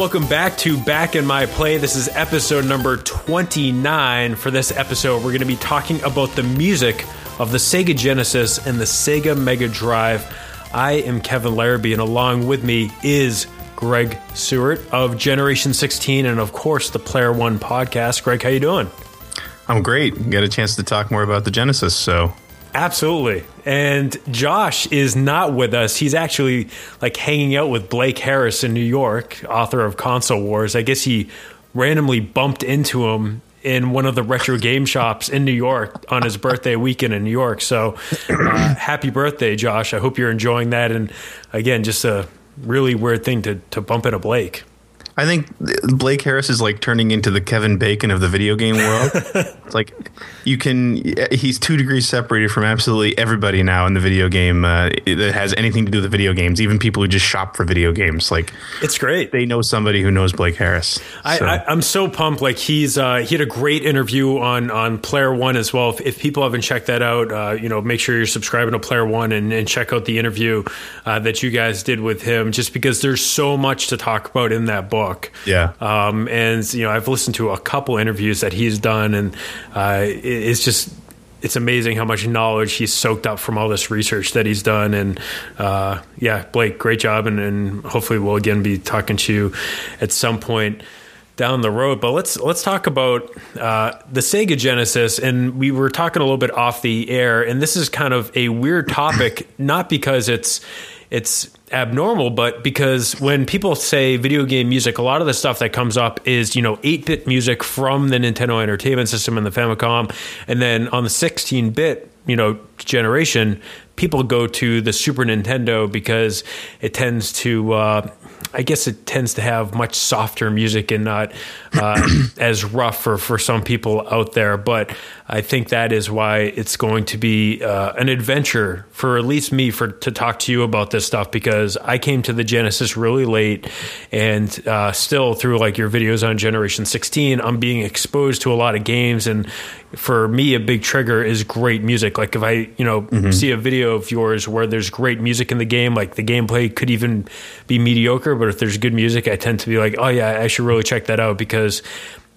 Welcome back to Back in My Play. This is episode number 29. For this episode, we're going to be talking about the music of the Sega Genesis and the Sega Mega Drive. I am Kevin Larrabee, and along with me is Greg Sewart of Generation 16 and of course the Player One podcast. Greg, how you doing? I'm great. Got a chance to talk more about the Genesis, so Absolutely. And Josh is not with us. He's actually like hanging out with Blake Harris in New York, author of Console Wars. I guess he randomly bumped into him in one of the retro game shops in New York on his birthday weekend in New York. So, uh, happy birthday, Josh. I hope you're enjoying that. And again, just a really weird thing to, to bump into Blake. I think Blake Harris is like turning into the Kevin Bacon of the video game world. it's like you can. He's two degrees separated from absolutely everybody now in the video game uh, that has anything to do with video games. Even people who just shop for video games. Like it's great. They know somebody who knows Blake Harris. So. I, am so pumped. Like he's uh, he had a great interview on on Player One as well. If, if people haven't checked that out, uh, you know, make sure you're subscribing to Player One and, and check out the interview uh, that you guys did with him. Just because there's so much to talk about in that book book. Yeah. Um, and you know, I've listened to a couple interviews that he's done, and uh, it's just it's amazing how much knowledge he's soaked up from all this research that he's done. And uh, yeah, Blake, great job, and, and hopefully we'll again be talking to you at some point down the road. But let's let's talk about uh, the Sega Genesis, and we were talking a little bit off the air, and this is kind of a weird topic, not because it's it's abnormal, but because when people say video game music, a lot of the stuff that comes up is, you know, 8 bit music from the Nintendo Entertainment System and the Famicom. And then on the 16 bit, you know, generation, people go to the Super Nintendo because it tends to, uh, I guess it tends to have much softer music and not uh, as rough for, for some people out there. But I think that is why it's going to be uh, an adventure for at least me for to talk to you about this stuff because I came to the Genesis really late and uh, still through like your videos on Generation 16, I'm being exposed to a lot of games and for me a big trigger is great music. Like if I you know mm-hmm. see a video of yours where there's great music in the game, like the gameplay could even be mediocre, but if there's good music, I tend to be like, oh yeah, I should really check that out because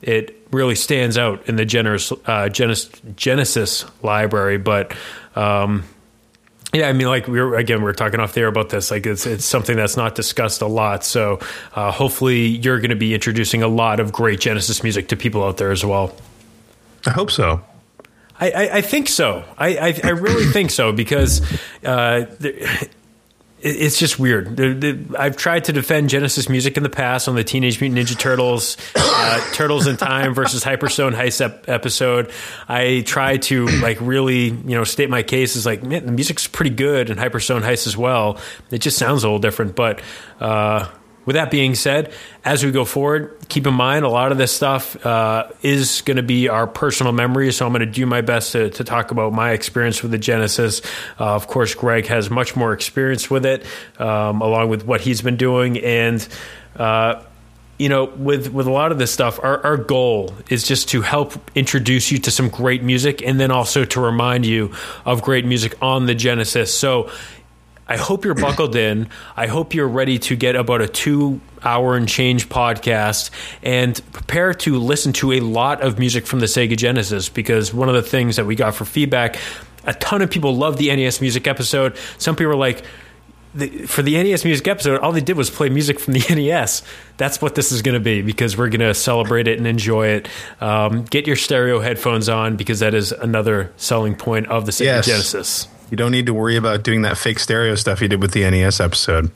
it really stands out in the Genesis, uh, Genesis, Genesis library. But um, yeah, I mean, like we are again, we are talking off there about this. Like it's it's something that's not discussed a lot. So uh, hopefully, you're going to be introducing a lot of great Genesis music to people out there as well. I hope so. I, I, I think so. I, I, I really think so because uh, it's just weird. I've tried to defend Genesis music in the past on the Teenage Mutant Ninja Turtles, uh, Turtles in Time versus Hyperstone Heist ep- episode. I try to like really, you know, state my case as like, man, the music's pretty good in Hyperstone Heist as well. It just sounds a little different, but uh, with that being said, as we go forward, keep in mind a lot of this stuff uh, is going to be our personal memories. So I'm going to do my best to, to talk about my experience with the Genesis. Uh, of course, Greg has much more experience with it, um, along with what he's been doing. And, uh, you know, with, with a lot of this stuff, our, our goal is just to help introduce you to some great music and then also to remind you of great music on the Genesis. So I hope you're buckled in. I hope you're ready to get about a two hour and change podcast and prepare to listen to a lot of music from the Sega Genesis because one of the things that we got for feedback, a ton of people loved the NES music episode. Some people were like, the, for the NES music episode, all they did was play music from the NES. That's what this is going to be because we're going to celebrate it and enjoy it. Um, get your stereo headphones on because that is another selling point of the Sega yes. Genesis. You don't need to worry about doing that fake stereo stuff you did with the NES episode.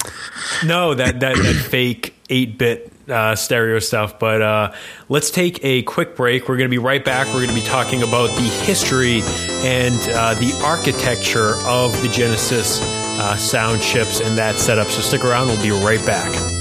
No, that that, that fake eight bit uh, stereo stuff. But uh, let's take a quick break. We're going to be right back. We're going to be talking about the history and uh, the architecture of the Genesis uh, sound chips and that setup. So stick around. We'll be right back.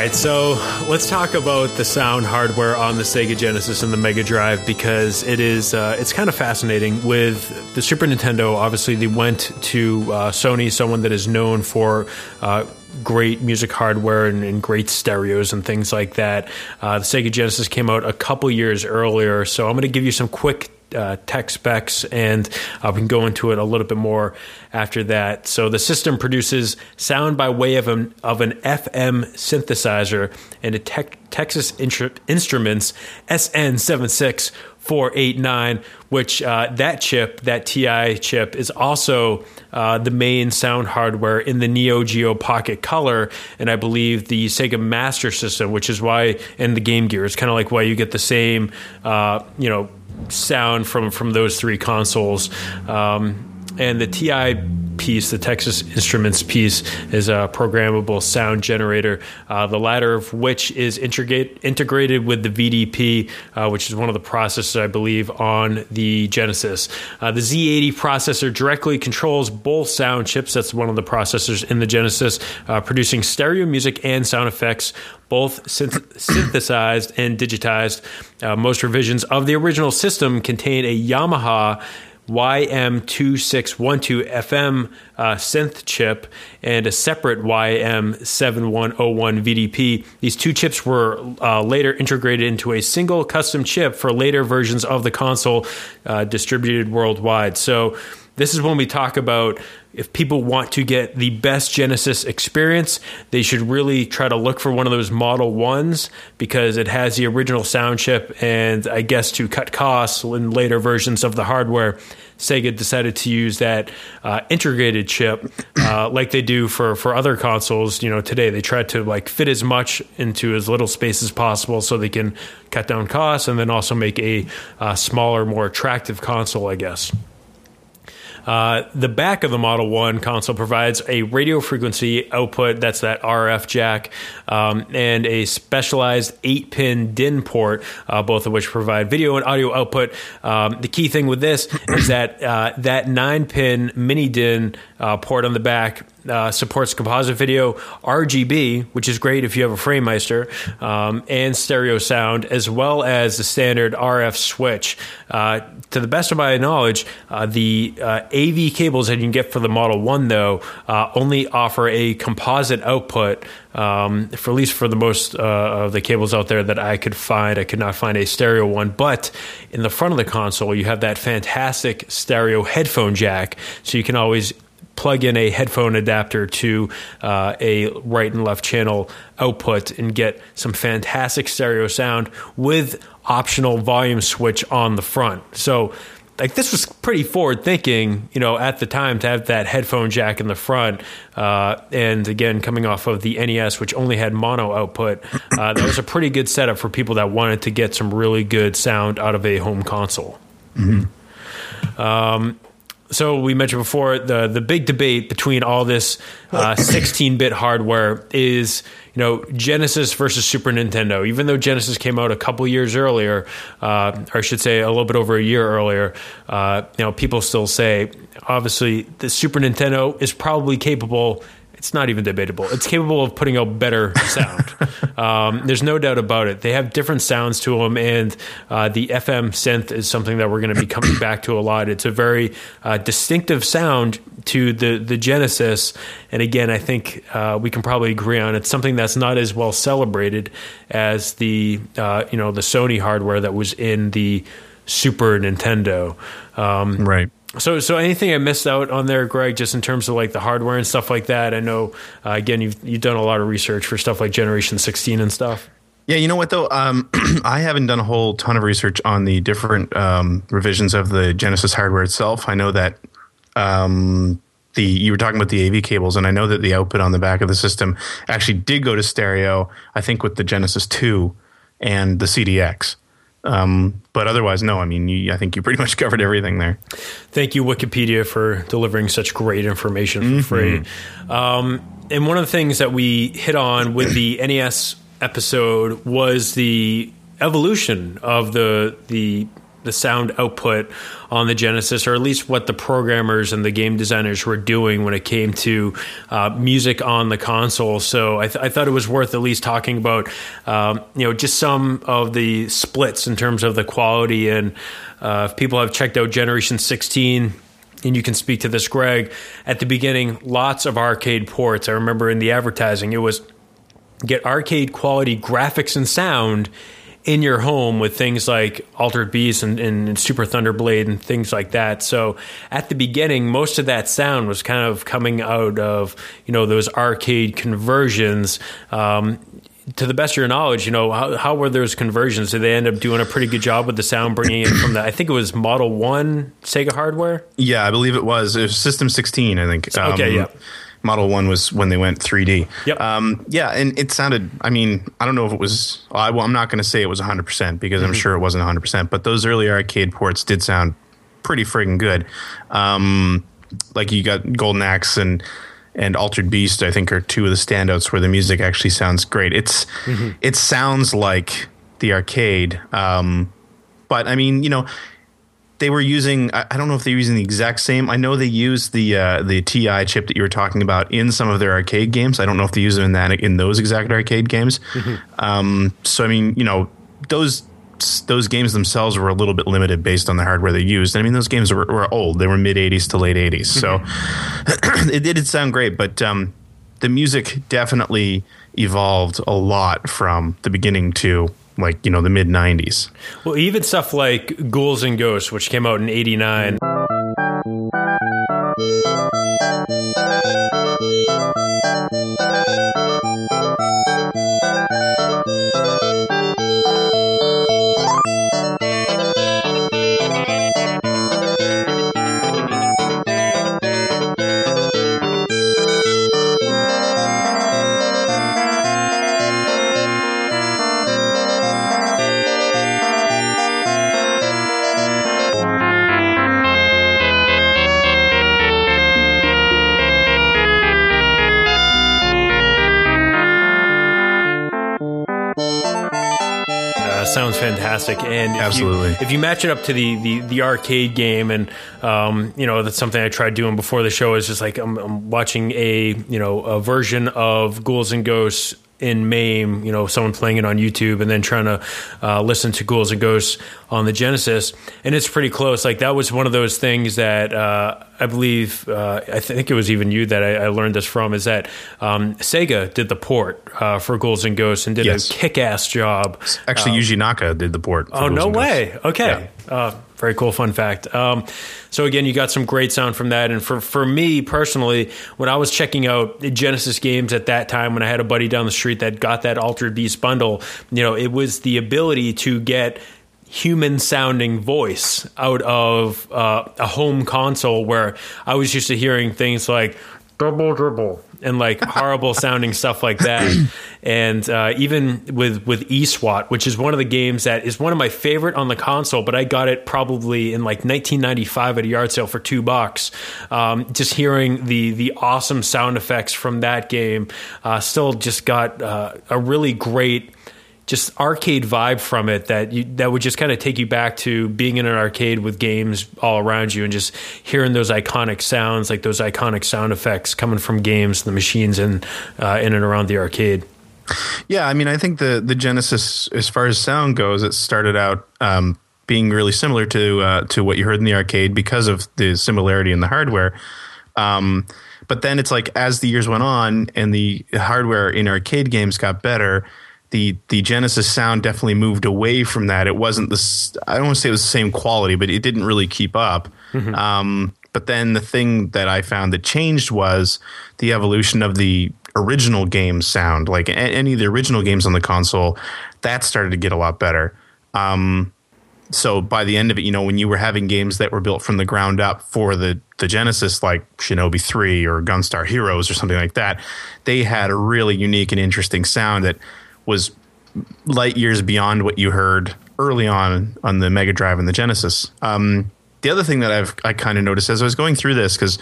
Right, so let's talk about the sound hardware on the Sega Genesis and the Mega Drive because it is uh, it's kind of fascinating. With the Super Nintendo, obviously they went to uh, Sony, someone that is known for. Uh, great music hardware and, and, great stereos and things like that. Uh, the Sega Genesis came out a couple years earlier, so I'm going to give you some quick uh, tech specs, and uh, we can go into it a little bit more after that. So the system produces sound by way of an of an FM synthesizer and a Texas Instruments SN76489, which uh, that chip, that TI chip, is also uh, the main sound hardware in the Neo Geo Pocket Color, and I believe the Sega Master System, which is why in the Game Gear, it's kind of like why you get the same, uh, you know sound from from those three consoles. Um, and the TI piece, the Texas Instruments piece, is a programmable sound generator. Uh, the latter of which is integrate, integrated with the VDP, uh, which is one of the processors I believe on the Genesis. Uh, the Z80 processor directly controls both sound chips. That's one of the processors in the Genesis, uh, producing stereo music and sound effects both synth- synthesized and digitized. Uh, most revisions of the original system contain a Yamaha YM2612 FM uh, synth chip and a separate YM7101 VDP. These two chips were uh, later integrated into a single custom chip for later versions of the console uh, distributed worldwide. So, this is when we talk about if people want to get the best Genesis experience, they should really try to look for one of those Model 1s because it has the original sound chip. And I guess to cut costs in later versions of the hardware, Sega decided to use that uh, integrated chip uh, like they do for, for other consoles. You know, today they try to like fit as much into as little space as possible so they can cut down costs and then also make a uh, smaller, more attractive console, I guess. Uh, the back of the Model 1 console provides a radio frequency output, that's that RF jack, um, and a specialized 8 pin DIN port, uh, both of which provide video and audio output. Um, the key thing with this is that uh, that 9 pin mini DIN uh, port on the back uh, supports composite video, RGB, which is great if you have a FrameMeister, um, and stereo sound, as well as the standard RF switch. Uh, to the best of my knowledge, uh, the uh, AV cables that you can get for the Model 1, though, uh, only offer a composite output. Um, for at least for the most uh, of the cables out there that I could find, I could not find a stereo one. But in the front of the console, you have that fantastic stereo headphone jack, so you can always plug in a headphone adapter to uh, a right and left channel output and get some fantastic stereo sound with optional volume switch on the front. So like this was pretty forward thinking, you know, at the time to have that headphone jack in the front, uh, and again coming off of the NES, which only had mono output, uh, that was a pretty good setup for people that wanted to get some really good sound out of a home console. Mm-hmm. Um, so we mentioned before the the big debate between all this 16 uh, bit hardware is you know Genesis versus Super Nintendo. Even though Genesis came out a couple years earlier, uh, or I should say a little bit over a year earlier, uh, you know people still say obviously the Super Nintendo is probably capable it's not even debatable. It's capable of putting out better sound. um, there's no doubt about it. They have different sounds to them, and uh, the FM synth is something that we're going to be coming back to a lot. It's a very uh, distinctive sound to the the Genesis, and again, I think uh, we can probably agree on it's something that's not as well celebrated as the uh, you know the Sony hardware that was in the Super Nintendo. Um, right so, so anything I missed out on there, Greg, just in terms of like the hardware and stuff like that? I know, uh, again, you've you've done a lot of research for stuff like Generation 16 and stuff. Yeah, you know what though, um, I haven't done a whole ton of research on the different um, revisions of the Genesis hardware itself. I know that um, the you were talking about the AV cables, and I know that the output on the back of the system actually did go to stereo. I think with the Genesis 2 and the CDX. Um, but otherwise, no. I mean, you, I think you pretty much covered everything there. Thank you, Wikipedia, for delivering such great information for mm-hmm. free. Um, and one of the things that we hit on with the NES episode was the evolution of the the the sound output on the Genesis, or at least what the programmers and the game designers were doing when it came to uh, music on the console. So I, th- I, thought it was worth at least talking about, um, you know, just some of the splits in terms of the quality. And uh, if people have checked out Generation 16, and you can speak to this, Greg. At the beginning, lots of arcade ports. I remember in the advertising, it was get arcade quality graphics and sound in your home with things like Altered Beast and, and, Super Thunderblade and things like that. So at the beginning, most of that sound was kind of coming out of you know those arcade conversions. Um, to the best of your knowledge, you know how, how were those conversions? Did they end up doing a pretty good job with the sound, bringing it from the? I think it was Model One Sega hardware. Yeah, I believe it was. It was System 16. I think. Okay, um, yeah. Model One was when they went 3D. Yep. Um, yeah, and it sounded. I mean, I don't know if it was. I, well, I'm not going to say it was 100 percent because mm-hmm. I'm sure it wasn't 100. percent But those early arcade ports did sound pretty friggin' good. Um, like you got Golden Axe and and Altered Beast. I think are two of the standouts where the music actually sounds great. It's mm-hmm. it sounds like the arcade. Um, but I mean, you know, they were using I don't know if they're using the exact same. I know they use the uh, the TI chip that you were talking about in some of their arcade games. I don't know if they use them in that in those exact arcade games. Mm-hmm. Um, so I mean, you know, those those games themselves were a little bit limited based on the hardware they used. I mean, those games were, were old; they were mid '80s to late '80s, so mm-hmm. it did sound great. But um, the music definitely evolved a lot from the beginning to like you know the mid 90s well even stuff like ghouls and ghosts which came out in 89 fantastic. And if absolutely, you, if you match it up to the the, the arcade game, and um, you know that's something I tried doing before the show. Is just like I'm, I'm watching a you know a version of Ghouls and Ghosts in MAME, you know, someone playing it on YouTube and then trying to uh, listen to Ghouls and Ghosts on the Genesis, and it's pretty close. Like that was one of those things that uh, I believe uh, I think it was even you that I, I learned this from is that um, Sega did the port uh, for Ghouls and Ghosts and did yes. a kick-ass job. Actually, um, Yuji Naka did the port. oh no way! Okay. Yeah. Very cool fun fact. Um, so again, you got some great sound from that. And for, for me personally, when I was checking out Genesis games at that time, when I had a buddy down the street that got that Altered Beast bundle, you know, it was the ability to get human sounding voice out of uh, a home console where I was used to hearing things like double dribble and like horrible sounding stuff like that. And uh, even with with eSWAT, which is one of the games that is one of my favorite on the console, but I got it probably in like 1995 at a yard sale for two bucks. Um, just hearing the the awesome sound effects from that game, uh, still just got uh, a really great just arcade vibe from it that you, that would just kind of take you back to being in an arcade with games all around you and just hearing those iconic sounds, like those iconic sound effects coming from games, the machines in uh, in and around the arcade. Yeah, I mean, I think the the Genesis, as far as sound goes, it started out um, being really similar to uh, to what you heard in the arcade because of the similarity in the hardware. Um, but then it's like as the years went on and the hardware in arcade games got better the the Genesis sound definitely moved away from that. It wasn't this. I don't want to say it was the same quality, but it didn't really keep up. Mm-hmm. Um, but then the thing that I found that changed was the evolution of the original game sound. Like any of the original games on the console, that started to get a lot better. Um, so by the end of it, you know, when you were having games that were built from the ground up for the the Genesis, like Shinobi Three or Gunstar Heroes or something like that, they had a really unique and interesting sound that was light years beyond what you heard early on on the Mega Drive and the Genesis. Um, the other thing that I've I kind of noticed as I was going through this because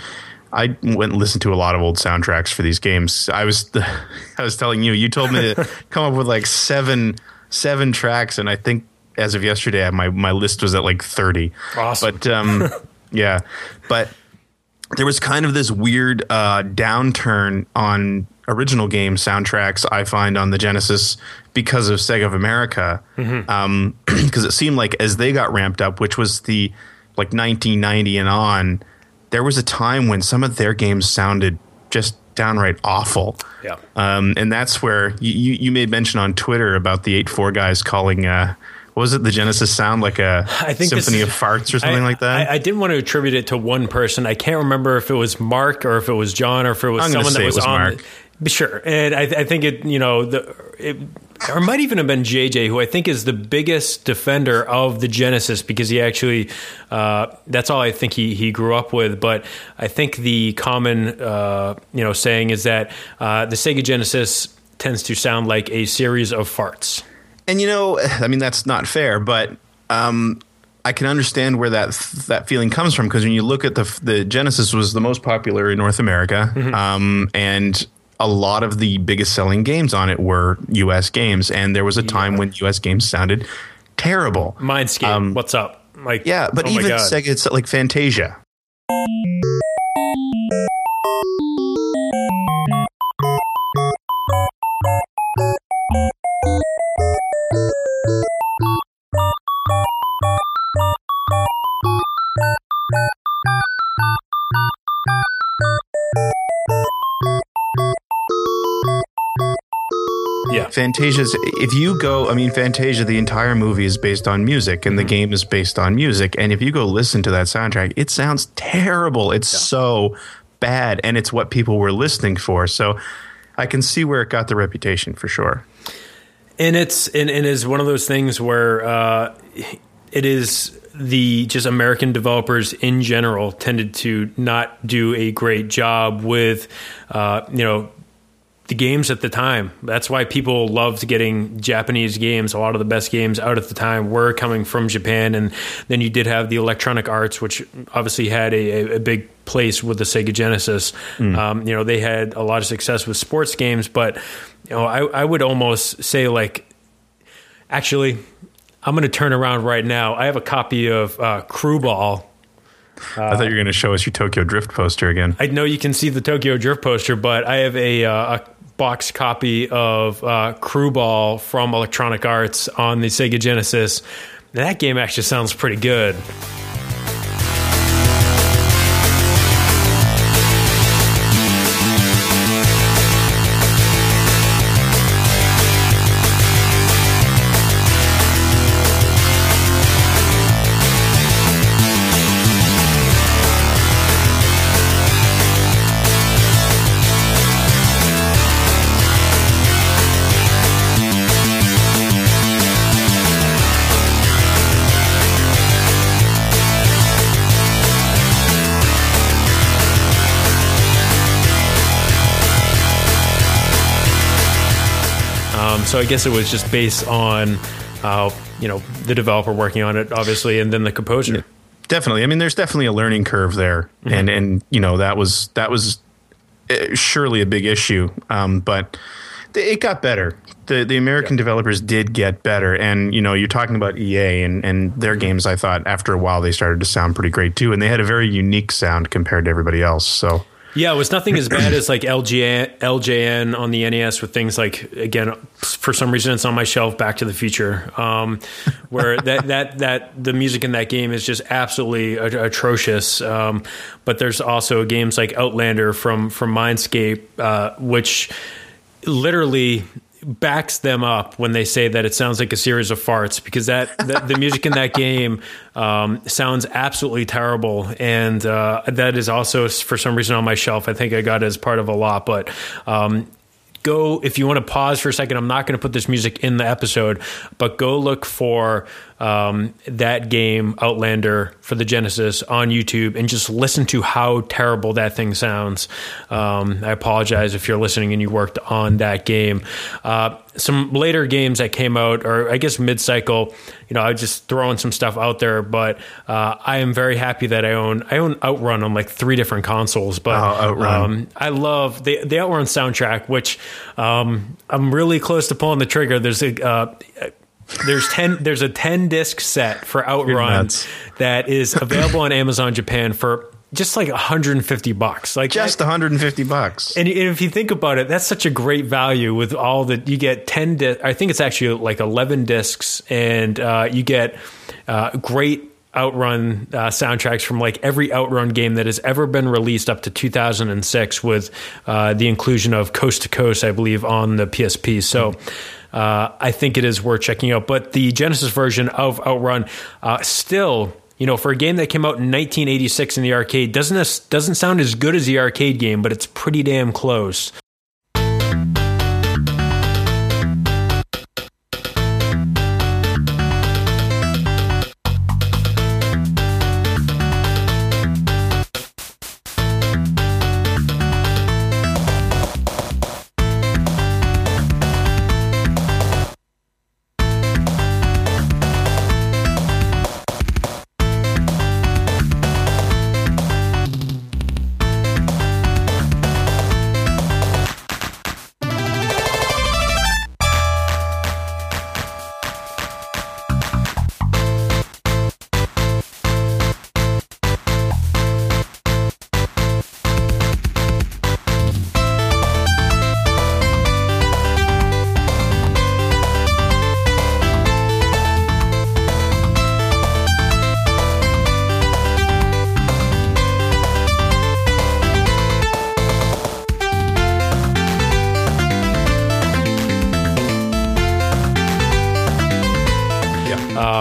I went and listened to a lot of old soundtracks for these games. I was I was telling you, you told me to come up with like seven seven tracks, and I think as of yesterday, my my list was at like thirty. Awesome. But um, yeah, but there was kind of this weird uh, downturn on original game soundtracks I find on the Genesis because of Sega of America, because Mm-hmm. um, it seemed like as they got ramped up, which was the like 1990 and on, there was a time when some of their games sounded just downright awful. Yeah. Um, and that's where you, you, made mention on Twitter about the eight four guys calling uh, was it the Genesis sound like a I think symphony of farts or something I, like that. I, I didn't want to attribute it to one person. I can't remember if it was Mark or if it was John or if it was I'm someone say that it was, was on. Mark. Sure, and I, I think it. You know, the it, or might even have been JJ, who I think is the biggest defender of the Genesis because he actually. Uh, that's all I think he he grew up with. But I think the common uh, you know saying is that uh, the Sega Genesis tends to sound like a series of farts. And you know, I mean, that's not fair, but um, I can understand where that that feeling comes from because when you look at the the Genesis was the most popular in North America, um, and a lot of the biggest selling games on it were U.S. games, and there was a time when U.S. games sounded terrible. Mindscape, um, what's up? Like, Yeah, but oh even. Sega, it's like Fantasia. Fantasia's if you go I mean Fantasia the entire movie is based on music and the game is based on music. And if you go listen to that soundtrack it sounds terrible. It's so bad and it's what people were listening for. So I can see where it got the reputation for sure. And it's and it is one of those things where uh, it is the just American developers in general tended to not do a great job with uh, you know the games at the time. That's why people loved getting Japanese games. A lot of the best games out at the time were coming from Japan, and then you did have the Electronic Arts, which obviously had a, a big place with the Sega Genesis. Um, you know, they had a lot of success with sports games, but you know, I, I would almost say like, actually, I'm going to turn around right now. I have a copy of uh, Crüe Ball. I thought you were going to show us your Tokyo Drift poster again I know you can see the Tokyo Drift poster, but I have a, uh, a box copy of uh, Crüe Ball from Electronic Arts on the Sega Genesis. That game actually sounds pretty good. So I guess it was just based on, uh, you know, the developer working on it, obviously, and then the composer. definitely. I mean there's definitely a learning curve there. And and you know that was that was uh, surely a big issue. Um, but th- it got better. The the American developers did get better. And you know you're talking about EA and and their games I thought after a while they started to sound pretty great too. And they had a very unique sound compared to everybody else. So Yeah, it was nothing as bad as like LJN, on the NES with things like again for some reason it's on my shelf Back to the Future, um, where that that that the music in that game is just absolutely atrocious. Um, but there's also games like Outlander from from Mindscape, uh, which literally backs them up when they say that it sounds like a series of farts because that, that the music in that game um, sounds absolutely terrible. And uh, that is also for some reason on my shelf. I think i got it as part of a lot. But um, go if you want to pause for a second i'm not going to put this music in the episode but go look for um, that game outlander for the genesis on youtube and just listen to how terrible that thing sounds um, i apologize if you're listening and you worked on that game uh, some later games that came out or i guess mid-cycle you know i was just throwing some stuff out there but uh, i am very happy that i own i own outrun on like three different consoles but Oh, Outrun. um, I love the the Outrun soundtrack, which um, I'm really close to pulling the trigger. There's a uh, there's ten. There's a ten disc set for Outrun that is available on Amazon Japan for just like 150 bucks. Like Just 150 bucks. and if you think about it, that's such a great value with all that you get 10 di- I think it's actually like 11 discs and uh, you get uh, great outrun uh, soundtracks from like every outrun game that has ever been released up to 2006 with uh, the inclusion of coast to coast i believe on the psp so uh, i think it is worth checking out but the genesis version of outrun uh, still you know, for a game that came out in 1986 in the arcade, doesn't doesn't sound as good as the arcade game, but it's pretty damn close.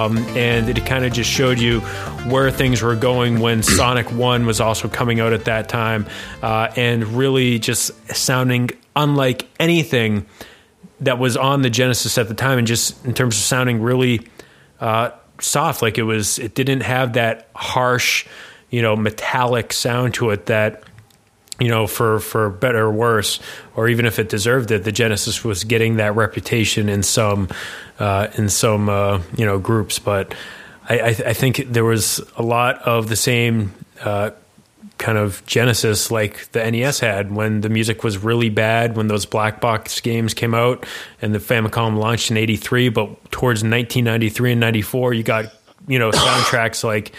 Um, and it kind of just showed you where things were going when Sonic One was also coming out at that time, uh, and really just sounding unlike anything that was on the Genesis at the time, and just in terms of sounding really uh, soft, like it was. It didn't have that harsh, you know, metallic sound to it that you know, for for better or worse, or even if it deserved it, the Genesis was getting that reputation in some uh, in some uh, you know groups. But I, I, I think there was a lot of the same uh, kind of Genesis like the NES had when the music was really bad when those black box games came out and the Famicom launched in '83. But towards 1993 and '94, you got you know soundtracks like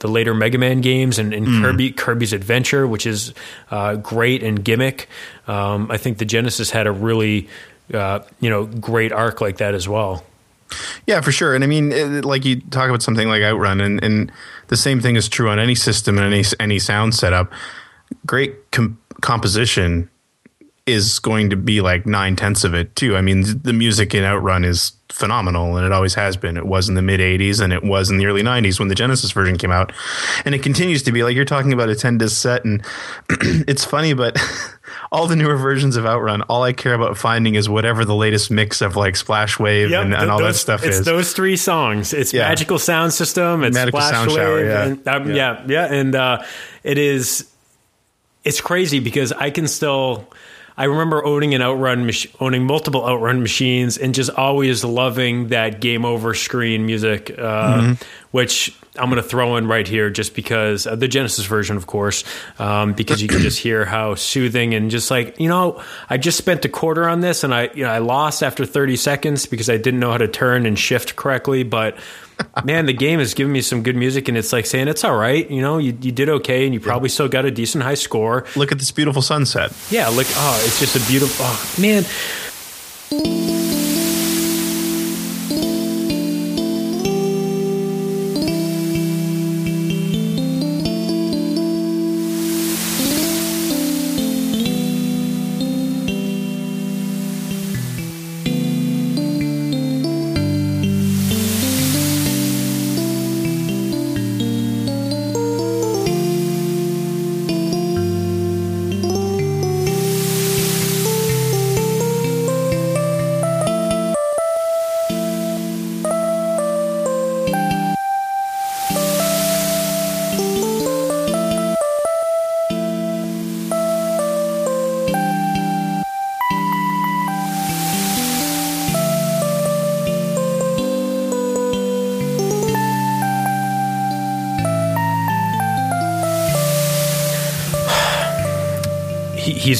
the later Mega Man games and, and mm. Kirby Kirby's Adventure, which is uh, great and gimmick. Um, I think the Genesis had a really uh, you know great arc like that as well. Yeah, for sure. And I mean, it, like you talk about something like Outrun, and, and the same thing is true on any system and any any sound setup. Great com- composition is going to be like nine tenths of it too. I mean, the music in Outrun is phenomenal, and it always has been. It was in the mid '80s, and it was in the early '90s when the Genesis version came out, and it continues to be. Like you're talking about a 10 disc set, and it's funny, but all the newer versions of Outrun, all I care about finding is whatever the latest mix of like Splash Wave yep, and, and all that stuff it's is. those three songs. It's yeah. Magical Sound System. It's Magical Splash Sound Wave. Shower, yeah. And, um, yeah. yeah, yeah, and uh, it is. It's crazy because I can still. I remember owning an outrun, mach- owning multiple outrun machines, and just always loving that game over screen music, uh, mm-hmm. which I'm going to throw in right here, just because uh, the Genesis version, of course, um, because you can just hear how soothing and just like you know, I just spent a quarter on this, and I you know I lost after 30 seconds because I didn't know how to turn and shift correctly, but man, the game is giving me some good music, and it's like saying it's all right. You know, you, you did okay, and you probably still got a decent high score. Look at this beautiful sunset. Yeah, look. Oh, it's just a beautiful. Oh, man.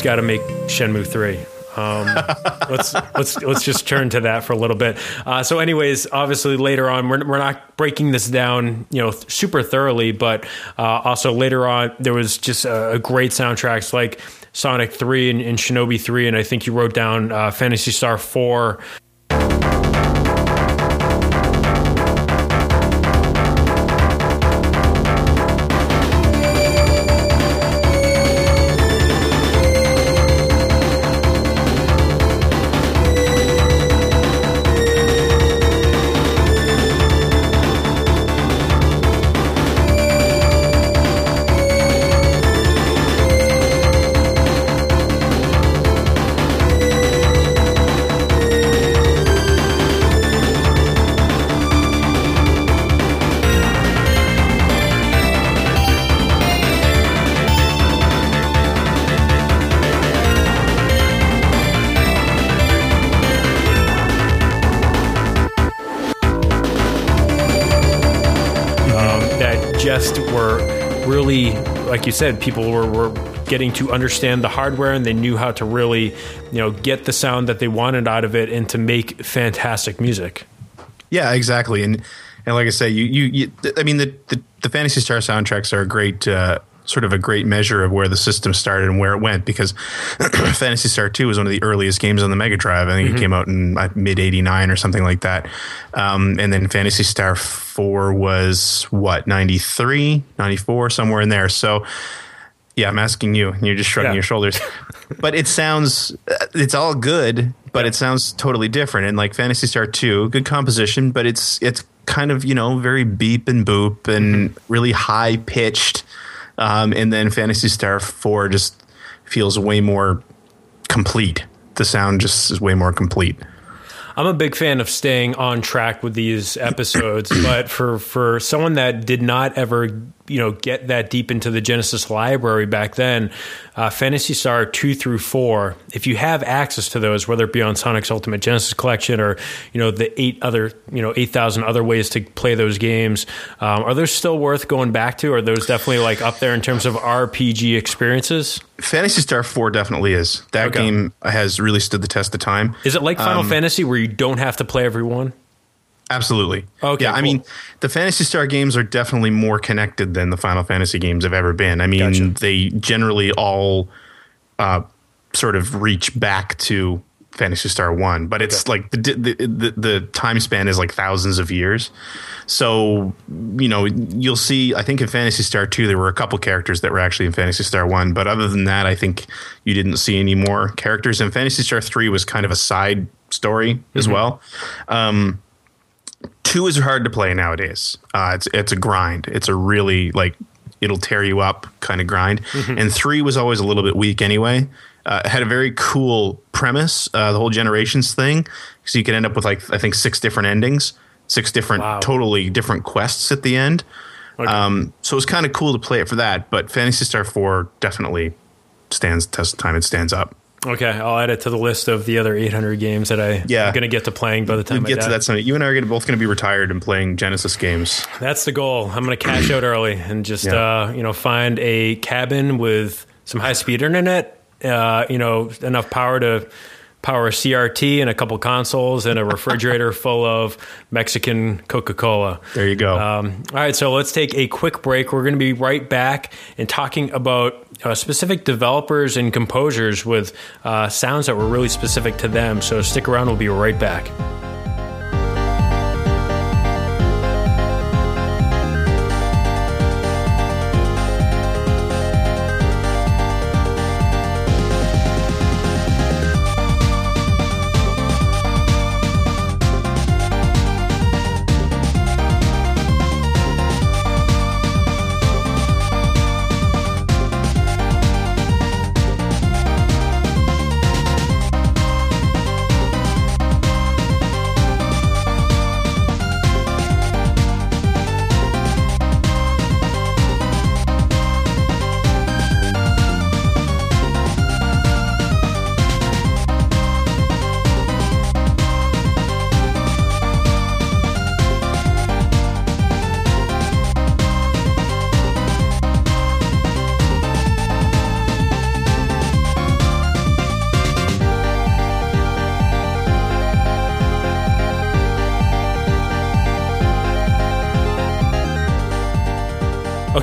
He's got to make Shenmue three. Um, let's let's let's just turn to that for a little bit. Uh, so, anyways, obviously later on, we're we're not breaking this down, you know, super thoroughly, but uh, also later on, there was just a, a great soundtracks like Sonic Three and, and, Shinobi Three, and I think you wrote down uh, Phantasy Star Four. Like you said, people were, were getting to understand the hardware and they knew how to really, you know, get the sound that they wanted out of it and to make fantastic music. Yeah, exactly. And and like I say, you you, you I mean the, the, the Phantasy Star soundtracks are a great uh, sort of a great measure of where the system started and where it went because Phantasy Star 2 was one of the earliest games on the Mega Drive. I think mm-hmm. it came out in uh, mid 89 or something like that. Um, and then Phantasy Star 4 was what, 93, 94, somewhere in there. So, yeah, I'm asking you, and you're just shrugging yeah. your shoulders. but it sounds, uh, it's all good, but it sounds totally different. And like Phantasy Star 2, good composition, but it's, it's kind of, you know, very beep and boop and mm-hmm. really high pitched um, and then Phantasy Star 4 just feels way more complete. The sound just is way more complete. I'm a big fan of staying on track with these episodes, but for for someone that did not ever you know get that deep into the Genesis library back then, uh, Phantasy Star two through four. If you have access to those, whether it be on Sonic's Ultimate Genesis Collection or you know the eight other you know eight thousand other ways to play those games, um, are those still worth going back to? Are those definitely like up there in terms of RPG experiences? Phantasy Star Four definitely is. That okay. game has really stood the test of time. Is it like Final um, Fantasy where you don't have to play every one? Absolutely. Okay. Yeah, cool. I mean, the Phantasy Star games are definitely more connected than the Final Fantasy games have ever been. I mean, gotcha. they generally all uh, sort of reach back to Phantasy Star One, but it's okay. like the, the, the the time span is like thousands of years. So you know, you'll see. I think in Phantasy Star Two, there were a couple characters that were actually in Phantasy Star One, but other than that, I think you didn't see any more characters. And Phantasy Star Three was kind of a side story mm-hmm. as well. Um, two is hard to play nowadays. Uh, it's it's a grind. It's a really like it'll tear you up kind of grind. Mm-hmm. And three was always a little bit weak anyway. Uh, had a very cool premise, uh, the whole generations thing. So you could end up with like I think six different endings, six different wow. totally different quests at the end. Okay. Um, so it was kind of cool to play it for that. But Phantasy Star Four definitely stands test of time. It stands up. Okay, I'll add it to the list of the other 800 games that I yeah. am going to get to playing by the time we get to that summit. You and I are gonna, both going to be retired and playing Genesis games. That's the goal. I'm going to cash out early and just yeah. uh, you know find a cabin with some high speed internet. Uh, you know enough power to power CRT and a couple consoles and a refrigerator full of Mexican Coca Cola. There you go. Um, all right, so let's take a quick break. We're going to be right back and talking about uh, specific developers and composers with uh, sounds that were really specific to them. So stick around, we'll be right back.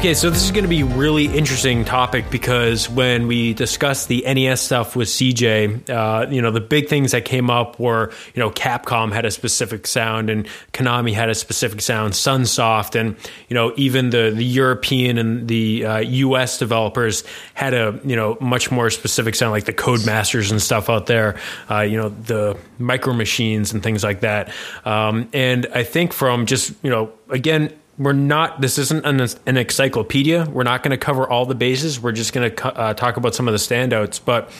Okay, so this is going to be a really interesting topic because when we discussed the NES stuff with CJ, uh, you know, the big things that came up were, you know, Capcom had a specific sound and Konami had a specific sound, Sunsoft, and you know, even the the European and the uh, U.S. developers had a you know much more specific sound, like the Codemasters and stuff out there, uh, you know, the Micro Machines and things like that. Um, and I think from just you know, again we're not this isn't an, an encyclopedia. We're not going to cover all the bases. We're just going to uh, talk about some of the standouts. But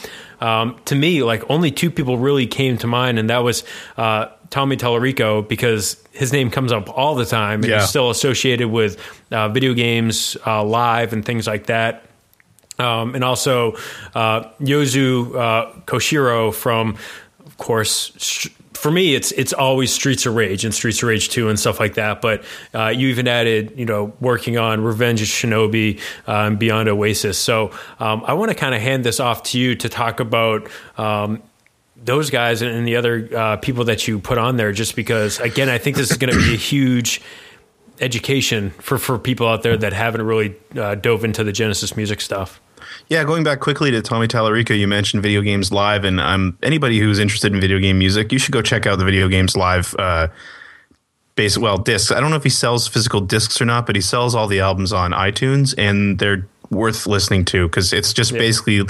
um, to me like only two people really came to mind and that was uh, tommy tallarico because his name comes up all the time and Yeah. he's still associated with uh, video games uh, live and things like that. Um, and also uh, Yuzo uh, Koshiro from, of course, for me, it's it's always Streets of Rage and Streets of Rage Two and stuff like that. But uh, you even added, you know, working on Revenge of Shinobi and Beyond Oasis. So um, I want to kind of hand this off to you to talk about. Um, those guys and the other uh, people that you put on there, just because, again, I think this is going to be a huge education for, for people out there that haven't really uh, dove into the Genesis music stuff. Yeah, going back quickly to Tommy Tallarico, you mentioned Video Games Live, and um, anybody who's interested in video game music, you should go check out the Video Games Live. Uh, base well discs. I don't know if he sells physical discs or not, but he sells all the albums on iTunes, and they're worth listening to because it's just basically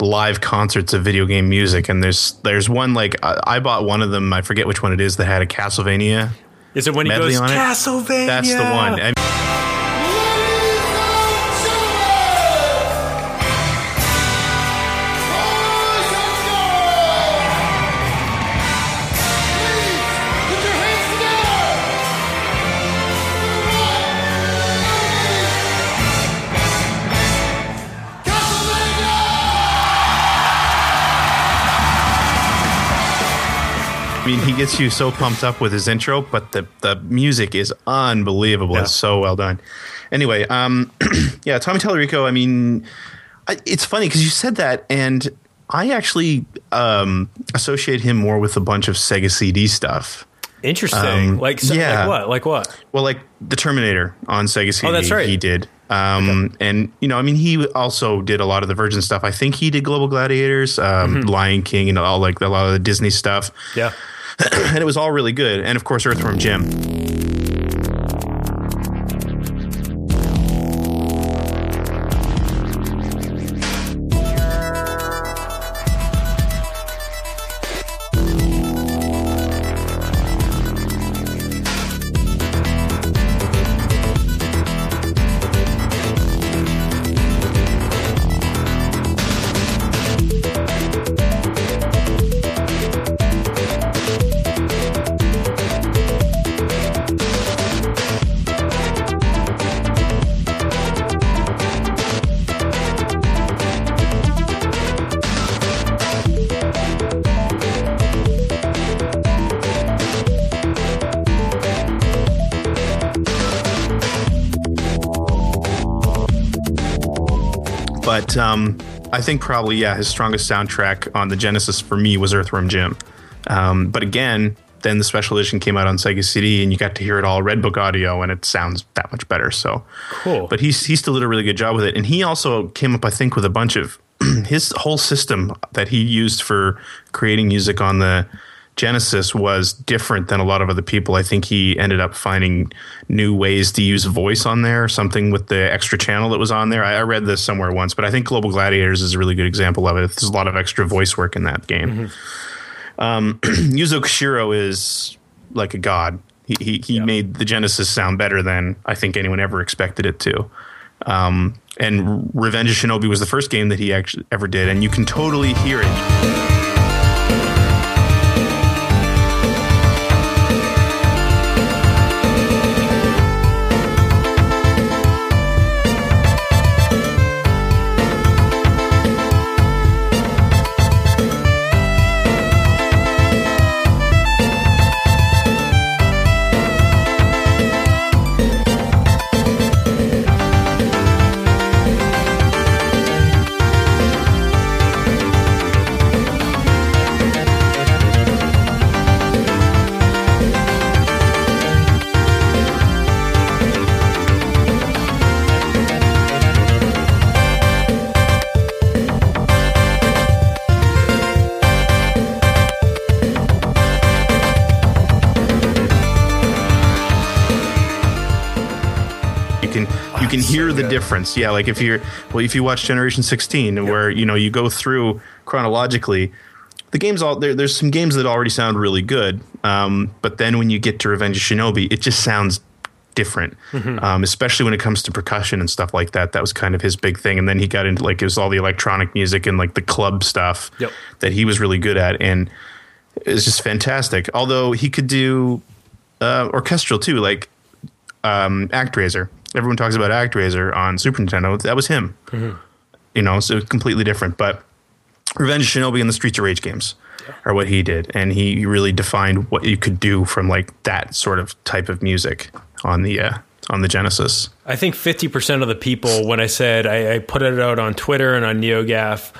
live concerts of video game music. And there's there's one like I, I bought one of them. I forget which one it is that had a Castlevania Is it when he goes on it. Castlevania? That's the one. I I mean, he gets you so pumped up with his intro, but the the music is unbelievable. Yeah. It's so well done. Anyway, um, yeah, Tommy Tallarico. I mean, I, it's funny because you said that, and I actually um, associate him more with a bunch of Sega CD stuff. Interesting. Um, like, so, yeah. like what? Like what? Well, like the Terminator on Sega CD. Oh, that's right. He did. Um, And, you know, I mean, he also did a lot of the Virgin stuff. I think he did Global Gladiators, um, Mm-hmm. Lion King, and all like a lot of the Disney stuff. Yeah. and it was all really good. And of course, Earthworm Jim. Think probably yeah, his strongest soundtrack on the Genesis for me was Earthworm Jim. Um, but again, then the special edition came out on Sega CD, and you got to hear it all Red Book audio, and it sounds that much better. So Cool. But he's he still did a really good job with it, and he also came up, I think, with a bunch of his whole system that he used for creating music on the Genesis was different than a lot of other people. I think he ended up finding new ways to use voice on there, something with the extra channel that was on there. I, I read this somewhere once, but I think Global Gladiators is a really good example of it. There's a lot of extra voice work in that game. Um, Yuzo Koshiro is like a god. He he, he made the Genesis sound better than I think anyone ever expected it to. Um, and Revenge of Shinobi was the first game that he actually ever did, and you can totally hear it. You can so hear the difference. Yeah, like if you're well, if you watch Generation 16, where you know you go through chronologically, the games all there. There's some games that already sound really good, um, but then when you get to Revenge of Shinobi, it just sounds different, Mm-hmm. um, especially when it comes to percussion and stuff like that. That was kind of his big thing, and then he got into like it was all the electronic music and like the club stuff Yep. that he was really good at, and it's just fantastic. Although he could do uh, orchestral too, like um, ActRaiser. Everyone talks about ActRaiser on Super Nintendo. That was him. You know, so completely different. But Revenge of Shinobi and the Streets of Rage games are what he did, and he really defined what you could do from like that sort of type of music on the uh, on the Genesis. I think 50% of the people, when I said I, I put it out on Twitter and on NeoGaf,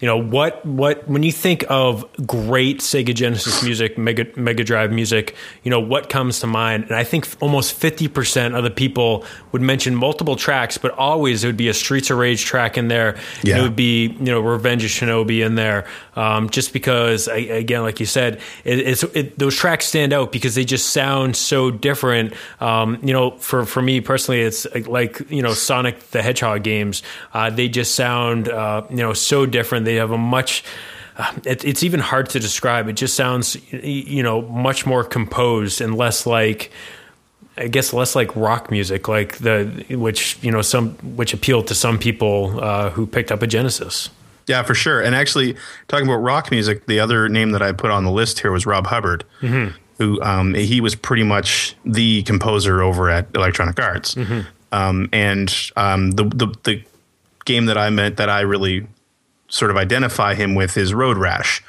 you know what? What when you think of great Sega Genesis music, Mega Mega Drive music, you know what comes to mind? And I think almost fifty percent of the people would mention multiple tracks, but always it would be a Streets of Rage track in there. Yeah. it would be you know Revenge of Shinobi in there, um, just because I, again, like you said, it, it's it, those tracks stand out because they just sound so different. Um, you know, for for me personally, it's like you know Sonic the Hedgehog games. Uh, they just sound uh, you know so different. They have a much uh, it, it's even hard to describe. It just sounds, you know, much more composed and less like, I guess, less like rock music, like the which you know some which appealed to some people uh, who picked up a Genesis. Yeah, for sure. And actually, talking about rock music, the other name that I put on the list here was Rob Hubbard, who um, he was pretty much the composer over at Electronic Arts. Um, and um, the, the the game that I meant that I really sort of identify him with is Road Rash.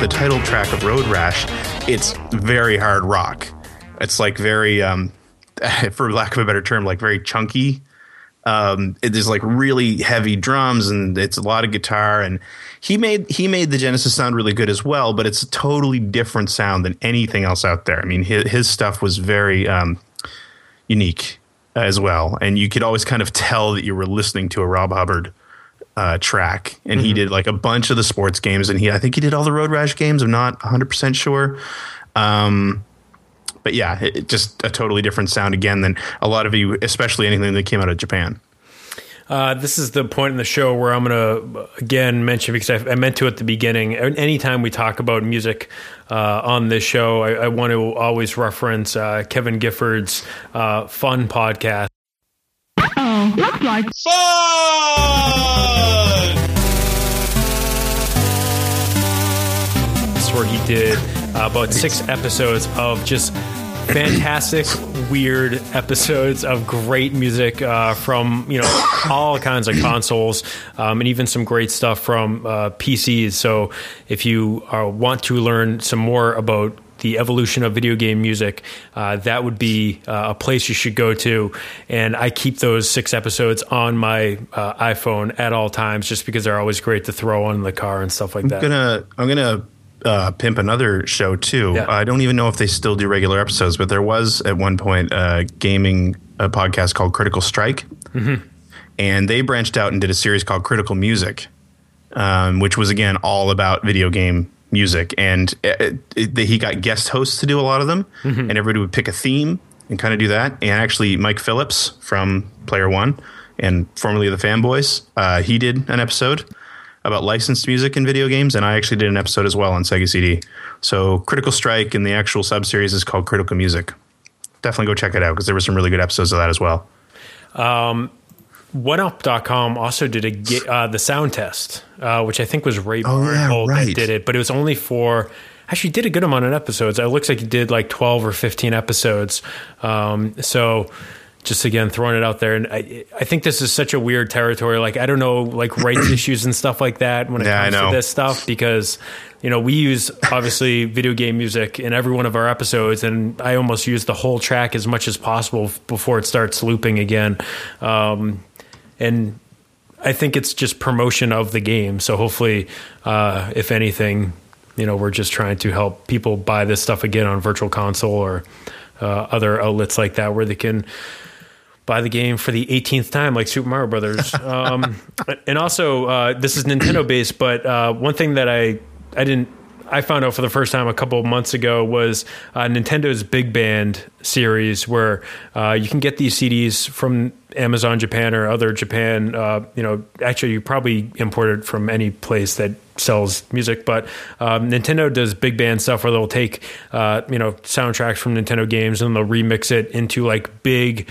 The title track of Road Rash, it's very hard rock. It's like very, um, for lack of a better term, like very chunky. Um, it is like really heavy drums and it's a lot of guitar. And he made he made the Genesis sound really good as well, but it's a totally different sound than anything else out there. I mean, his, his stuff was very um, unique as well, and you could always kind of tell that you were listening to a Rob Hubbard uh, track, and he did like a bunch of the sports games, and he I think he did all the Road Rash games. I'm not 100 percent sure, um, but yeah, it, it just a totally different sound again than a lot of you, especially anything that came out of Japan. Uh, this is the point in the show where I'm going to again mention because I, I meant to at the beginning. Anytime we talk about music uh, on this show, I, I want to always reference uh, Kevin Gifford's uh, fun podcast. Oh, looks like It's where he did uh, about six episodes of just fantastic, weird episodes of great music uh, from you know all kinds of consoles, um, and even some great stuff from uh, PCs. So if you uh, want to learn some more about the evolution of video game music, uh, that would be uh, a place you should go to. And I keep those six episodes on my uh, iPhone at all times, just because they're always great to throw on in the car and stuff like that. I'm gonna I'm gonna uh, pimp another show too. Yeah. I don't even know if they still do regular episodes, but there was at one point a gaming a podcast called Critical Strike, and they branched out and did a series called Critical Music, um, which was again all about video game music. And uh, uh, it, it, he got guest hosts to do a lot of them, mm-hmm. and everybody would pick a theme and kind of do that. And actually, Mike Phillips from Player One and formerly the Fanboys, uh, he did an episode about licensed music in video games, and I actually did an episode as well on Sega CD. So Critical Strike and the actual subseries is called Critical Music. Definitely go check it out because there were some really good episodes of that as well. Um, OneUp.com also did a uh, the sound test, uh, which I think was Ray Oh, yeah, Barnholt that did it, but it was only for. Actually, did a good amount of episodes. It looks like he did like twelve or fifteen episodes. Um, so, just again throwing it out there, and I, I think this is such a weird territory. Like I don't know, like rights issues and stuff like that when it Yeah, comes to this stuff because you know we use obviously video game music in every one of our episodes and i almost use the whole track as much as possible before it starts looping again um, and i think it's just promotion of the game so hopefully uh, if anything you know we're just trying to help people buy this stuff again on virtual console or uh, other outlets like that where they can buy the game for the 18th time, like Super Mario Brothers. Um, and also, uh, this is Nintendo based, but uh, one thing that I I didn't I found out for the first time a couple months ago was uh, Nintendo's Big Band series, where uh, you can get these CDs from Amazon Japan or other Japan. Uh, you know, actually, you probably import it from any place that sells music, but um, Nintendo does big band stuff where they'll take uh, you know soundtracks from Nintendo games and they'll remix it into like big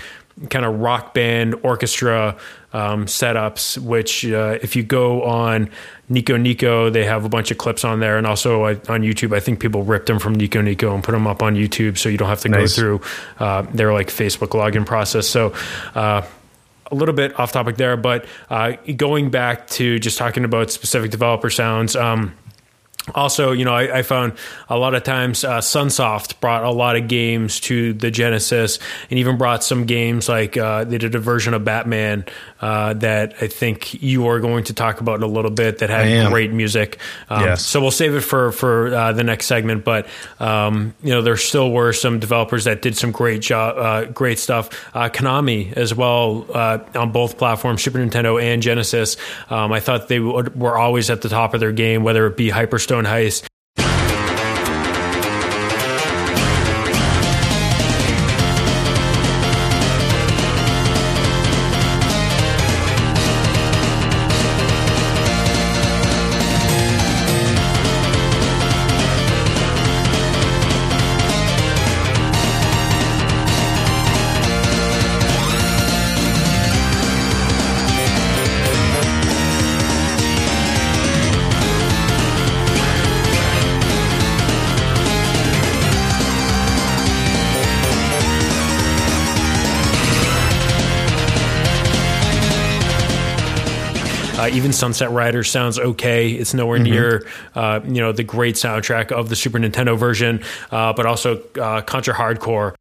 kind of rock band orchestra um, setups. Which, uh, if you go on Nico Nico, they have a bunch of clips on there, and also uh, on YouTube. I think people ripped them from Nico Nico and put them up on YouTube, so you don't have to Nice. go through uh, their like Facebook login process. So. Uh, a little bit off topic there, but uh, going back to just talking about specific developer sounds. Um, also, you know, I, I found a lot of times uh, Sunsoft brought a lot of games to the Genesis, and even brought some games like uh, they did a version of Batman uh, that I think you are going to talk about in a little bit that had great music. Um, Yes. So we'll save it for for uh, the next segment. But um, you know, there still were some developers that did some great job, uh, great stuff. Uh, Konami as well uh, on both platforms, Super Nintendo and Genesis. Um, I thought they would, were always at the top of their game, whether it be Hyperstone Heist. Uh, even Sunset Riders sounds okay. It's nowhere near, uh, you know, the great soundtrack of the Super Nintendo version, uh, but also uh, Contra Hardcore.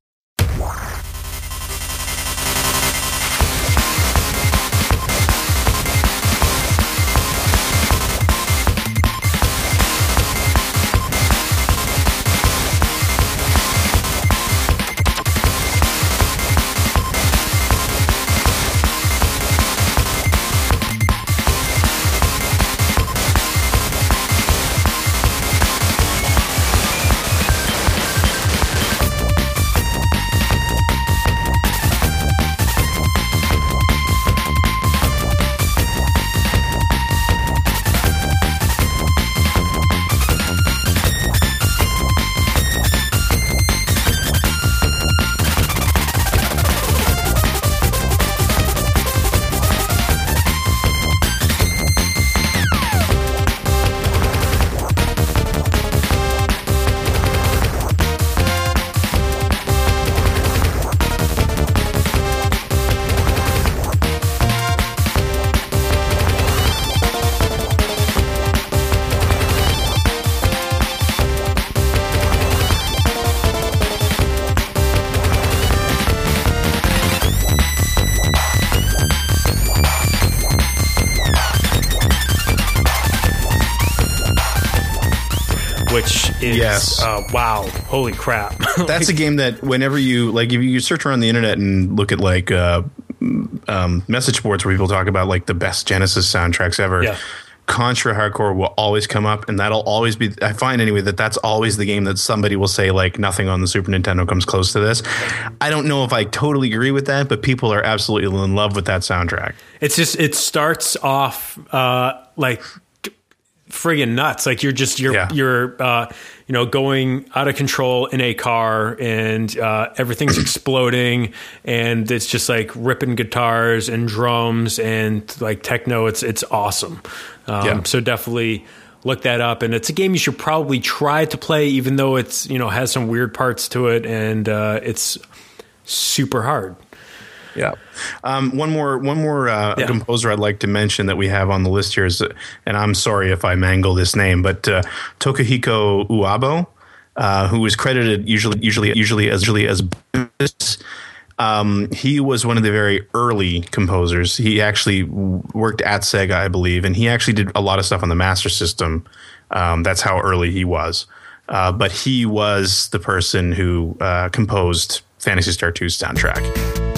Is Yes. uh, wow, holy crap! That's a game that whenever you like, if you search around the internet and look at like uh, um, message boards where people talk about like the best Genesis soundtracks ever. Yeah. Contra Hardcore will always come up, and that'll always be. I find anyway that that's always the game that somebody will say like nothing on the Super Nintendo comes close to this. I don't know if I totally agree with that, but people are absolutely in love with that soundtrack. it's just it starts off uh, like friggin' nuts. Like you're just you're Yeah. you're uh, you know going out of control in a car and uh, everything's exploding and it's just like ripping guitars and drums and like techno. It's it's awesome. Um, Yeah. So definitely look that up. And it's a game you should probably try to play, even though it's you know has some weird parts to it and uh, it's super hard. Yeah. Um, one more, one more uh, Yeah. composer I'd like to mention that we have on the list here is, and I'm sorry if I mangle this name, but uh, Tokuhiko Uwabo, uh, who is credited usually, usually, usually as usually as um, he was one of the very early composers. He actually worked at Sega, I believe, and he actually did a lot of stuff on the Master System. Um, that's how early he was. Uh, but he was the person who uh, composed Phantasy Star 2's soundtrack.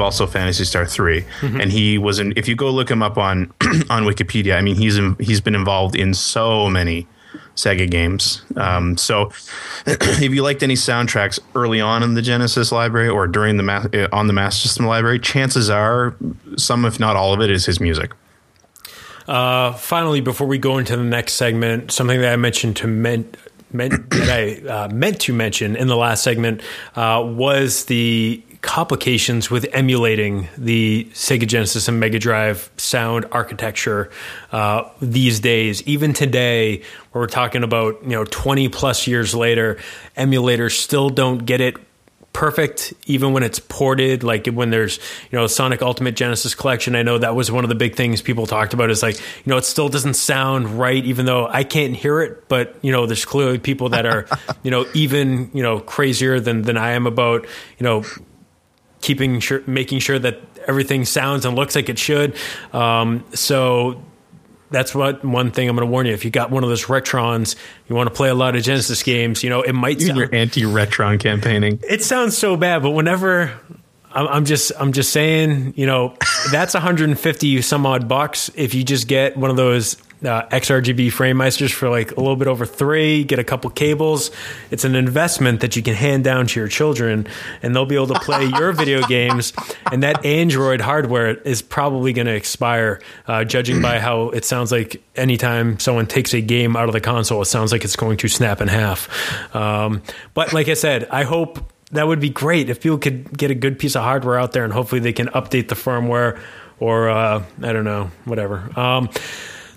Believe also Phantasy Star 3 And he was in. If you go look him up on on Wikipedia, I mean, he's in, he's been involved in so many Sega games. Um, so, if you liked any soundtracks early on in the Genesis library or during the ma- uh, on the Master System library, chances are some, if not all of it, is his music. Uh, finally, before we go into the next segment, something that I mentioned to men, meant that I uh, meant to mention in the last segment uh, was the complications with emulating the Sega Genesis and Mega Drive sound architecture uh, these days. Even today, where we're talking about you know twenty plus years later, emulators still don't get it perfect even when it's ported like when there's you know sonic ultimate genesis collection i know that was one of the big things people talked about is like you know it still doesn't sound right even though i can't hear it but you know there's clearly people that are you know even you know crazier than than i am about you know keeping sure making sure that everything sounds and looks like it should um, so that's what one thing I'm going to warn you. If you got one of those Retrons, you want to play a lot of Genesis games. You know, it might In sound, your anti-retron campaigning. it sounds so bad, but whenever I'm, I'm just I'm just saying, you know, that's 150 some odd bucks if you just get one of those uh, XRGB FrameMeisters for like a little bit over three, get a couple cables. It's an investment that you can hand down to your children, and they'll be able to play your video games. And that Android hardware is probably going to expire, uh, judging by how it sounds like anytime someone takes a game out of the console, it sounds like it's going to snap in half. Um, but like I said, I hope that would be great if people could get a good piece of hardware out there and hopefully they can update the firmware or uh, I don't know, whatever. Um,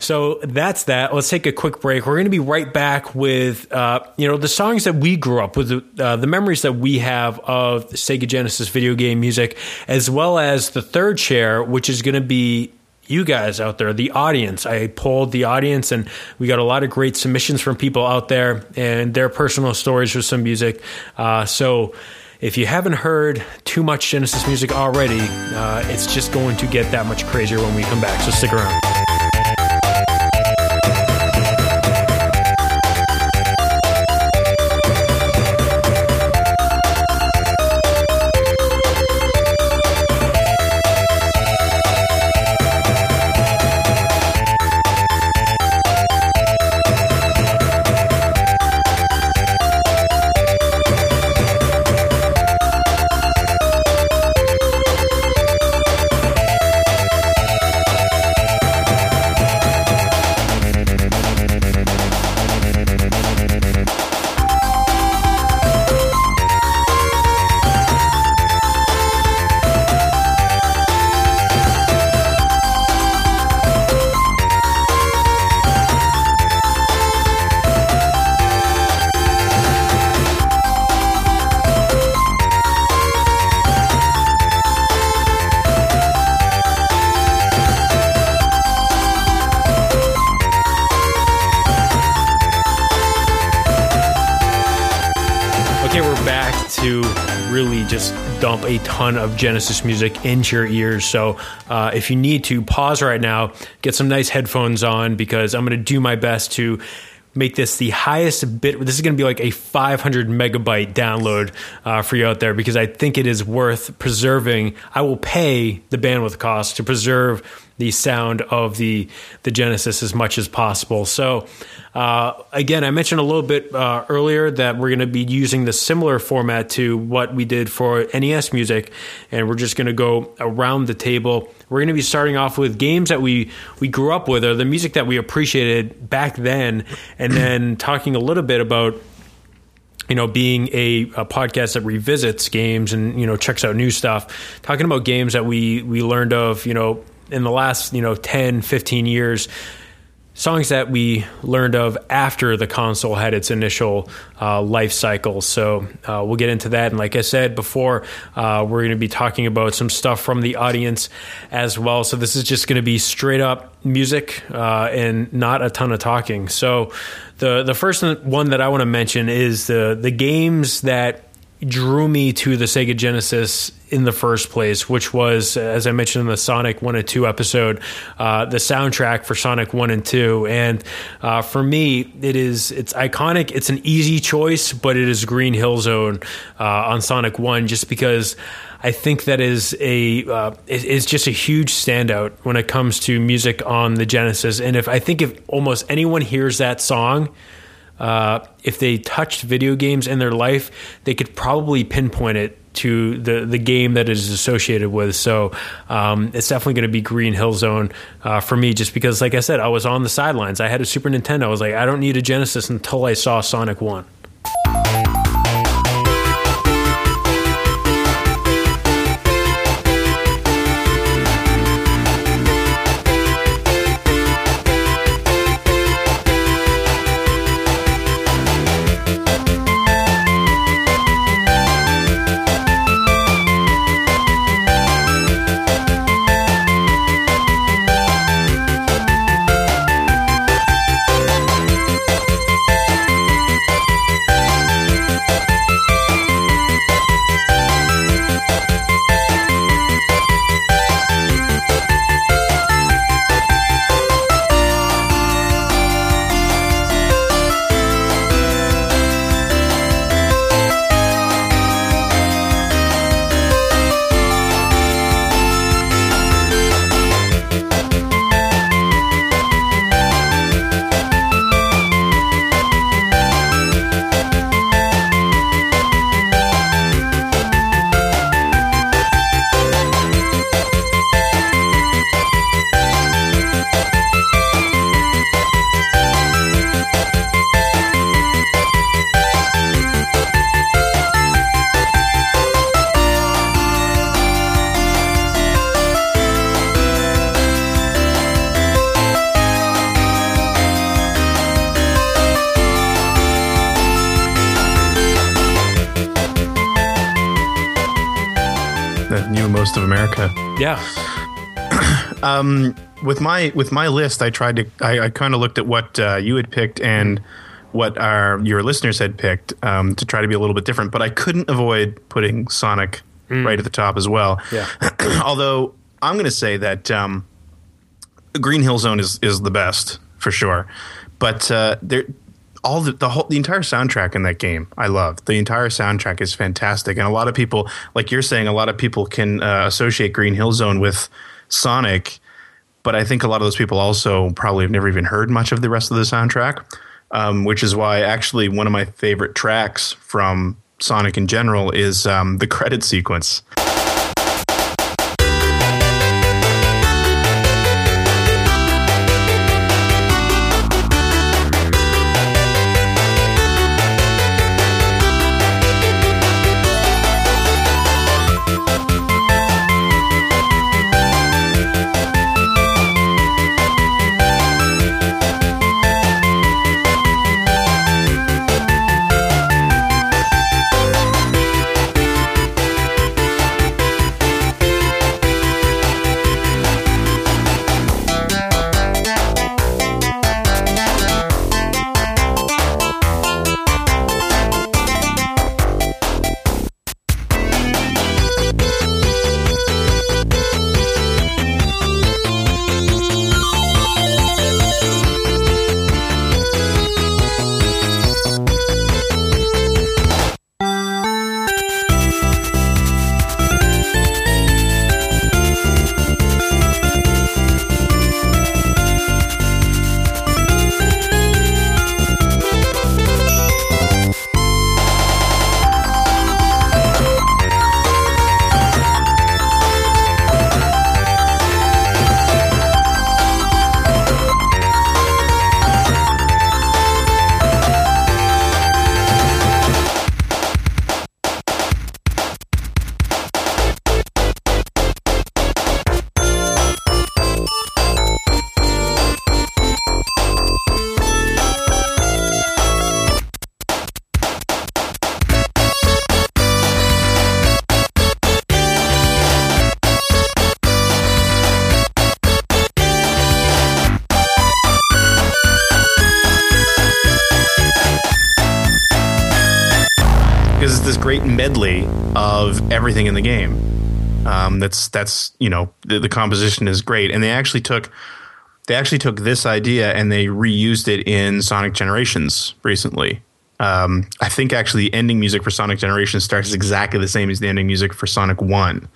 so that's that. Let's take a quick break. We're going to be right back with uh, you know the songs that we grew up with, uh, the memories that we have of Sega Genesis video game music, as well as the third chair, which is going to be you guys out there, the audience. I polled the audience, and we got a lot of great submissions from people out there and their personal stories with some music. Uh, so. If you haven't heard too much Genesis music already, uh, it's just going to get that much crazier when we come back. So stick around. Dump a ton of Genesis music into your ears. So, uh, if you need to pause right now, get some nice headphones on because I'm going to do my best to make this the highest bit. This is going to be like a 500 megabyte download uh, for you out there because I think it is worth preserving. I will pay the bandwidth cost to preserve the sound of the the Genesis as much as possible. So. Uh, again, I mentioned a little bit uh, earlier that we're going to be using the similar format to what we did for NES music, and we're just going to go around the table. We're going to be starting off with games that we we grew up with, or the music that we appreciated back then, and then talking a little bit about you know, being a, a, podcast that revisits games and you know checks out new stuff, talking about games that we we learned of, you know, in the last you know 10, 15 years songs that we learned of after the console had its initial uh, life cycle. So uh, we'll get into that. And like I said before, uh, we're going to be talking about some stuff from the audience as well. So this is just going to be straight up music uh, and not a ton of talking. So the the first one that I want to mention is the the games that drew me to the Sega Genesis in the first place, which was, as I mentioned in the Sonic 1 and 2 episode, uh, the soundtrack for Sonic 1 and 2. And uh, for me, it is it's iconic. It's an easy choice, but it is Green Hill Zone uh, on Sonic 1 just because I think that is a uh, is just a huge standout when it comes to music on the Genesis. And if I think if almost anyone hears that song, uh, if they touched video games in their life, they could probably pinpoint it to the the game that it is associated with. So um, it's definitely going to be Green Hill Zone uh, for me, just because, like I said, I was on the sidelines. I had a Super Nintendo. I was like, I don't need a Genesis until I saw Sonic One. Um, with my with my list, I tried to. I, I kind of looked at what uh, you had picked and what our your listeners had picked um, to try to be a little bit different. But I couldn't avoid putting Sonic mm. right at the top as well. Yeah. Although I'm going to say that um, Green Hill Zone is is the best for sure. But uh, there, all the, the whole the entire soundtrack in that game I love. The entire soundtrack is fantastic, and a lot of people, like you're saying, a lot of people can uh, associate Green Hill Zone with Sonic, but I think a lot of those people also probably have never even heard much of the rest of the soundtrack, um, which is why actually one of my favorite tracks from Sonic in general is um, the credit sequence. Everything in the game. Um, that's that's you know the, the composition is great, and they actually took they actually took this idea and they reused it in Sonic Generations recently. Um, I think actually the ending music for Sonic Generations starts exactly the same as the ending music for Sonic One.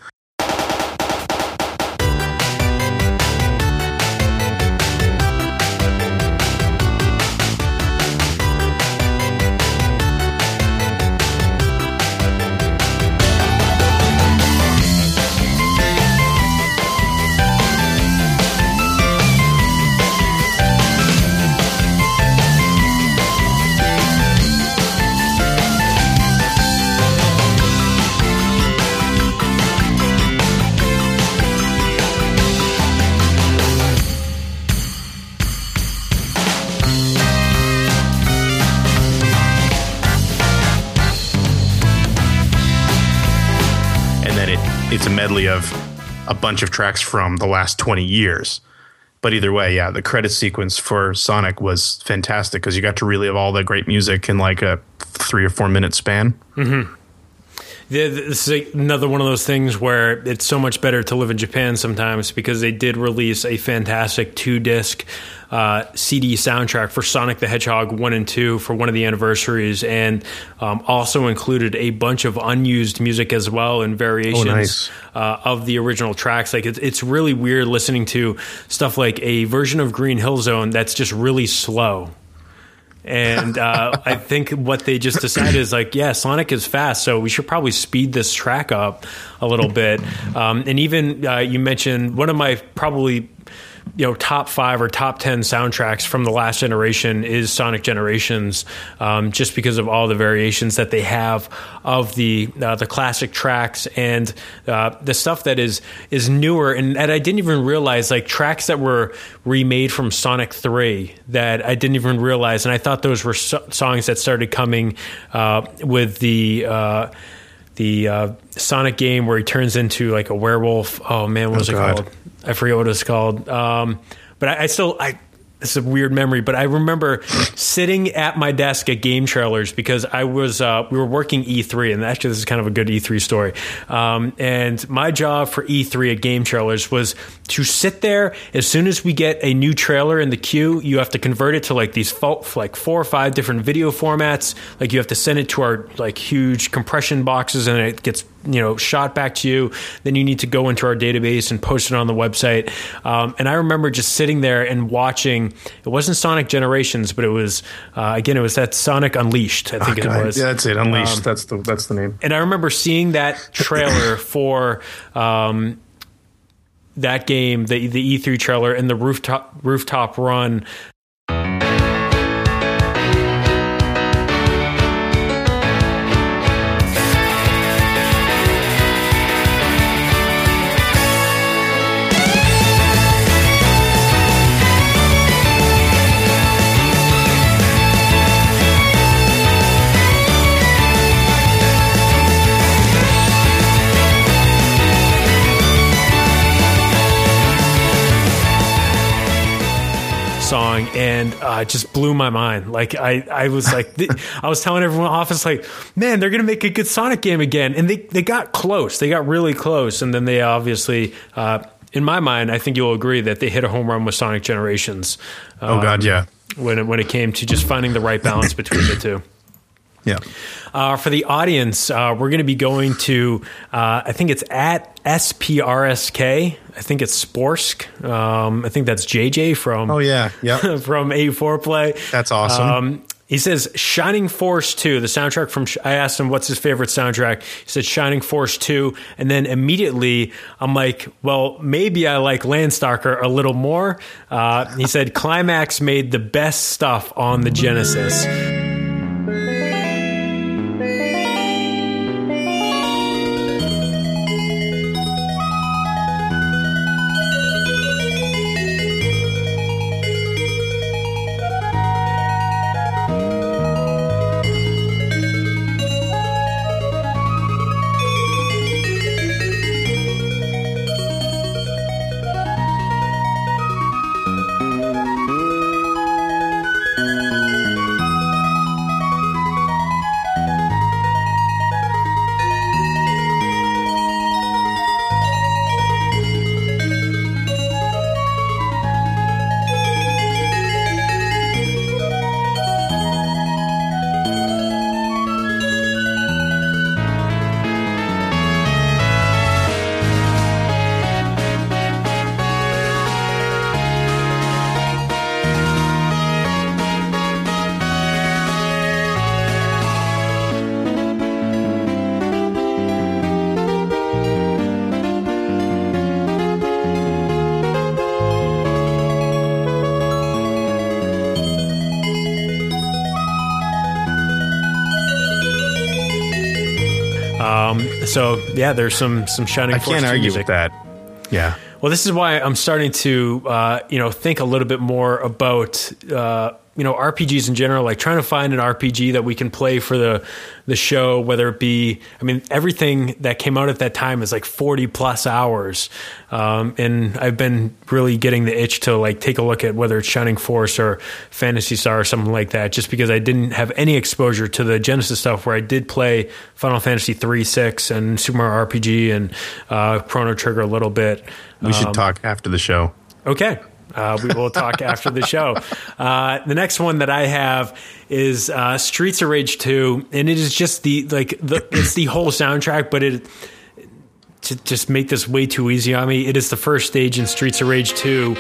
A a bunch of tracks from the last 20 years. But either way, yeah, the credit sequence for Sonic was fantastic because you got to relive all the great music in like a three or four minute span. Mm-hmm. Yeah, this is another one of those things where it's so much better to live in Japan sometimes because they did release a fantastic two disc uh, CD soundtrack for Sonic the Hedgehog 1 and 2 for one of the anniversaries and um, also included a bunch of unused music as well and variations nice. uh, of the original tracks. Like it's, it's really weird listening to stuff like a version of Green Hill Zone that's just really slow. And uh, I think what they just decided is like, yeah, Sonic is fast, so we should probably speed this track up a little bit. Um, and even uh, you mentioned one of my probably you know top five or top ten soundtracks from the last generation is Sonic Generations, um, just because of all the variations that they have of the uh, the classic tracks and uh, the stuff that is is newer and, I didn't even realize like tracks that were remade from Sonic Three that I didn't even realize, and I thought those were so- songs that started coming uh, with the. Uh, the uh, Sonic game where he turns into like a werewolf. Oh man, what was Oh, it God. called? I forget what it's called. Um, but I, I still I. It's a weird memory, but I remember sitting at my desk at Game Trailers because I was uh, we were working E3, and actually this is kind of a good E3 story. Um, and my job for E3 at Game Trailers was to sit there as soon as we get a new trailer in the queue. You have to convert it to like these fo- like four or five different video formats. Like you have to send it to our like huge compression boxes, and it gets you know shot back to you then you need to go into our database and post it on the website um, and i remember just sitting there and watching it wasn't sonic generations but it was uh, again it was that sonic unleashed i think it God, was yeah, that's it. Unleashed. Um, that's the that's the name. and I remember seeing that trailer for um, that game, the the E3 trailer, and the rooftop rooftop run. Song and uh, just blew my mind. Like I, I was like, th- I was telling everyone in the office, like, man, they're gonna make a good Sonic game again, and they they got close. They got really close, and then they obviously. Uh, in my mind, I think you'll agree that they hit a home run with Sonic Generations. Oh God, yeah, when it, when it came to just finding the right balance between the two. Yeah. Uh, for the audience, uh, we're going to be going to, uh, I think it's at SPRSK. I think it's Sporsk. Um, I think that's JJ from Oh yeah, yeah. from A4 Play. That's awesome. Um, he says Shining Force 2, the soundtrack from. I asked him what's his favorite soundtrack. He said Shining Force 2. And then immediately I'm like, well, maybe I like Landstalker a little more. Uh, he said Climax made the best stuff on the Genesis. Yeah, there's some some shining. I can't argue music. with that. Yeah. Well, this is why I'm starting to, uh, you know, think a little bit more about, uh, you know, RPGs in general. Like trying to find an RPG that we can play for the the show, whether it be, I mean, everything that came out at that time is like 40 plus hours, um, and I've been really getting the itch to like take a look at whether it's Shining Force or Phantasy Star or something like that, just because I didn't have any exposure to the Genesis stuff. Where I did play Final Fantasy three, six, and Super Mario RPG and uh, Chrono Trigger a little bit. We should talk after the show. Okay. Uh, we will talk after the show. Uh, the next one that I have is uh, Streets of Rage 2, and it is just the like the it's the whole soundtrack, but it to just make this way too easy on me. It is the first stage in Streets of Rage 2.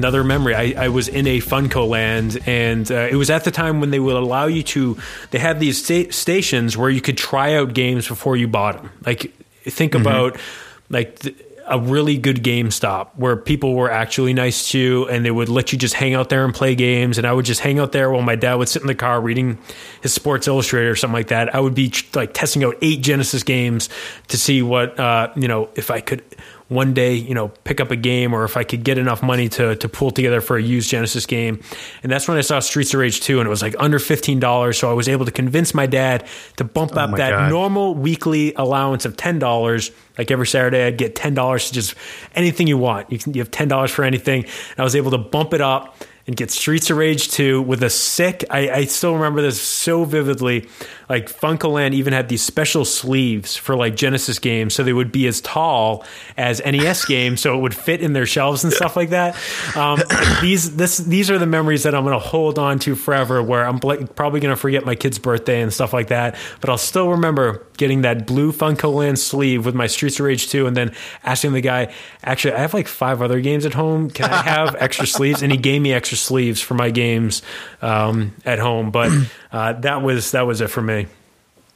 Another memory. I, I was in a FuncoLand, and uh, it was at the time when they would allow you to. They had these sta- stations where you could try out games before you bought them. Like think about like. th- a really good GameStop where people were actually nice to you and they would let you just hang out there and play games. And I would just hang out there while my dad would sit in the car reading his Sports Illustrated or something like that. I would be like testing out eight Genesis games to see what, uh, you know, if I could one day, you know, pick up a game or if I could get enough money to to pull together for a used Genesis game. And that's when I saw Streets of Rage 2 and it was like under $15, so I was able to convince my dad to bump oh up that God. normal weekly allowance of $10. Like every Saturday I'd get $10 to just anything you want. You can you have $10 for anything. And I was able to bump it up and get Streets of Rage 2 with a sick I, I still remember this so vividly. Like FuncoLand even had these special sleeves for like Genesis games, so they would be as tall as NES games, so it would fit in their shelves and stuff like that. Um, these this these are the memories that I'm going to hold on to forever. Where I'm bl- probably going to forget my kid's birthday and stuff like that, but I'll still remember getting that blue FuncoLand sleeve with my Streets of Rage 2, and then asking the guy, actually, I have like five other games at home. Can I have extra sleeves? And he gave me extra sleeves for my games um, at home. But uh, that was that was it for me.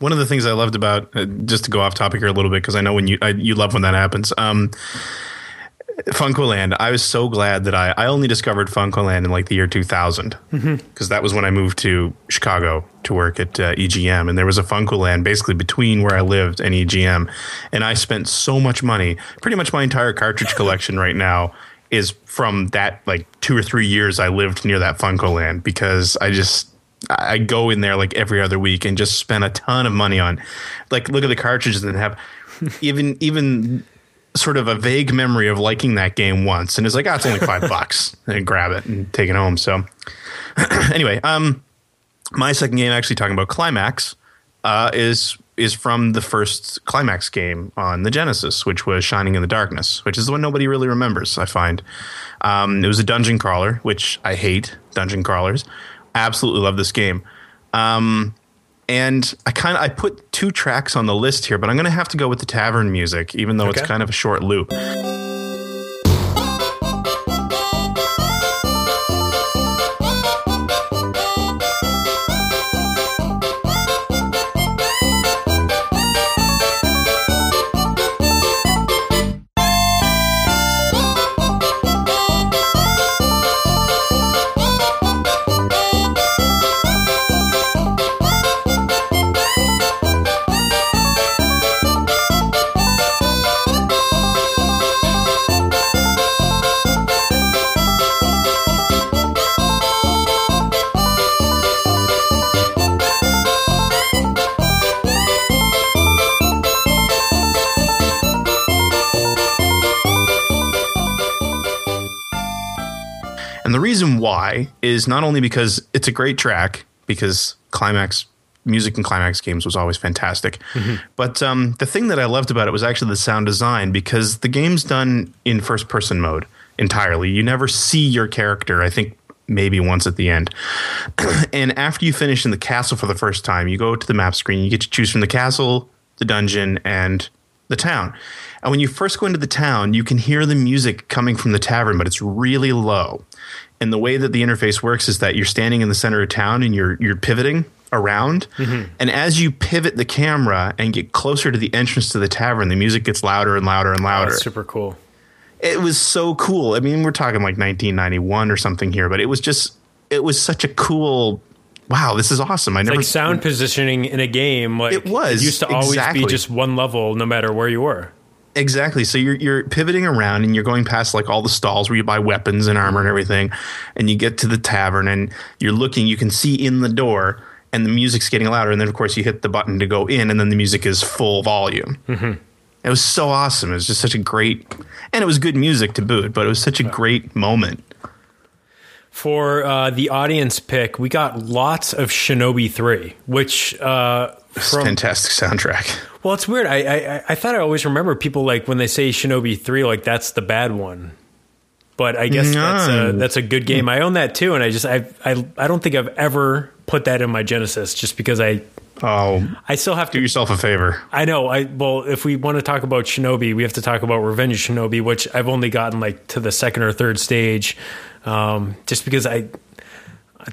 One of the things I loved about uh, just to go off topic here a little bit because I know when you I, you love when that happens. Um, FuncoLand. I was so glad that I I only discovered FuncoLand in like the year 2000 because that was when I moved to Chicago to work at uh, EGM and there was a FuncoLand basically between where I lived and EGM and I spent so much money. Pretty much my entire cartridge collection right now is from that like two or three years I lived near that FuncoLand because I just I go in there like every other week and just spend a ton of money on like look at the cartridges and have. Even even sort of a vague memory of liking that game once. And it's like, oh, it's only five bucks. And grab it and take it home. So anyway, um, my second game actually talking about Climax, uh, is, is from the first Climax game on the Genesis, which was Shining in the Darkness, which is the one nobody really remembers, I find. Um, it was a dungeon crawler, which I hate dungeon crawlers. Absolutely love this game. Um, and I kind of I put two tracks on the list here, but I'm going to have to go with the tavern music, even though it's kind of a short loop. Is not only because it's a great track, because climax music in climax games was always fantastic, but um, the thing that I loved about it was actually the sound design because the game's done in first person mode entirely. You never see your character. I think maybe once at the end. and after you finish in the castle for the first time, you go to the map screen. You get to choose from the castle, the dungeon, and the town. And when you first go into the town, you can hear the music coming from the tavern, but it's really low. And the way that the interface works is that you're standing in the center of town and you're you're pivoting around. Mm-hmm. And as you pivot the camera and get closer to the entrance to the tavern, the music gets louder and louder and louder That's super cool. it was so cool. I mean, we're talking like 1991 or something here, but it was just it was such a cool. Wow, this is awesome! I never Like sound positioning in a game, like It was, used to always exactly. be just one level, no matter where you were. Exactly. So you're you're pivoting around and you're going past like all the stalls where you buy weapons and armor and everything, and you get to the tavern and you're looking. You can see in the door. And the music's getting louder, and then of course you hit the button to go in, and then the music is full volume. It was so awesome. It was just such a great, and it was good music to boot. But it was such a great moment. For uh, the audience pick, we got lots of Shinobi Three, which uh, from Fantastic soundtrack. well, it's weird. I, I I thought I always remember people like when they say Shinobi Three, like that's the bad one. But I guess that's a that's a good game. I own that too, and I just I I I don't think I've ever put that in my Genesis, just because I Oh, I still have do to do yourself a favor. I know. I well, if we want to talk about Shinobi, we have to talk about Revenge of Shinobi, which I've only gotten like to the second or third stage, um, just because I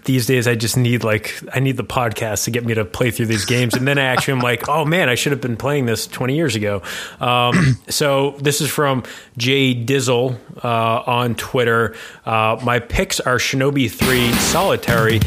these days I just need like I need the podcast to get me to play through these games, and then I actually am like, oh man, I should have been playing this twenty years ago. Um, so this is from Jay Dizzle uh, on Twitter. Uh, my picks are Shinobi Three Solitary.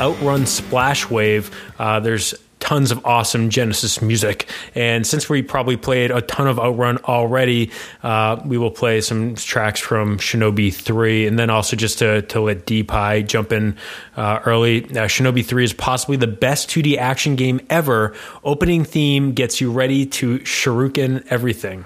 Outrun Splash Wave. Uh, there's tons of awesome Genesis music. And since we probably played a ton of Outrun already, uh, we will play some tracks from Shinobi 3. And then also just to, to let Deepai jump in uh, early, uh, Shinobi 3 is possibly the best 2D action game ever. Opening theme gets you ready to shuriken everything.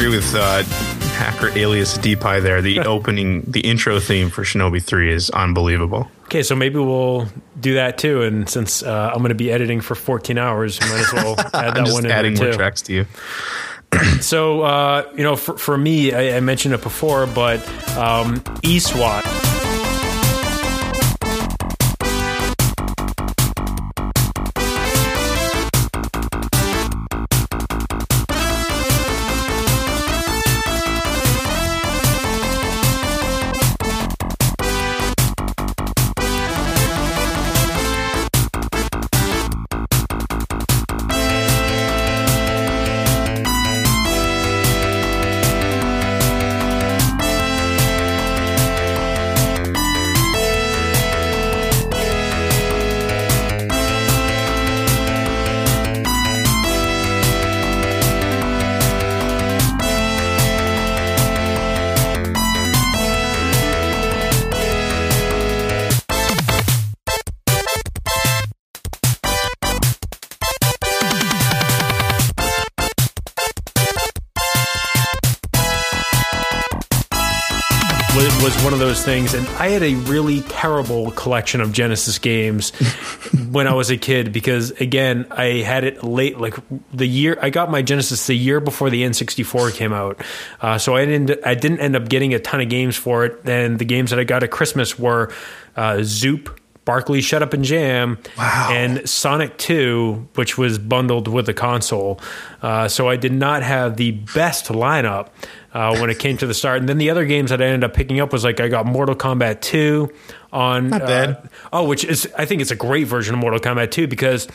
Agree with uh, hacker alias Deepai there. The opening, the intro theme for Shinobi 3 is unbelievable. Okay, so maybe we'll do that too. And since uh, I'm going to be editing for 14 hours, might as well add that one in adding more too. tracks to you. So, uh, you know, for, for me, I, I mentioned it before, but um, eSWAT. And I had a really terrible collection of Genesis games when I was a kid because, again, I had it late, like the year I got my Genesis the year before the N64 came out. Uh, so I didn't, I didn't end up getting a ton of games for it. And the games that I got at Christmas were uh, Zoop, Barkley Shut Up and Jam, Wow. and Sonic 2, which was bundled with the console. Uh, so I did not have the best lineup uh, when it came to the start. And then the other games that I ended up picking up was like I got Mortal Kombat 2 on. Not bad. Uh, oh, which is, I think it's a great version of Mortal Kombat 2 because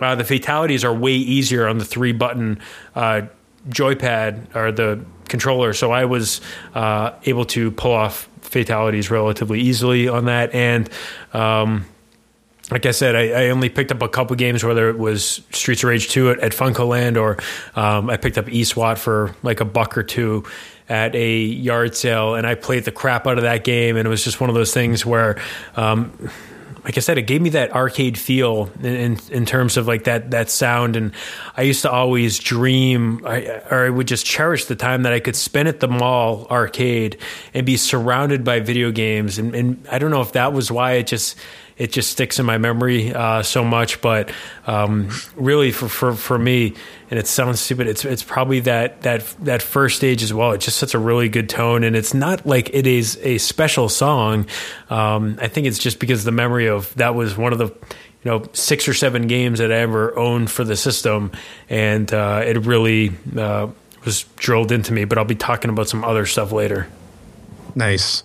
uh, the fatalities are way easier on the three button uh, joypad or the controller. So I was uh, able to pull off fatalities relatively easily on that. And um, like I said, I, I only picked up a couple games, whether it was Streets of Rage 2 at, at FuncoLand or um, I picked up eSWAT for like a buck or two at a yard sale. And I played the crap out of that game. And it was just one of those things where. Um, like I said, it gave me that arcade feel in, in, in terms of like that that sound, and I used to always dream, I, or I would just cherish the time that I could spend at the mall arcade and be surrounded by video games, and, and I don't know if that was why it just it just sticks in my memory uh, so much, but um, really for, for for me, and it sounds stupid, it's it's probably that that that first stage as well. It just sets a really good tone, and it's not like it is a special song. Um, I think it's just because the memory of that was one of the you know six or seven games that I ever owned for the system, and uh, it really uh, was drilled into me. But I'll be talking about some other stuff later. Nice.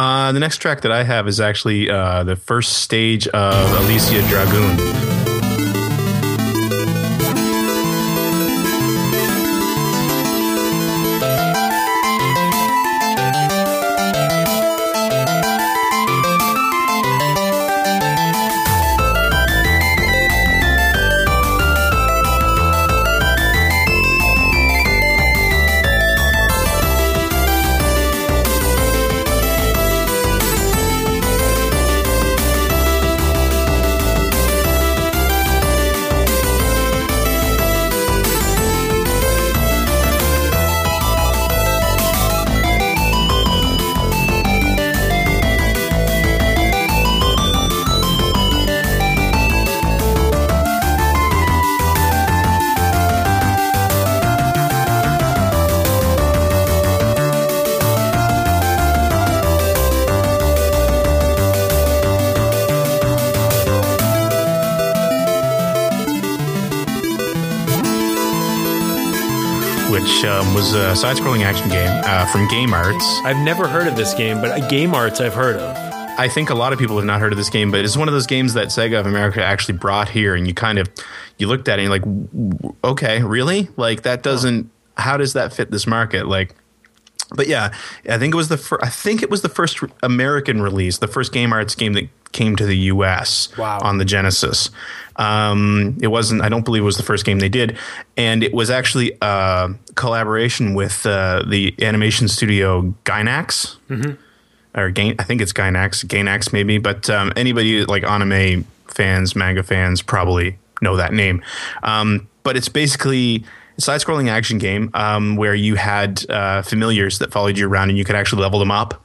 Uh, the next track that I have is actually uh, the first stage of Alisia Dragoon. Side-scrolling action game uh, from Game Arts. I've never heard of this game, but Game Arts I've heard of. I think a lot of people have not heard of this game, but it's one of those games that Sega of America actually brought here, and you kind of you looked at it and you're like, okay, really? Like that doesn't? How does that fit this market? Like, but yeah, I think it was the fir- I think it was the first American release, the first Game Arts game that came to the U.S. Wow. on the Genesis. Um, it wasn't. I don't believe it was the first game they did, and it was actually a collaboration with uh, the animation studio Gainax or Gain, I think it's Gainax, Gainax maybe, but um, anybody like anime fans, manga fans probably know that name. Um, but it's basically a side-scrolling action game um, where you had uh, familiars that followed you around, and you could actually level them up,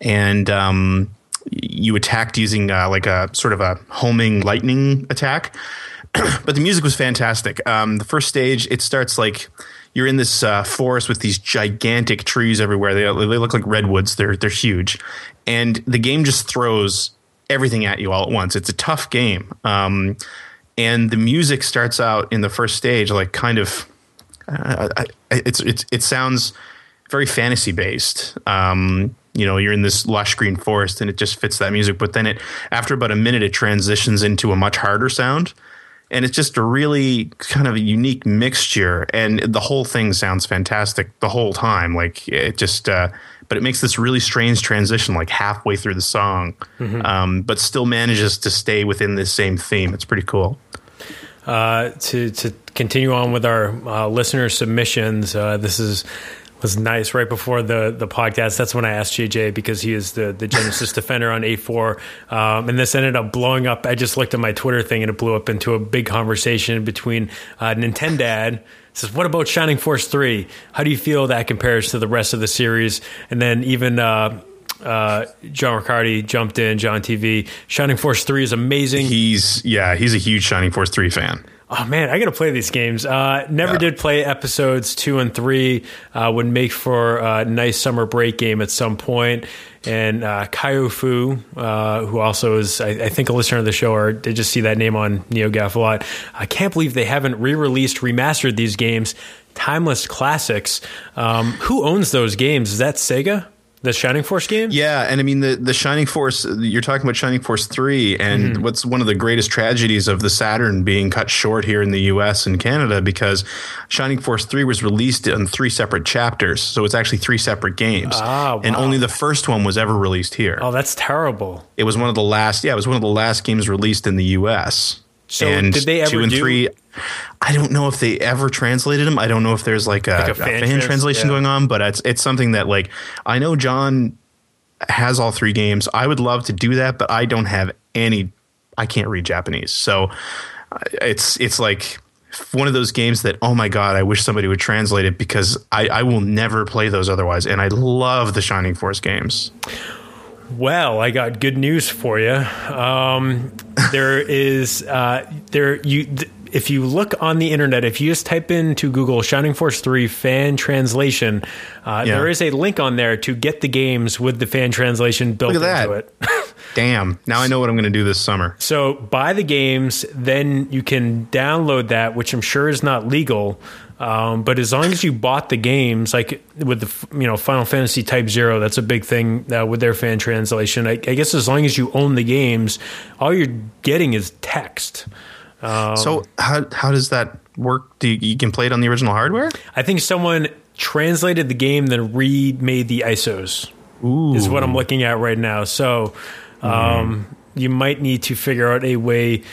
and um, you attacked using uh, like a sort of a homing lightning attack. but the music was fantastic. Um, the first stage, it starts like you're in this uh, forest with these gigantic trees everywhere. They, they look like redwoods. They're they're huge, and the game just throws everything at you all at once. It's a tough game, um, and the music starts out in the first stage like kind of uh, it's it's it sounds very fantasy based. Um, you know, you're in this lush green forest, and it just fits that music. But then it, after about a minute, it transitions into a much harder sound, and it's just a really kind of a unique mixture. And the whole thing sounds fantastic the whole time. Like it just, uh, but it makes this really strange transition, like halfway through the song, um, but still manages to stay within this same theme. It's pretty cool. Uh, to to continue on with our uh, listener submissions, uh, this is was nice right before the the podcast. That's when I asked JJ because he is the the Genesis defender on A four, um, and this ended up blowing up. I just looked at my Twitter thing and it blew up into a big conversation between uh, Nintendad. Says, what about Shining Force three? How do you feel that compares to the rest of the series? And then even. Uh, uh, John Riccardi jumped in, John TV. Shining Force 3 is amazing. He's yeah, he's a huge Shining Force three fan. Oh man, I gotta play these games. Uh, never Yeah. did play episodes two and three. Uh, would make for a nice summer break game at some point. And uh, Kaio Fu, uh, who also is, I, I think, a listener of the show, or did just see that name on NeoGaf a lot. I can't believe they haven't re-released, remastered these games, timeless classics. Um, who owns those games? Is that Sega? The Shining Force game? Yeah, and I mean the the Shining Force. You're talking about Shining Force three, and what's one of the greatest tragedies of the Saturn being cut short here in the U.S. and Canada because Shining Force three was released in three separate chapters, so it's actually three separate games, Ah, and only the first one was ever released here. Oh, that's terrible. It was one of the last. Yeah, it was one of the last games released in the U.S. So and did they ever two and do- three? I don't know if they ever translated them. I don't know if there's like a, Like a a fan fan, trans- translation yeah. going on, but it's it's something that like I know John has all three games. I would love to do that, but I don't have any. I can't read Japanese, so uh, it's it's like one of those games that oh my god, I wish somebody would translate it because I, I will never play those otherwise. And I love the Shining Force games. Well, I got good news for you. Um, there is uh, there you th- if you look on the internet, if you just type into Google Shining Force Three fan translation, uh, Yeah. there is a link on there to get the games with the fan translation built Look at into that. it. Damn! Now I know what I'm going to do this summer. So buy the games, then you can download that, which I'm sure is not legal. Um, but as long as you bought the games, like with the you know Final Fantasy Type Zero, that's a big thing uh, with their fan translation. I, I guess as long as you own the games, all you're getting is text. Um, So how how does that work? Do you, you can play it on the original hardware? I think someone translated the game, then remade the ISOs. Ooh, is what I'm looking at right now. So um, you might need to figure out a way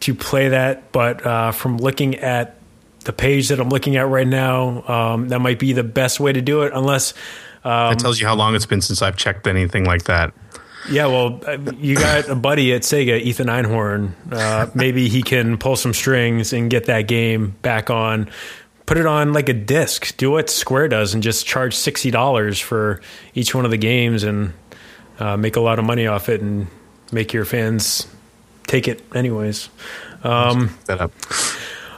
to play that. But uh, from looking at the page that I'm looking at right now, um, that might be the best way to do it. Unless, that tells you how long it's been since I've checked anything like that. yeah, well, uh, you got a buddy at Sega, Ethan Einhorn. Uh, maybe he can pull some strings and get that game back on. Put it on like a disc. Do what Square does and just charge sixty dollars for each one of the games and uh, make a lot of money off it and make your fans take it anyways. Um, That up.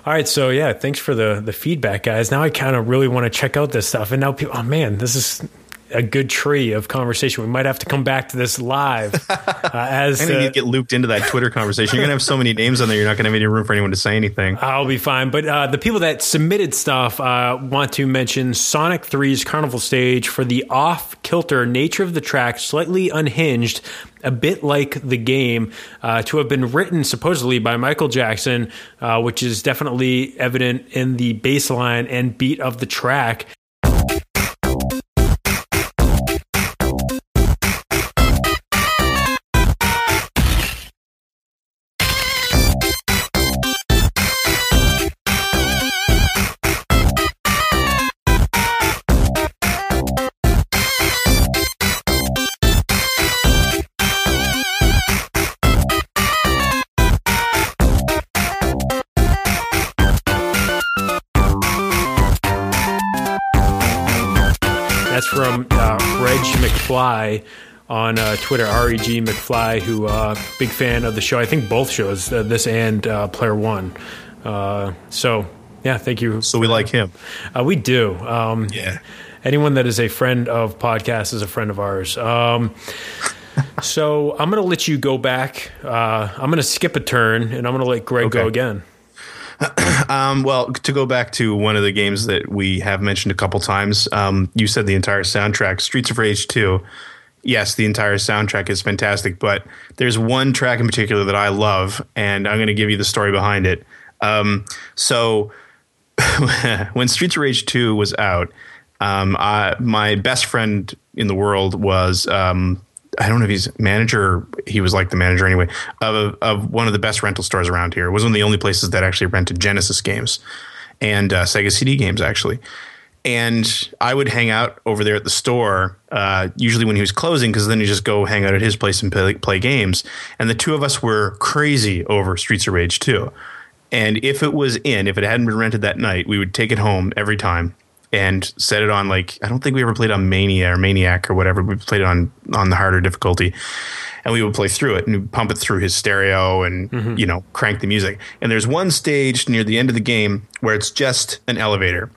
All right, so yeah, thanks for the the feedback, guys. Now I kind of really want to check out this stuff, and now people, oh man, this is a good tree of conversation. We might have to come back to this live uh, as I uh, to get looped into that Twitter conversation. You're gonna have so many names on there. You're not gonna have any room for anyone to say anything. I'll be fine. But uh, the people that submitted stuff uh, want to mention Sonic 3's Carnival Stage for the off kilter nature of the track, slightly unhinged, a bit like the game, uh, to have been written supposedly by Michael Jackson, uh, which is definitely evident in the bass line and beat of the track. From uh, Reg McFly on uh, Twitter, Reg McFly, who uh, big fan of the show. I think both shows, uh, this and uh, Player One. Uh, so yeah, thank you. So we like him. Uh, we do. Um, Yeah. Anyone that is a friend of podcasts is a friend of ours. Um, so I'm going to let you go back. Uh, I'm going to skip a turn, and I'm going to let Greg go again. Um, well, to go back to one of the games that we have mentioned a couple times, um, you said the entire soundtrack, Streets of Rage 2. Yes, the entire soundtrack is fantastic, but there's one track in particular that I love, and I'm going to give you the story behind it. Um, so, when Streets of Rage 2 was out, um, I, my best friend in the world was um, I don't know if he's manager. He was like the manager anyway of of one of the best rental stores around here. It was one of the only places that actually rented Genesis games and uh, Sega CD games actually. And I would hang out over there at the store, uh, usually when he was closing, because then you just go hang out at his place and play, play games. And the two of us were crazy over Streets of Rage 2. And if it was in, if it hadn't been rented that night, we would take it home every time and set it on like I don't think we ever played on Mania or Maniac or whatever. We played it on on the harder difficulty, and we would play through it and pump it through his stereo and Mm-hmm. you know crank the music. And there's one stage near the end of the game where it's just an elevator.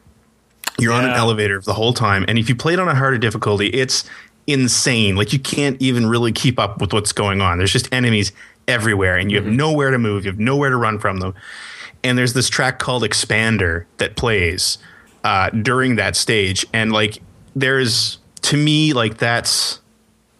You're on an elevator the whole time, and if you played it on a harder difficulty, it's insane. Like you can't even really keep up with what's going on. There's just enemies everywhere, and you have nowhere to move. You have nowhere to run from them. And there's this track called Expander that plays uh, during that stage, and like there's to me like that's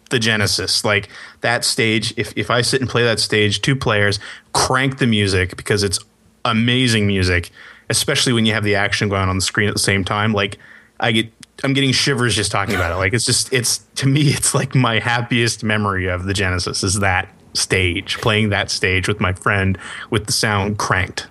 the genesis. Like that stage if, if i sit and play that stage two players crank the music because it's amazing music especially when you have the action going on the screen at the same time. Like i get i'm getting shivers just talking about it. Like it's just it's to me it's like my happiest memory of the genesis is that stage playing that stage with my friend with the sound cranked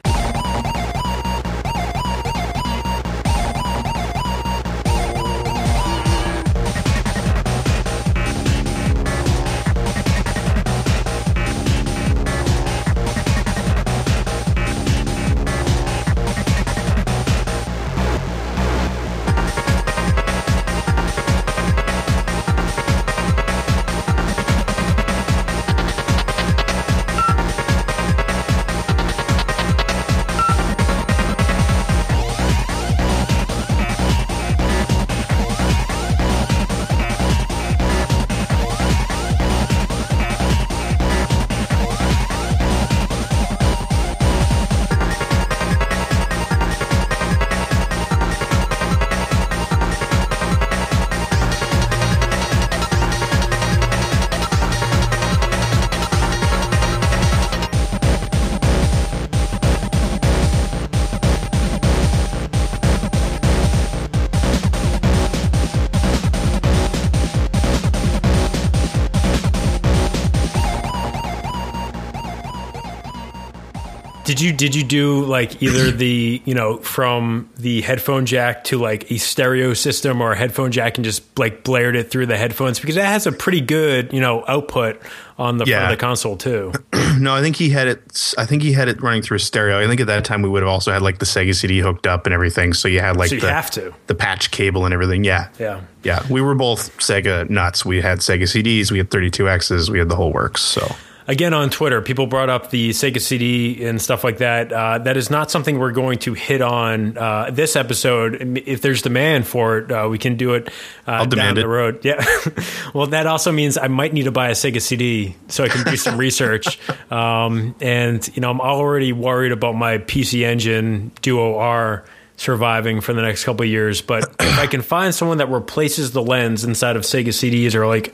you did you do like either the you know from the headphone jack to like a stereo system or a headphone jack and just like blared it through the headphones because that has a pretty good you know output on the front of the console too. no i think he had it i think he had it running through a stereo i think at that time we would have also had like the sega cd hooked up and everything so you had like So you the, have to. the patch cable and everything yeah Yeah. Yeah, we were both Sega nuts. We had Sega CDs, we had 32Xs, we had the whole works. So Again on Twitter, people brought up the Sega CD and stuff like that. Uh, that is not something we're going to hit on uh, this episode. If there's demand for it, uh, we can do it uh, I'll down demand the it. road. Yeah. well, that also means I might need to buy a Sega CD so I can do some research. Um, and you know, I'm already worried about my PC Engine Duo R surviving for the next couple of years. But if I can find someone that replaces the lens inside of Sega CDs, or like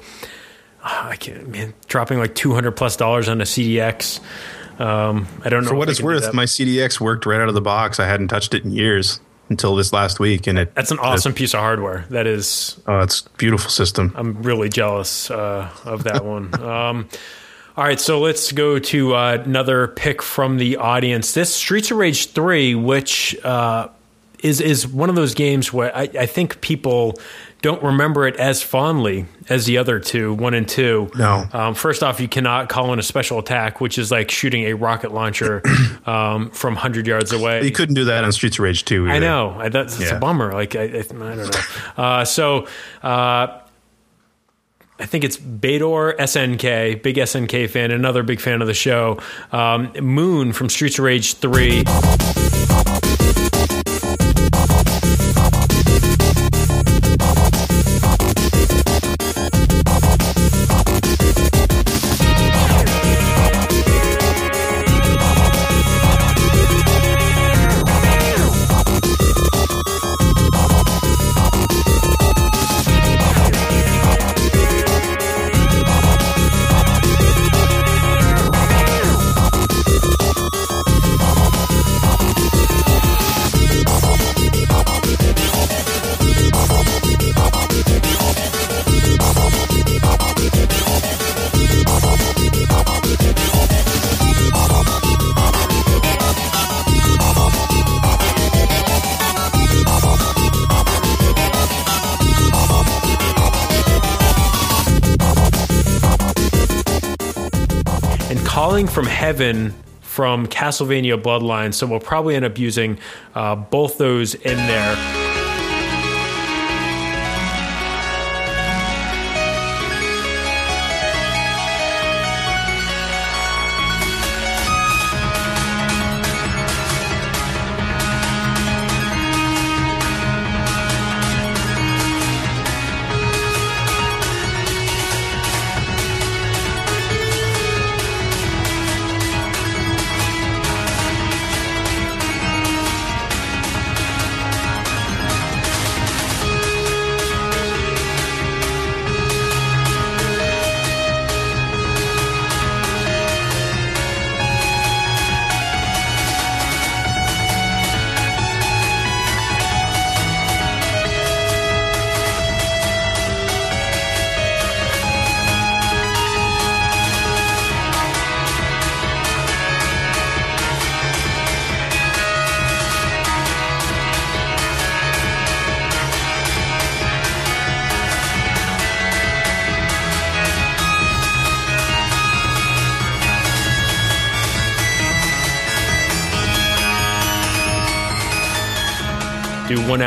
I can't, man, dropping like two hundred plus dollars on a CDX. Um, I don't know for what it's worth, my CDX worked right out of the box. I hadn't touched it in years until this last week, and it That's an awesome piece of hardware. That is, Oh, it's beautiful system. I'm really jealous uh, of that one. Um, all right, so let's go to uh, another pick from the audience. This Streets of Rage three, which uh, is is one of those games where I, I think people don't remember it as fondly as the other two, one and two. No. Um, first off, you cannot call in a special attack, which is like shooting a rocket launcher um, from 100 yards away. You couldn't do that on Streets of Rage 2. Either. I know. I, that's, that's yeah. a bummer. Like, I, I, I don't know. Uh, so, uh, I think it's Bador SNK, big SNK fan, another big fan of the show. Um, Moon from Streets of Rage 3. Calling from Castlevania Bloodline. So we'll probably end up using uh, both those in there.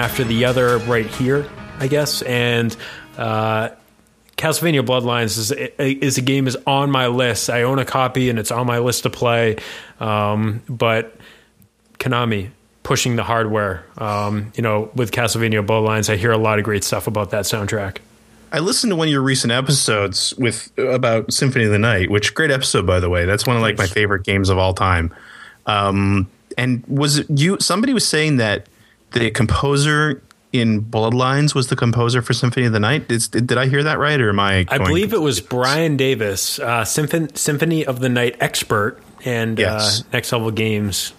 After the other right here, I guess. And uh, Castlevania Bloodlines is is a game is on my list. I own a copy and it's on my list to play. Um, but Konami pushing the hardware. Um, you know, with Castlevania Bloodlines, I hear a lot of great stuff about that soundtrack. I listened to one of your recent episodes with about Symphony of the Night, which great episode by the way. That's one of like my favorite games of all time. Um, and was it you? Somebody was saying that the composer in Bloodlines was the composer for Symphony of the Night. Is, did I hear that right, or am I? I believe it was Brian Davis, uh, Symphony, Symphony of the Night expert, and Yes. uh, Next Level Games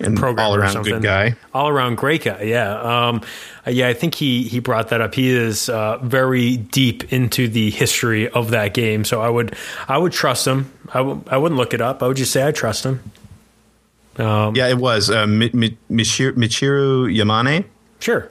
and all around good guy. All around great guy. Yeah. Um, uh, yeah, I think he he brought that up. He is uh, very deep into the history of that game, so I would I would trust him. I w- I wouldn't look it up. I would just say I trust him. Um, Yeah, it was uh, Mi- Mi- Michiru, Michiru Yamane. Sure.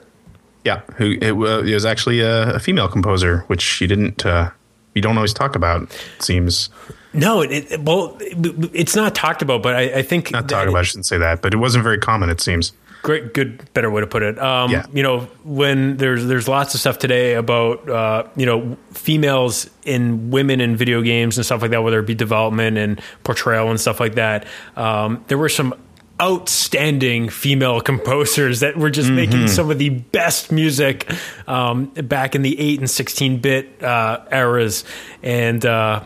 Yeah, who it, wa- it was actually a, a female composer, which you didn't. Uh, you don't always talk about. It seems No, it, it well, it, it's not talked about, but I, I think not that- talk about. I shouldn't say that, but it wasn't very common. It seems. Great good better way to put it um Yeah. you know when there's there's lots of stuff today about uh you know females in women in video games and stuff like that whether it be development and portrayal and stuff like that um there were some outstanding female composers that were just making some of the best music um back in the 8 and 16 bit uh eras and uh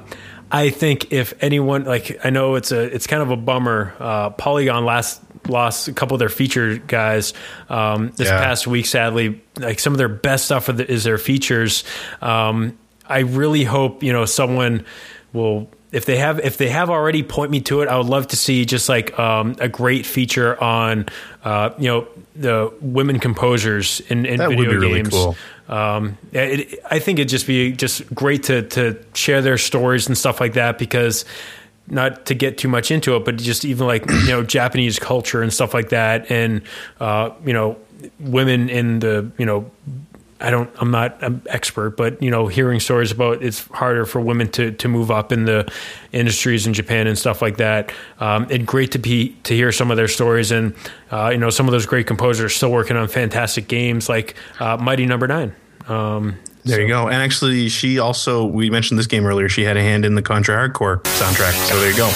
I think if anyone like I know it's a it's kind of a bummer. Uh, Polygon last lost a couple of their feature guys um, this Yeah. past week. Sadly, like some of their best stuff is their features. Um, I really hope you know someone will if they have if they have already point me to it. I would love to see just like um, a great feature on uh, you know the women composers in, in video be really games. cool. Um, it, I think it'd just be just great to to share their stories and stuff like that because not to get too much into it, but just even like you know Japanese culture and stuff like that, and uh, you know women in the you know I don't I'm not an expert, but you know hearing stories about it's harder for women to to move up in the industries in Japan and stuff like that. Um, and great to be to hear some of their stories and uh, you know some of those great composers still working on fantastic games like uh, Mighty Number Nine. Um, There you go. And actually, she also we mentioned this game earlier. She had a hand in the Contra Hard Corps soundtrack. So there you go.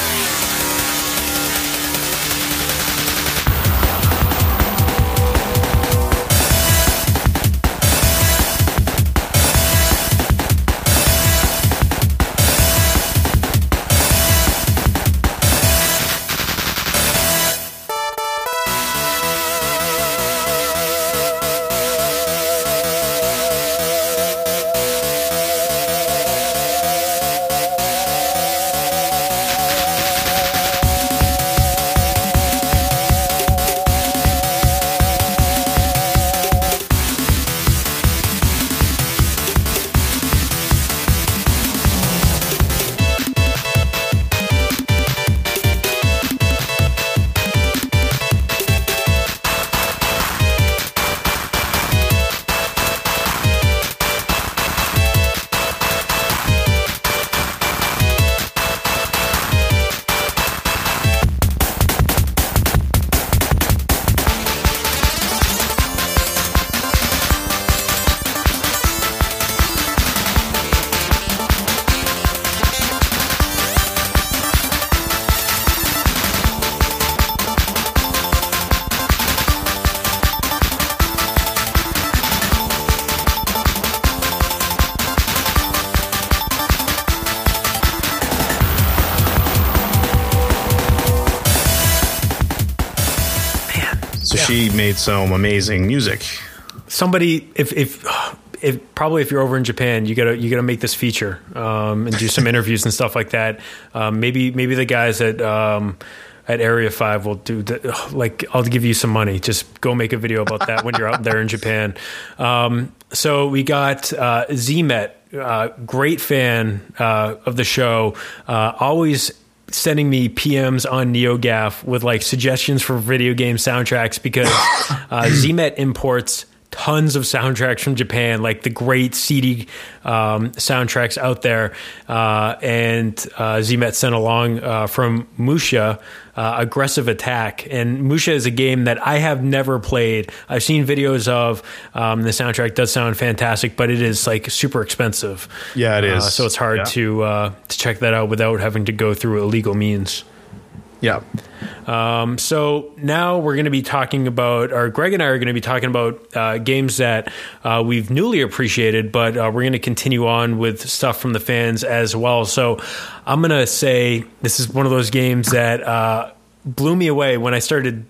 Some amazing music. somebody if if if probably if you're over in Japan, you gotta you gotta make this feature um, and do some interviews and stuff like that. Um, maybe maybe the guys at um, at Area Five will do the, like I'll give you some money. Just go make a video about that when you're out there in Japan. Um, so we got uh, Zmet, uh, great fan uh, of the show, uh, always sending me PMs on NeoGaf with like suggestions for video game soundtracks because uh, Zmet imports tons of soundtracks from Japan, like the great CD um, soundtracks out there. Uh, and uh, Zmet sent along uh, from Musha. Uh, aggressive attack and musha is a game that i have never played i've seen videos of um, the soundtrack does sound fantastic but it is like super expensive Yeah, it is. uh, so it's hard Yeah. to uh, to check that out without having to go through illegal means Yeah. um, so now we're going to be talking about, or Greg and I are going to be talking about uh, games that uh, we've newly appreciated, but uh, we're going to continue on with stuff from the fans as well. So I'm going to say this is one of those games that uh, blew me away when I started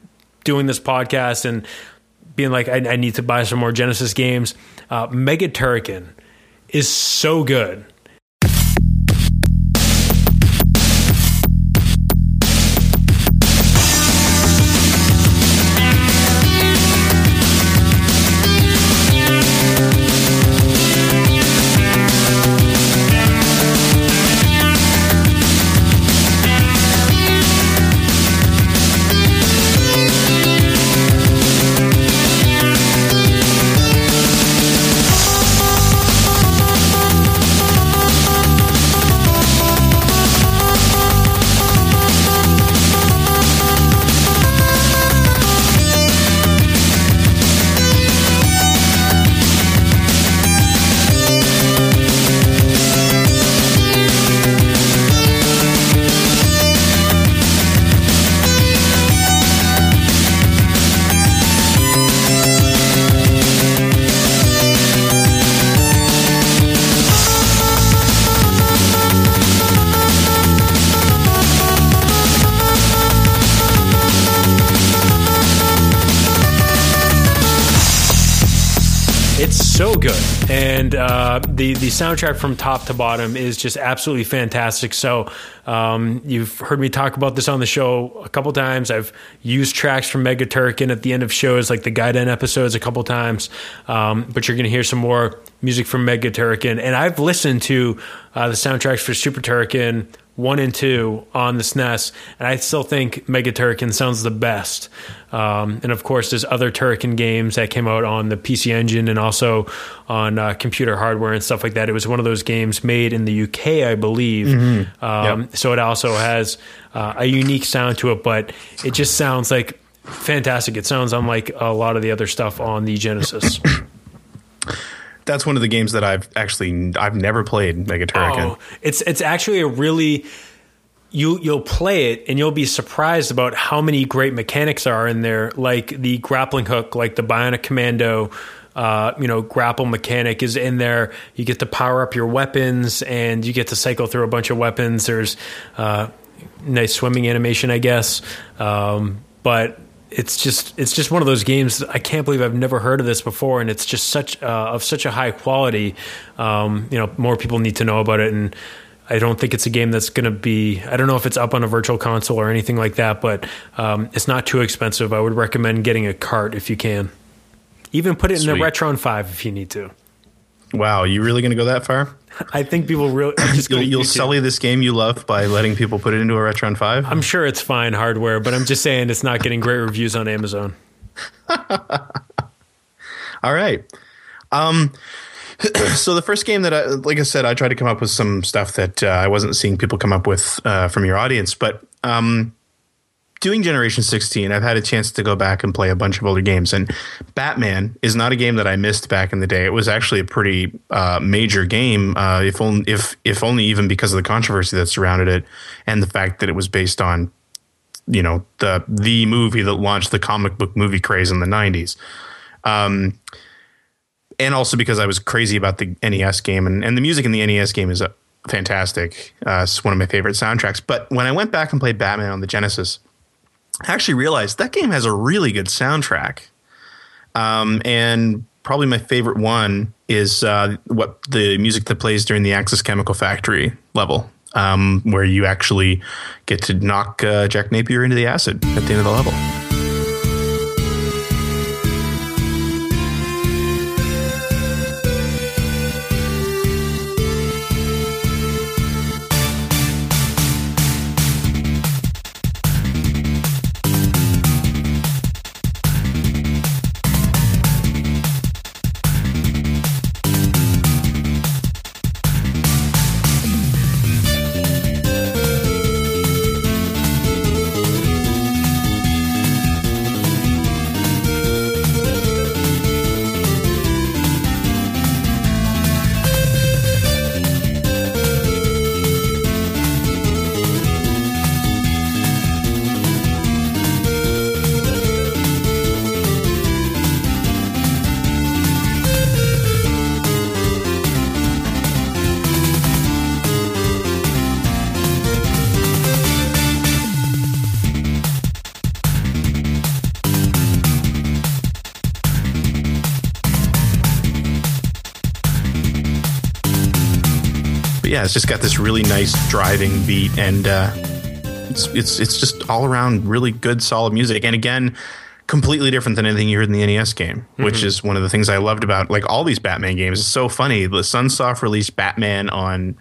doing this podcast and being like, I, I need to buy some more Genesis games. Uh, Mega Turrican is so good. Soundtrack from top to bottom is just absolutely fantastic. So um, you've heard me talk about this on the show a couple times. I've used tracks from Mega Turrican at the end of shows, like the guide Gaiden episodes, a couple times. Um, but you're going to hear some more music from Mega Turrican, and I've listened to uh, the soundtracks for Super Turrican one and two on the SNES, and I still think Mega Turrican sounds the best. Um, and of course, there's other Turrican games that came out on the PC Engine and also on uh, computer hardware and stuff like that. It was one of those games made in the UK, I believe. Um, So it also has uh, a unique sound to it, but it just sounds like fantastic. It sounds unlike a lot of the other stuff on the Genesis. That's one of the games that I've actually I've never played Mega Turrican. Oh, it's it's actually a really you you'll play it and you'll be surprised about how many great mechanics are in there, like the grappling hook, like the Bionic Commando. Uh, you know, grapple mechanic is in there. You get to power up your weapons, and you get to cycle through a bunch of weapons. There's uh, nice swimming animation, I guess. Um, but it's just it's just one of those games. I can't believe I've never heard of this before, and it's just such uh, of such a high quality. Um, you know, more people need to know about it, and I don't think it's a game that's going to be. I don't know if it's up on a virtual console or anything like that, but um, it's not too expensive. I would recommend getting a cart if you can. Even put it in the Sweet. Retron Five if you need to. Wow, you really going to go that far? I think people really just you'll, you'll sully this game you love by letting people put it into a Retron Five. I'm sure it's fine hardware, but I'm just saying it's not getting great reviews on Amazon. All right. Um, so the first game that I, like I said, I tried to come up with some stuff that uh, I wasn't seeing people come up with uh, from your audience, but um, doing Generation 16, I've had a chance to go back and play a bunch of older games, and Batman is not a game that I missed back in the day. It was actually a pretty uh, major game, uh, if only if if only even because of the controversy that surrounded it, and the fact that it was based on, you know, the the movie that launched the comic book movie craze in the 90s and also because I was crazy about the NES game, and, and the music in the NES game is uh, fantastic. Uh, it's one of my favorite soundtracks. But when I went back and played Batman on the Genesis, I actually realized that game has a really good soundtrack. Um, and probably my favorite one is uh, what the music that plays during the Axis Chemical Factory level, um, where you actually get to knock uh, Jack Napier into the acid at the end of the level. Yeah, it's just got this really nice driving beat, and uh, it's it's it's just all around really good, solid music. And again, completely different than anything you heard in the NES game, which Mm-hmm. is one of the things I loved about like all these Batman games. It's so funny. The Sunsoft released Batman on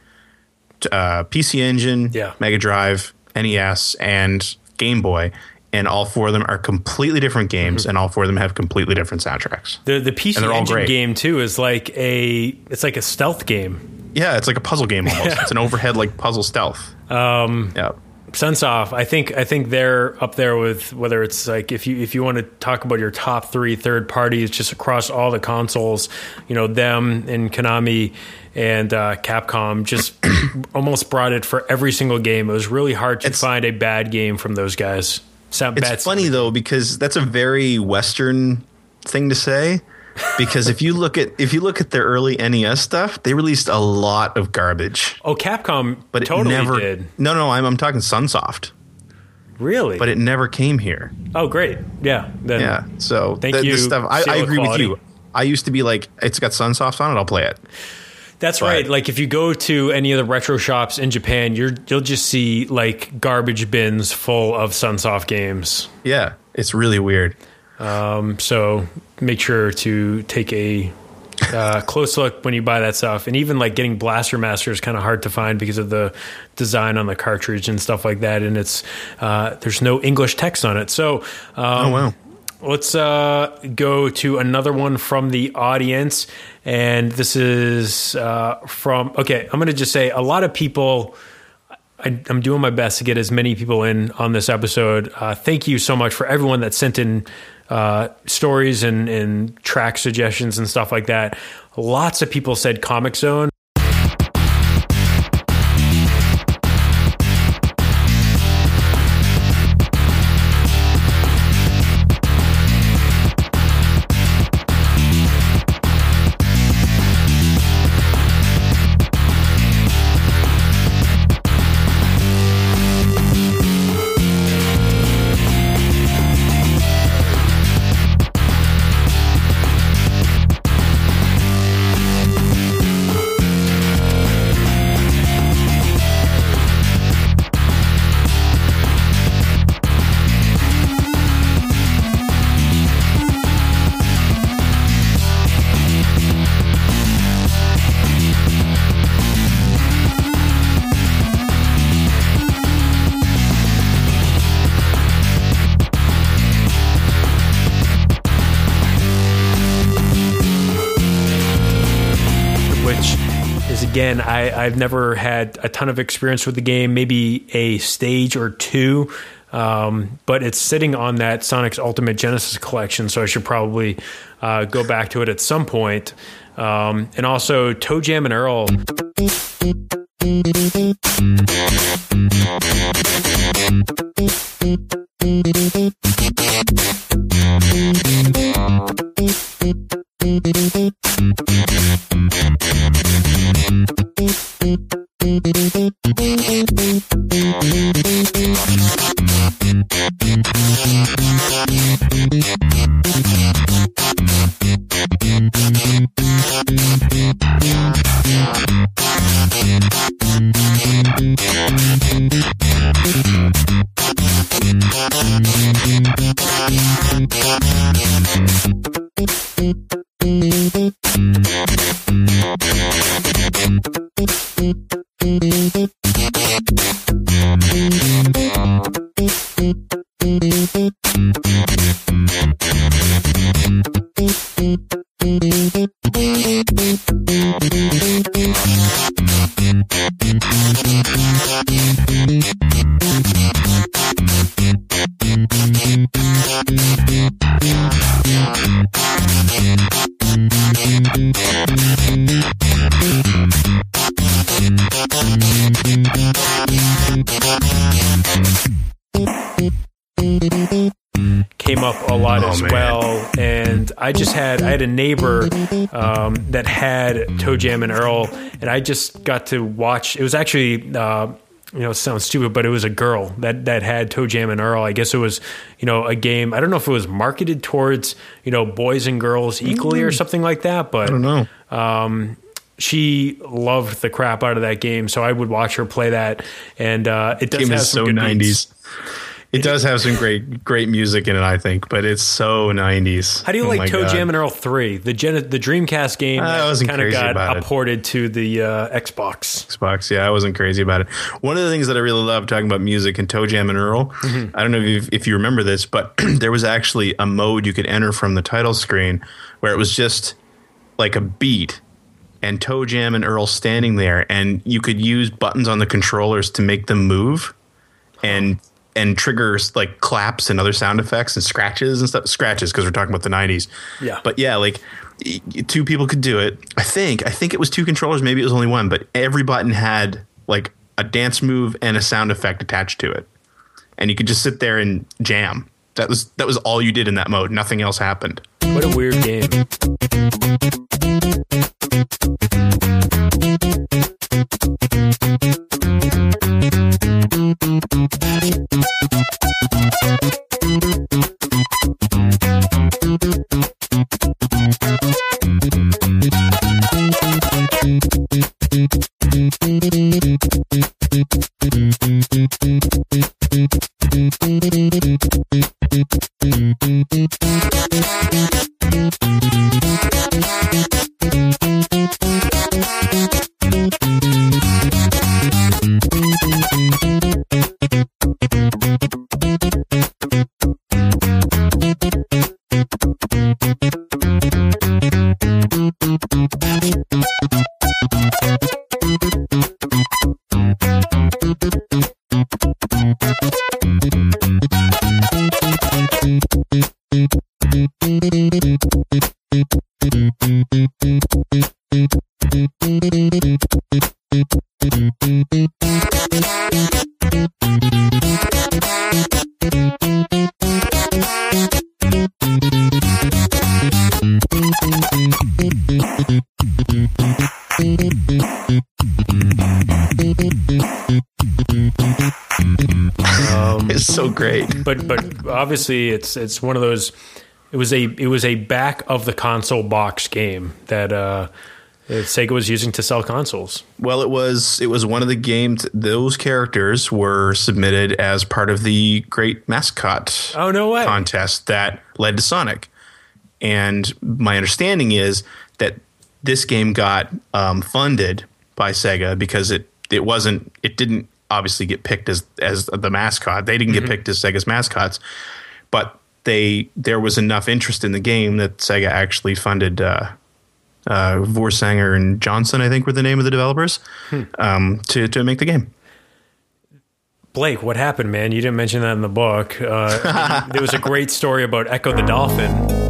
uh, PC Engine, Yeah. Mega Drive, NES, and Game Boy. And all four of them are completely different games, Mm-hmm. and all four of them have completely different soundtracks. The the PC And they're all Engine game too is like a it's like a stealth game. Yeah, it's like a puzzle game almost. It's an overhead like puzzle stealth. Um, yeah. Sunsoft, I think I think they're up there with whether it's like if you if you want to talk about your top three third parties just across all the consoles, you know them and Konami and uh, Capcom just almost brought it for every single game. It was really hard to It's- find a bad game from those guys. Sound It's funny though because that's a very Western thing to say. Because if you look at if you look at their early NES stuff, they released a lot of garbage, Oh, Capcom, but it totally never. did. No, no, I'm I'm talking Sunsoft, Really? but it never came here. oh, great. Yeah. Then, Yeah, so Thank the, you, This stuff, I, I agree quality. with you. I used to be like, it's got Sunsoft on it, I'll play it. That's But- right. Like if you go to any of the retro shops in Japan, you're you'll just see like garbage bins full of Sunsoft games. Yeah, it's really weird. Um, so make sure to take a uh, close look when you buy that stuff. And even like getting Blaster Master is kind of hard to find because of the design on the cartridge and stuff like that. And it's uh, there's no English text on it. So um, Oh wow. Let's uh, go to another one from the audience. And this is uh, from, okay, I'm going to just say a lot of people. I, I'm doing my best to get as many people in on this episode. Uh, thank you so much for everyone that sent in uh, stories and, and track suggestions and stuff like that. Lots of people said Comic Zone. I, I've never had a ton of experience with the game, maybe a stage or two. Um, but it's sitting on that Sonic's Ultimate Genesis collection, so I should probably uh, go back to it at some point. Um, and also, Toe Jam and Earl. Came up a lot Oh, as man. well. And I just had I had a neighbor um, that had Toe Jam and Earl, and I just got to watch. It was actually. Uh, you know, it sounds stupid, but it was a girl that, that had Toe Jam and Earl. I guess it was, you know, a game. I don't know if it was marketed towards, you know, boys and girls equally or something like that. But I don't know. um, she loved the crap out of that game, so I would watch her play that, and uh, it does game have is some so good nineties. beats. It does have some great great music in it, I think, but it's so nineties. How do you like Toe Jam and Earl three, the Gen- the Dreamcast game I wasn't kind of got upported to the uh, Xbox? Xbox. Yeah, I wasn't crazy about it. One of the things that I really love talking about music and Toe Jam and Earl, Mm-hmm. I don't know if, if you remember this, but there was actually a mode you could enter from the title screen where it was just like a beat and Toe Jam and Earl standing there, and you could use buttons on the controllers to make them move and and triggers like claps and other sound effects and scratches and stuff. Scratches because we're talking about the '90s. Yeah. but yeah, like two people could do it. I think. I think it was two controllers. Maybe it was only one, but every button had like a dance move and a sound effect attached to it, and you could just sit there and jam. That was that was all you did in that mode. Nothing else happened. What a weird game. It's so great. but but obviously it's it's one of those. It was a it was a back of the console box game that uh, Sega was using to sell consoles. Well, it was it was one of the games. Those characters were submitted as part of the Great Mascot Oh no way! contest that led to Sonic. And my understanding is that this game got um, funded by Sega because it it wasn't it didn't obviously get picked as as the mascot. They didn't get picked as Sega's mascots, but they there was enough interest in the game that Sega actually funded. Uh, uh, Voorsanger and Johnson, I think, were the name of the developers um, to to make the game. Blake, what happened, man? You didn't mention that in the book. Uh, there was a great story about Ecco the Dolphin.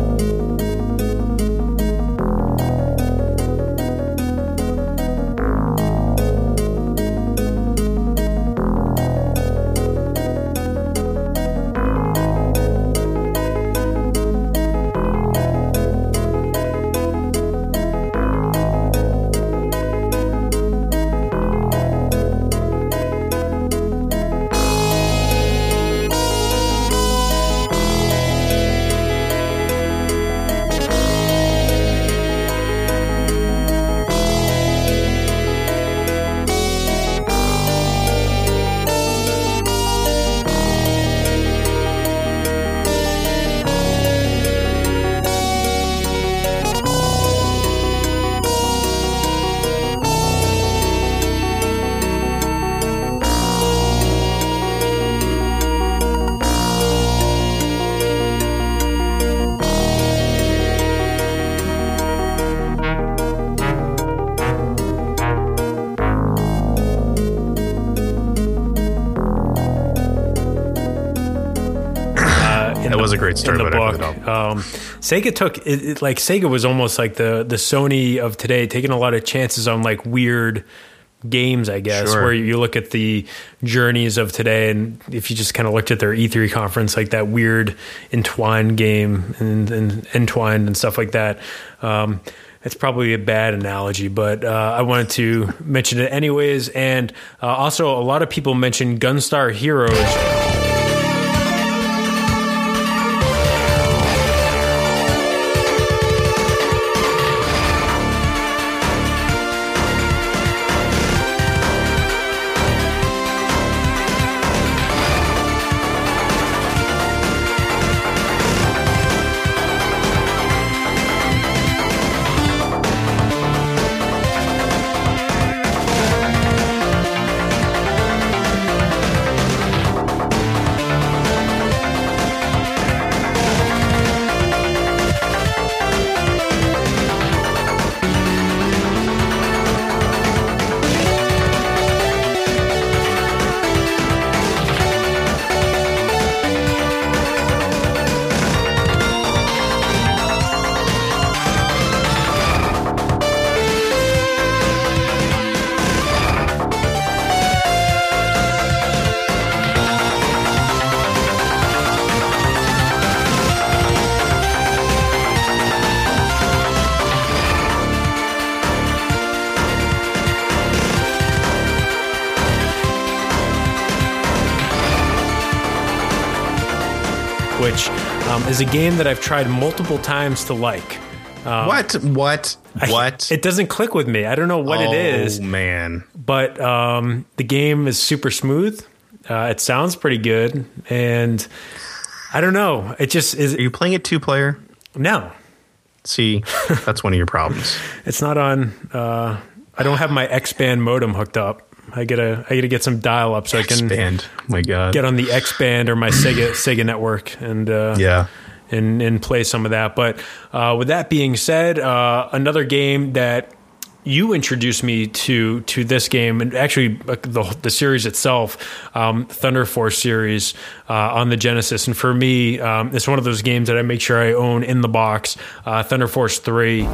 Sega took it, it, like Sega was almost like the the Sony of today, taking a lot of chances on like weird games, I guess. Sure. Where you look at the journeys of today, and if you just kind of looked at their E3 conference, like that weird entwined game and, and entwined and stuff like that. Um, it's probably a bad analogy, but uh, I wanted to mention it anyways. And uh, also, a lot of people mention Gunstar Heroes. Is a game that I've tried multiple times to like. what? What? What? It doesn't click with me. I don't know what it is. oh, it is, man. but um, the game is super smooth. Uh, it sounds pretty good, and I don't know. It just is. Are you playing it two player? No, See, that's one of your problems. it's not on. Uh, I don't have my X band modem hooked up. I gotta I gotta get some dial up so I can Expand. My God. get on the X band or my Sega Sega network and uh, yeah. And and play some of that. But uh, with that being said, uh, another game that you introduced me to to this game and actually uh, the the series itself, um, Thunder Force series uh, on the Genesis. And for me, um, it's one of those games that I make sure I own in the box. Uh, Thunder Force Three.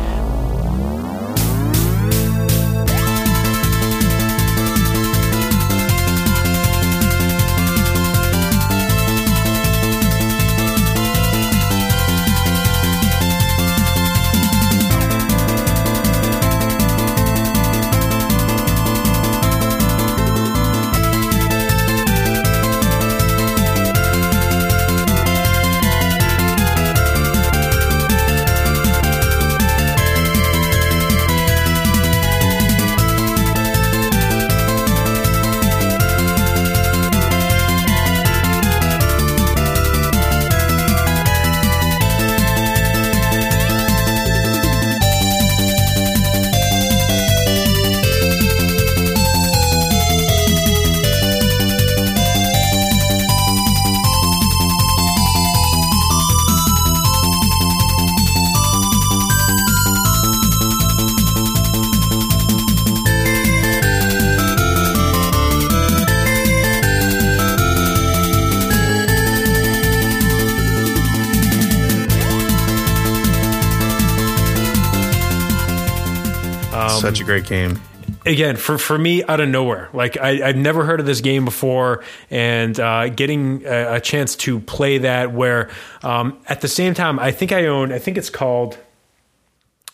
Great game. again for for me out of nowhere like I, i've never heard of this game before and uh, getting a, a chance to play that where um, at the same time i think i own i think it's called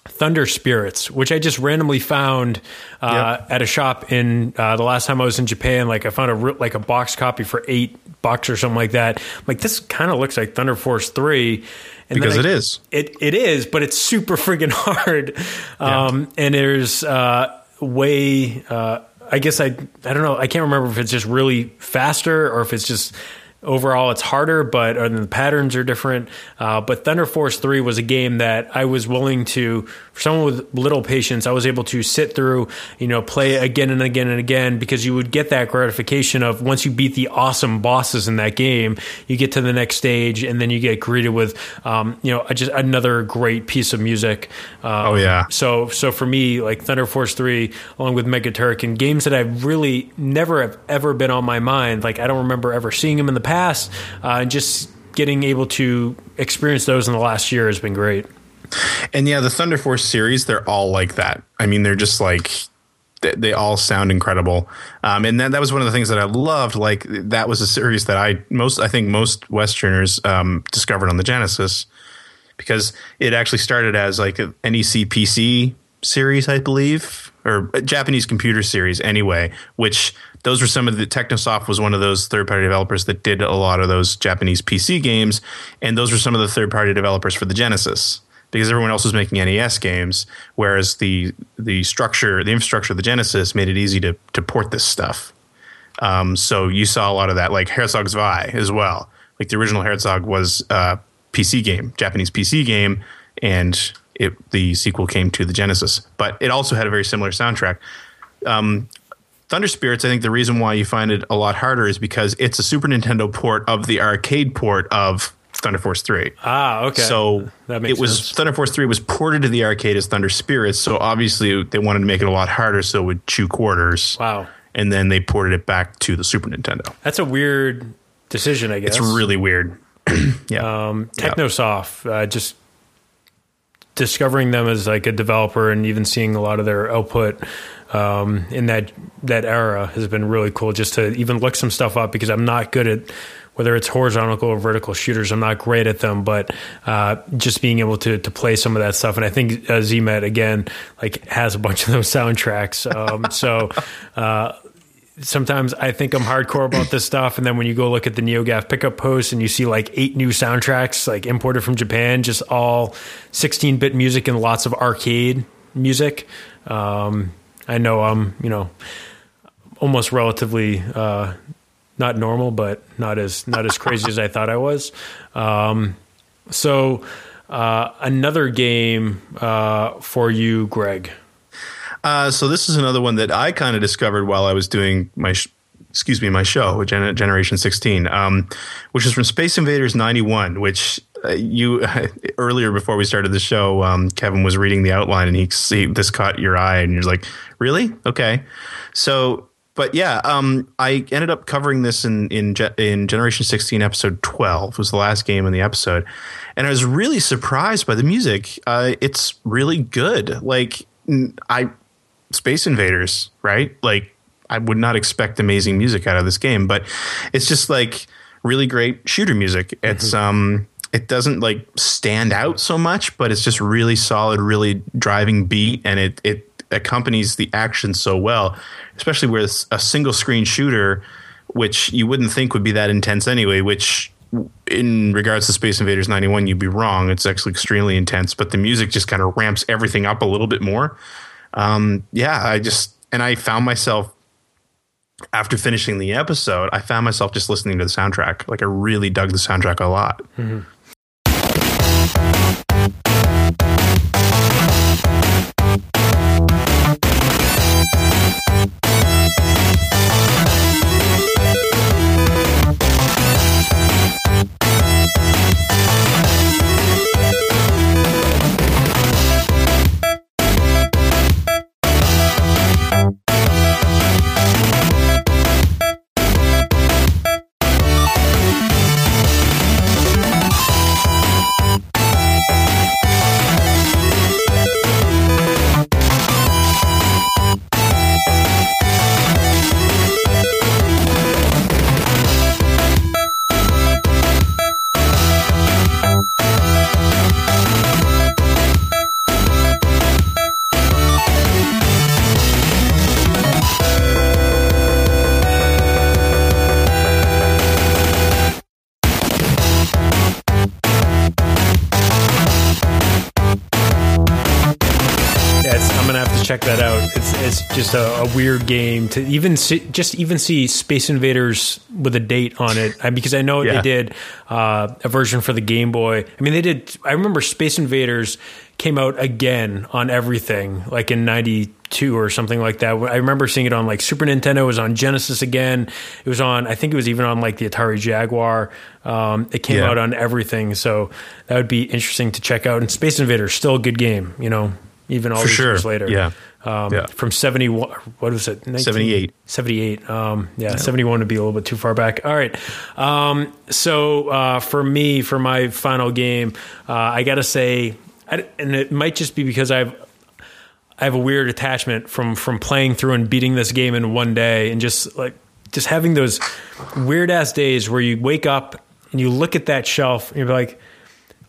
thunder spirits which i just randomly found uh, Yep. at a shop in uh, the last time i was in japan like i found a like a box copy for eight bucks or something like that I'm like this kind of looks like thunder force 3 and Because I- it is. it it is, but it's super friggin' hard. Um, and there's uh, way. Uh, I guess I I don't know. I can't remember if it's just really faster or if it's just overall it's harder, but or the patterns are different. Uh, but Thunder Force Three was a game that I was willing to, for someone with little patience, I was able to sit through, you know, play again and again and again because you would get that gratification of once you beat the awesome bosses in that game, you get to the next stage and then you get greeted with, um, you know, just another great piece of music. Um, Oh, yeah. So so for me, like Thunder Force Three, along with Mega Turrican, games that I've really never have ever been on my mind. Like I don't remember ever seeing them in the past, uh, and just getting able to experience those in the last year has been great. And yeah, the Thunder Force series, they're all like that. I mean, they're just like they, they all sound incredible. Um, and that, that was one of the things that I loved. Like that was a series that I most I think most Westerners um, discovered on the Genesis because it actually started as like a NEC PC series, I believe, or Japanese computer series anyway, which those were some of the Technosoft was one of those third party developers that did a lot of those Japanese PC games. And those were some of the third party developers for the Genesis because everyone else was making NES games, whereas the the structure, the infrastructure of the Genesis made it easy to to port this stuff. Um, so you saw a lot of that, like Herzog's Zwei as well. Like the original Herzog was a PC game, Japanese PC game, and it, the sequel came to the Genesis. But it also had a very similar soundtrack. Um, Thunder Spirits, I think the reason why you find it a lot harder is because it's a Super Nintendo port of the arcade port of Thunder Force 3. Ah, okay. So that makes it was sense. Thunder Force 3 was ported to the arcade as Thunder Spirits. So obviously they wanted to make it a lot harder so it would chew quarters. Wow, And then they ported it back to the Super Nintendo. that's a weird decision. I guess It's really weird. yeah. um, Technosoft. Uh, just discovering them as like a developer and even seeing a lot of their output um, in that that era has been really cool. Just to even look some stuff up because I'm not good at whether it's horizontal or vertical shooters. I'm not great at them, but uh, just being able to to play some of that stuff. And I think uh, ZMet again like has a bunch of those soundtracks. Um, so. Uh, sometimes I think I'm hardcore about this stuff, and then when you go look at the NeoGaf pickup post and you see like eight new soundtracks like imported from Japan, just all 16-bit music and lots of arcade music. Um, I know I'm you know almost relatively uh, not normal, but not as not as crazy as I thought I was. Um, so uh, another game uh, for you, Greg. Uh, so this is another one that I kind of discovered while I was doing my, sh- excuse me, my show, Gen- Generation 16, um, which is from Space Invaders 91, which you earlier before we started the show, um, Kevin was reading the outline and he, he this caught your eye and you're like, really? Okay. So, but yeah, um, I ended up covering this in in in Generation 16 episode 12 was the last game in the episode, and I was really surprised by the music. Uh, it's really good. Like I Space Invaders, right? Like I would not expect amazing music out of this game, but it's just like really great shooter music. It's mm-hmm. um it doesn't like stand out so much, but it's just really solid, really driving beat and it it accompanies the action so well, especially with a single screen shooter which you wouldn't think would be that intense anyway, which in regards to Space Invaders 91, you'd be wrong. It's actually extremely intense, but the music just kind of ramps everything up a little bit more um, yeah, I just and I found myself after finishing the episode, I found myself just listening to the soundtrack. Like I really dug the soundtrack a lot. Mm-hmm. Just a, a weird game to even see, just even see Space Invaders with a date on it because I know yeah. they did uh, a version for the Game Boy. I mean, they did. I remember Space Invaders came out again on everything, like in '92 or something like that. I remember seeing it on like Super Nintendo. It was on Genesis again. It was on. I think it was even on like the Atari Jaguar. Um, it came yeah. out on everything, so that would be interesting to check out. And Space Invaders still a good game, you know even all For these sure. years later. Yeah. Um, yeah. From 71, what was it? 19, 78. 78. Um, yeah, yeah, 71 would be a little bit too far back. All right. Um, so uh, for me, for my final game, uh, I got to say, I, and it might just be because I've, I have a weird attachment from from playing through and beating this game in one day, and just like just having those weird ass days where you wake up and you look at that shelf and you're like,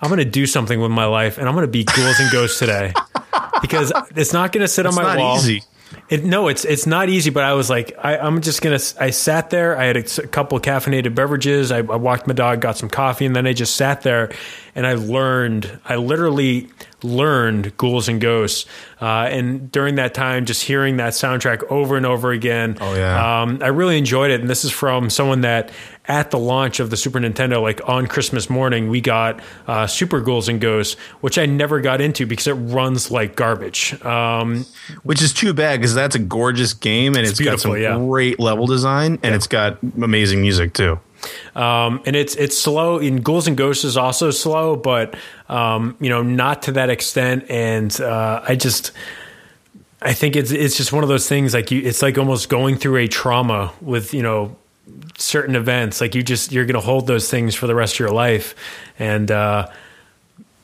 I'm going to do something with my life, and I'm going to be ghouls and ghosts today because it's not going to sit on my wall. Easy. It, no, it's it's not easy. But I was like, I, am just gonna. I sat there. I had a, couple of caffeinated beverages. I, I walked my dog, got some coffee, and then I just sat there and I learned. I literally learned Ghouls and Ghosts. Uh, and during that time, just hearing that soundtrack over and over again, oh yeah, um, I really enjoyed it. And this is from someone that at the launch of the Super Nintendo, like on Christmas morning, we got uh, Super Ghouls and Ghosts, which I never got into because it runs like garbage. Um, which is too bad because that's a gorgeous game and it's, it's got some yeah. great level design and yeah. it's got amazing music too. Um, and it's it's slow. In Ghouls and Ghosts is also slow, but um, you know not to that extent. And uh, I just I think it's it's just one of those things like you. It's like almost going through a trauma with you know certain events. Like you just you're going to hold those things for the rest of your life, and uh,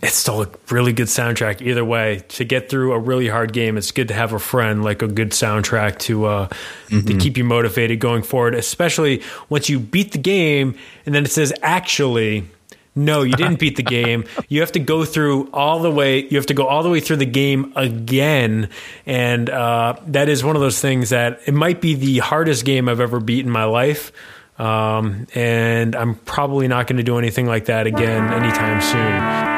it's still a really good soundtrack either way. To get through a really hard game, it's good to have a friend like a good soundtrack to uh, mm-hmm. to keep you motivated going forward. Especially once you beat the game, and then it says actually no, you didn't beat the game. You have to go through all the way. You have to go all the way through the game again, and uh, that is one of those things that it might be the hardest game I've ever beat in my life. Um, and I'm probably not going to do anything like that again anytime soon.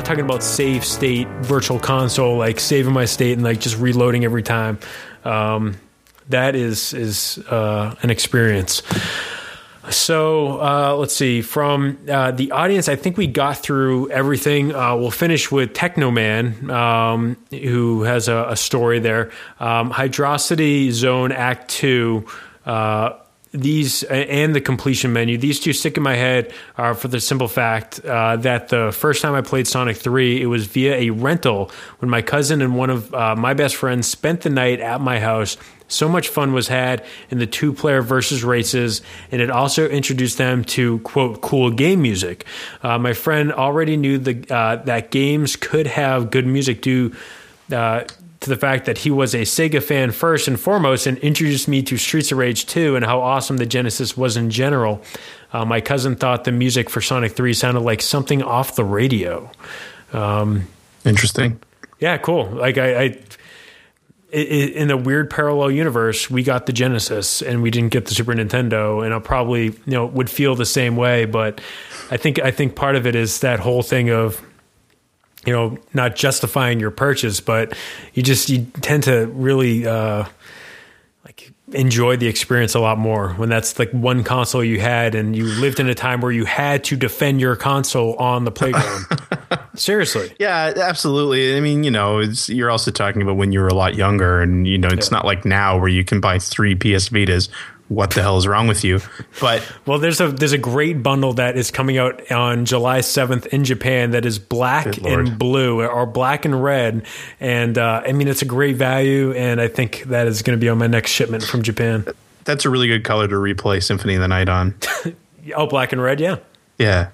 Not talking about save state virtual console, like saving my state and like just reloading every time. Um, that is is uh, an experience. So uh, let's see. From uh, the audience, I think we got through everything. Uh, we'll finish with Technoman, um, who has a, a story there. Um, Hydrocity Zone Act Two uh, these and the completion menu. These two stick in my head uh, for the simple fact uh, that the first time i played sonic 3 it was via a rental when my cousin and one of uh, my best friends spent the night at my house. So much fun was had in the two player versus races and it also introduced them to quote cool game music. Uh, my friend already knew the, uh, that games could have good music due to the fact that he was a Sega fan first and foremost and introduced me to Streets of Rage 2 and how awesome the Genesis was in general. Uh, my cousin thought the music for Sonic 3 sounded like something off the radio. Um, Interesting. Yeah, cool. Like I, I it, in the weird parallel universe, we got the Genesis and we didn't get the Super Nintendo, and I probably you know would feel the same way. But I think I think part of it is that whole thing of you know, not justifying your purchase, but you just you tend to really uh, like enjoy the experience a lot more when that's like one console you had and you lived in a time where you had to defend your console on the playground. Seriously. Yeah, absolutely. I mean, you know, you're also talking about when you were a lot younger and you know, it's yeah. not like now where you can buy 3 PS Vitas what the hell is wrong with you? But well, there's a there's a great bundle that is coming out on July 7th in Japan that is black and blue or black and red, and uh, I mean it's a great value, and I think that is going to be on my next shipment from Japan. That's a really good color to replay Symphony of the Night on. oh, black and red, yeah. Yeah.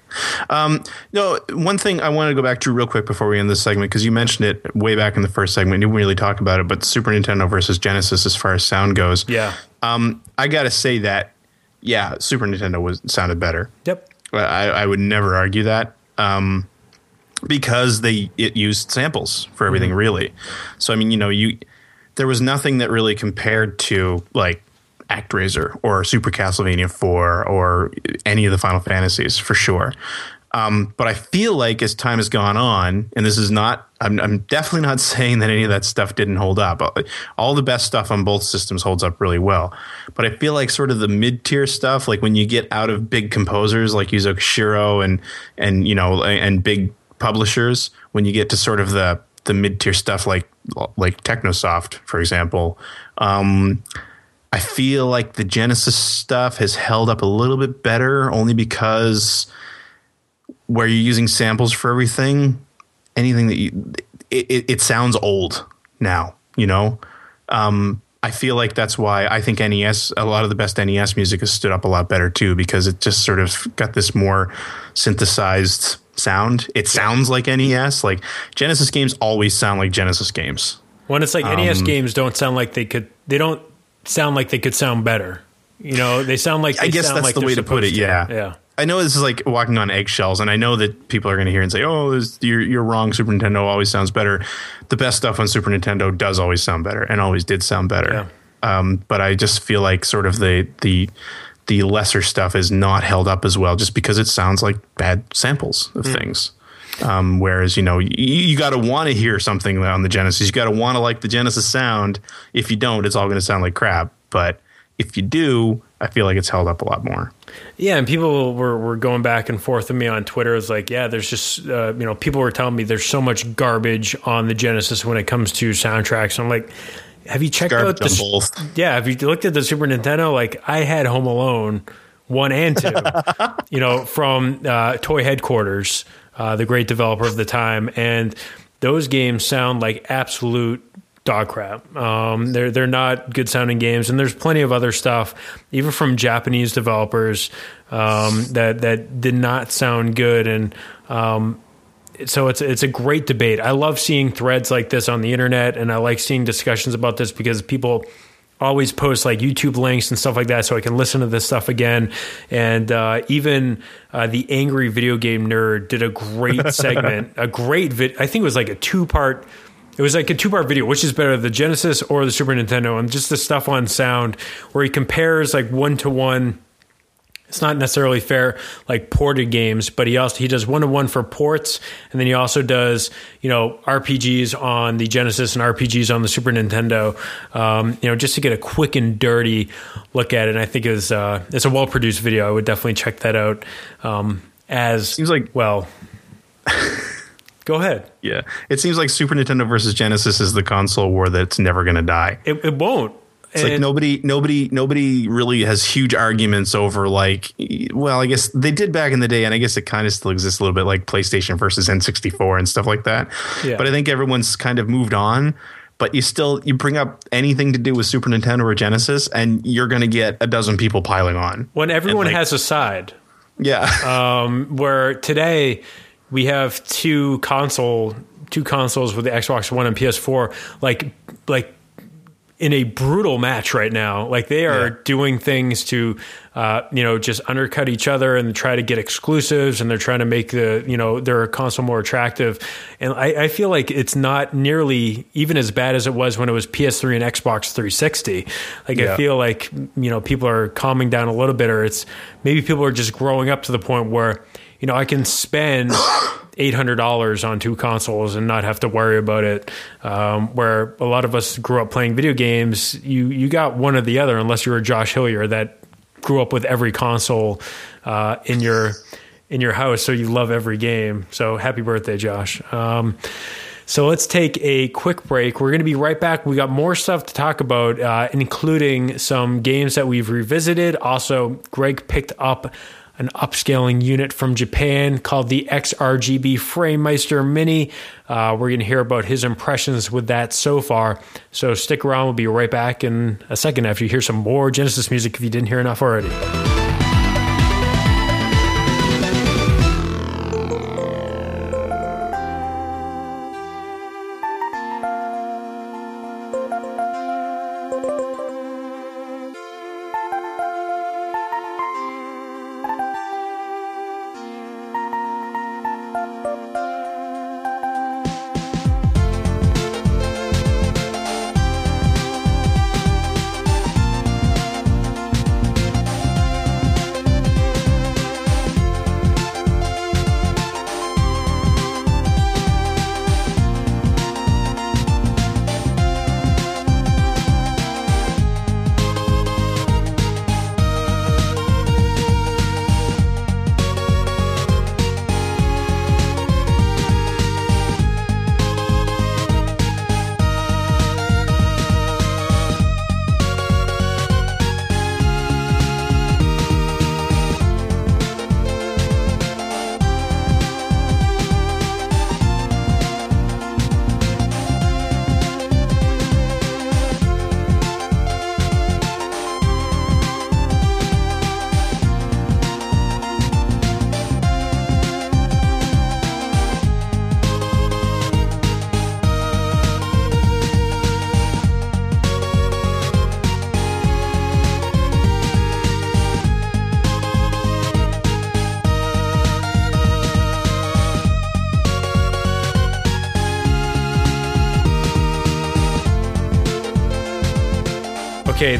Um, no, one thing I want to go back to real quick before we end this segment, because you mentioned it way back in the first segment. You didn't really talk about it, but Super Nintendo versus Genesis as far as sound goes. Yeah. Um, I got to say that, yeah, Super Nintendo was sounded better. Yep. I, I would never argue that. Um, because they it used samples for everything mm-hmm. really. So I mean, you know, you there was nothing that really compared to like ActRaiser or Super Castlevania 4 or any of the Final Fantasies for sure. Um, but I feel like as time has gone on, and this is not, I'm, I'm, definitely not saying that any of that stuff didn't hold up. All the best stuff on both systems holds up really well. But I feel like sort of the mid tier stuff, like when you get out of big composers like Yuzo Koshiro and, and, you know, and big publishers, when you get to sort of the, the mid tier stuff like, like Technosoft, for example, um, I feel like the Genesis stuff has held up a little bit better only because where you're using samples for everything, anything that you, it, it sounds old now, you know? Um, I feel like that's why I think NES, a lot of the best NES music has stood up a lot better too, because it just sort of got this more synthesized sound. It sounds like NES. Like Genesis games always sound like Genesis games. When it's like NES games don't sound like they could, they don't sound like they could sound better. You know, they sound like they I guess sound that's like the way to put it. supposed Yeah, yeah. I know this is like walking on eggshells, and I know that people are going to hear and say, "Oh, you're you're wrong. Super Nintendo always sounds better." The best stuff on Super Nintendo does always sound better, and always did sound better. Um, but I just feel like sort of the the the lesser stuff is not held up as well, just because it sounds like bad samples of things. Um, whereas you know you, you got to want to hear something on the Genesis. You got to want to like the Genesis sound. If you don't, it's all going to sound like crap. But if you do, I feel like it's held up a lot more. Yeah, and people were, were going back and forth with me on Twitter. It's like, yeah, there's just, uh, you know, people were telling me there's so much garbage on the Genesis when it comes to soundtracks. I'm like, have you checked Garbage out the? both. Yeah, have you looked at the Super Nintendo? Like, I had Home Alone one and two, you know, from uh, Toy Headquarters, uh, the great developer of the time, and those games sound like absolute dog crap. Um, they're they're not good sounding games, and there's plenty of other stuff, even from Japanese developers, um, that that did not sound good, and um, so it's it's a great debate. I love seeing threads like this on the internet, and I like seeing discussions about this because people always post like YouTube links and stuff like that, so I can listen to this stuff again. And uh, even uh, the angry video game nerd did a great segment, a great vid. I think it was like a two part. It was like a two part video, which is better, the Genesis or the Super Nintendo, and just the stuff on sound where he compares like one to one it's not necessarily fair like ported games but he also he does one to one for ports and then he also does you know rpgs on the genesis and rpgs on the super nintendo um, you know just to get a quick and dirty look at it. And i think it's uh, it's a well produced video. I would definitely check that out um, as Seems like- well. Go ahead. Yeah, it seems like Super Nintendo versus Genesis is the console war that's never going to die. it, it won't It's like nobody, nobody, nobody really has huge arguments over like. Well, I guess they did back in the day, and I guess it kind of still exists a little bit, like PlayStation versus N64 and stuff like that. Yeah. But I think everyone's kind of moved on. But you still you bring up anything to do with Super Nintendo or Genesis, and you're going to get a dozen people piling on. when everyone like- has a side Yeah, um, where today we have two console two consoles with the Xbox One and PS4 like like in a brutal match right now. Like they are Yeah. doing things to uh, you know just undercut each other and try to get exclusives and they're trying to make the you know their console more attractive. And I, I feel like it's not nearly even as bad as it was when it was PS3 and Xbox 360 like I feel like you know people are calming down a little bit or it's maybe people are just growing up to the point where you know I can spend eight hundred dollars on two consoles and not have to worry about it. Um, where a lot of us grew up playing video games, you you got one or the other, unless you were Josh Hillier that grew up with every console uh, in your in your house, so you love every game. So happy birthday, Josh. Um, so let's take a quick break. We're going to be right back. We got more stuff to talk about, uh, including some games that we've revisited. Also, Greg picked up an upscaling unit from Japan called the XRGB FrameMeister Mini. Uh, we're going to hear about his impressions with that so far. So stick around. We'll be right back in a second after you hear some more Genesis music if you didn't hear enough already.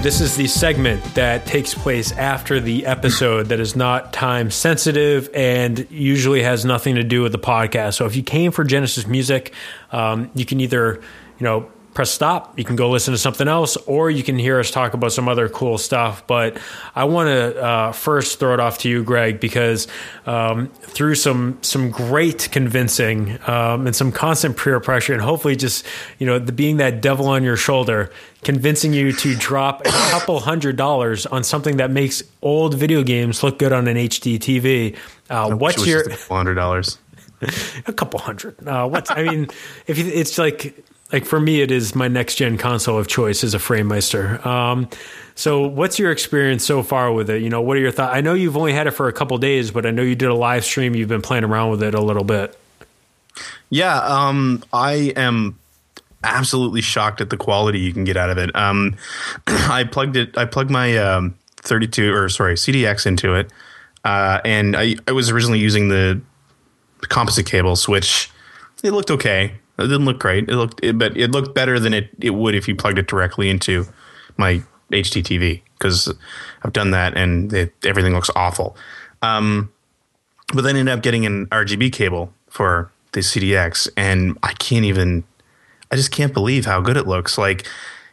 This is the segment that takes place after the episode that is not time sensitive and usually has nothing to do with the podcast. So if you came for Genesis music, um, you can either, you know, press stop. You can go listen to something else, or you can hear us talk about some other cool stuff. But I want to uh, first throw it off to you, Greg, because um, through some some great convincing um, and some constant peer pressure, and hopefully just you know the being that devil on your shoulder, convincing you to drop a couple hundred dollars on something that makes old video games look good on an HD TV. Uh, what's your just a couple hundred dollars? a couple hundred. Uh, what's I mean, if you, it's like like for me, it is my next gen console of choice is a FrameMeister. Um, so, what's your experience so far with it? You know, what are your thoughts? I know you've only had it for a couple days, but I know you did a live stream. You've been playing around with it a little bit. Yeah, um, I am absolutely shocked at the quality you can get out of it. Um, I plugged it. I plugged my um, 32 or sorry CDX into it, uh, and I, I was originally using the composite cables, which it looked okay. It didn't look great. It looked, it, but it looked better than it, it would if you plugged it directly into my HDTV because I've done that and it, everything looks awful. Um, but then ended up getting an RGB cable for the CDX, and I can't even. I just can't believe how good it looks. Like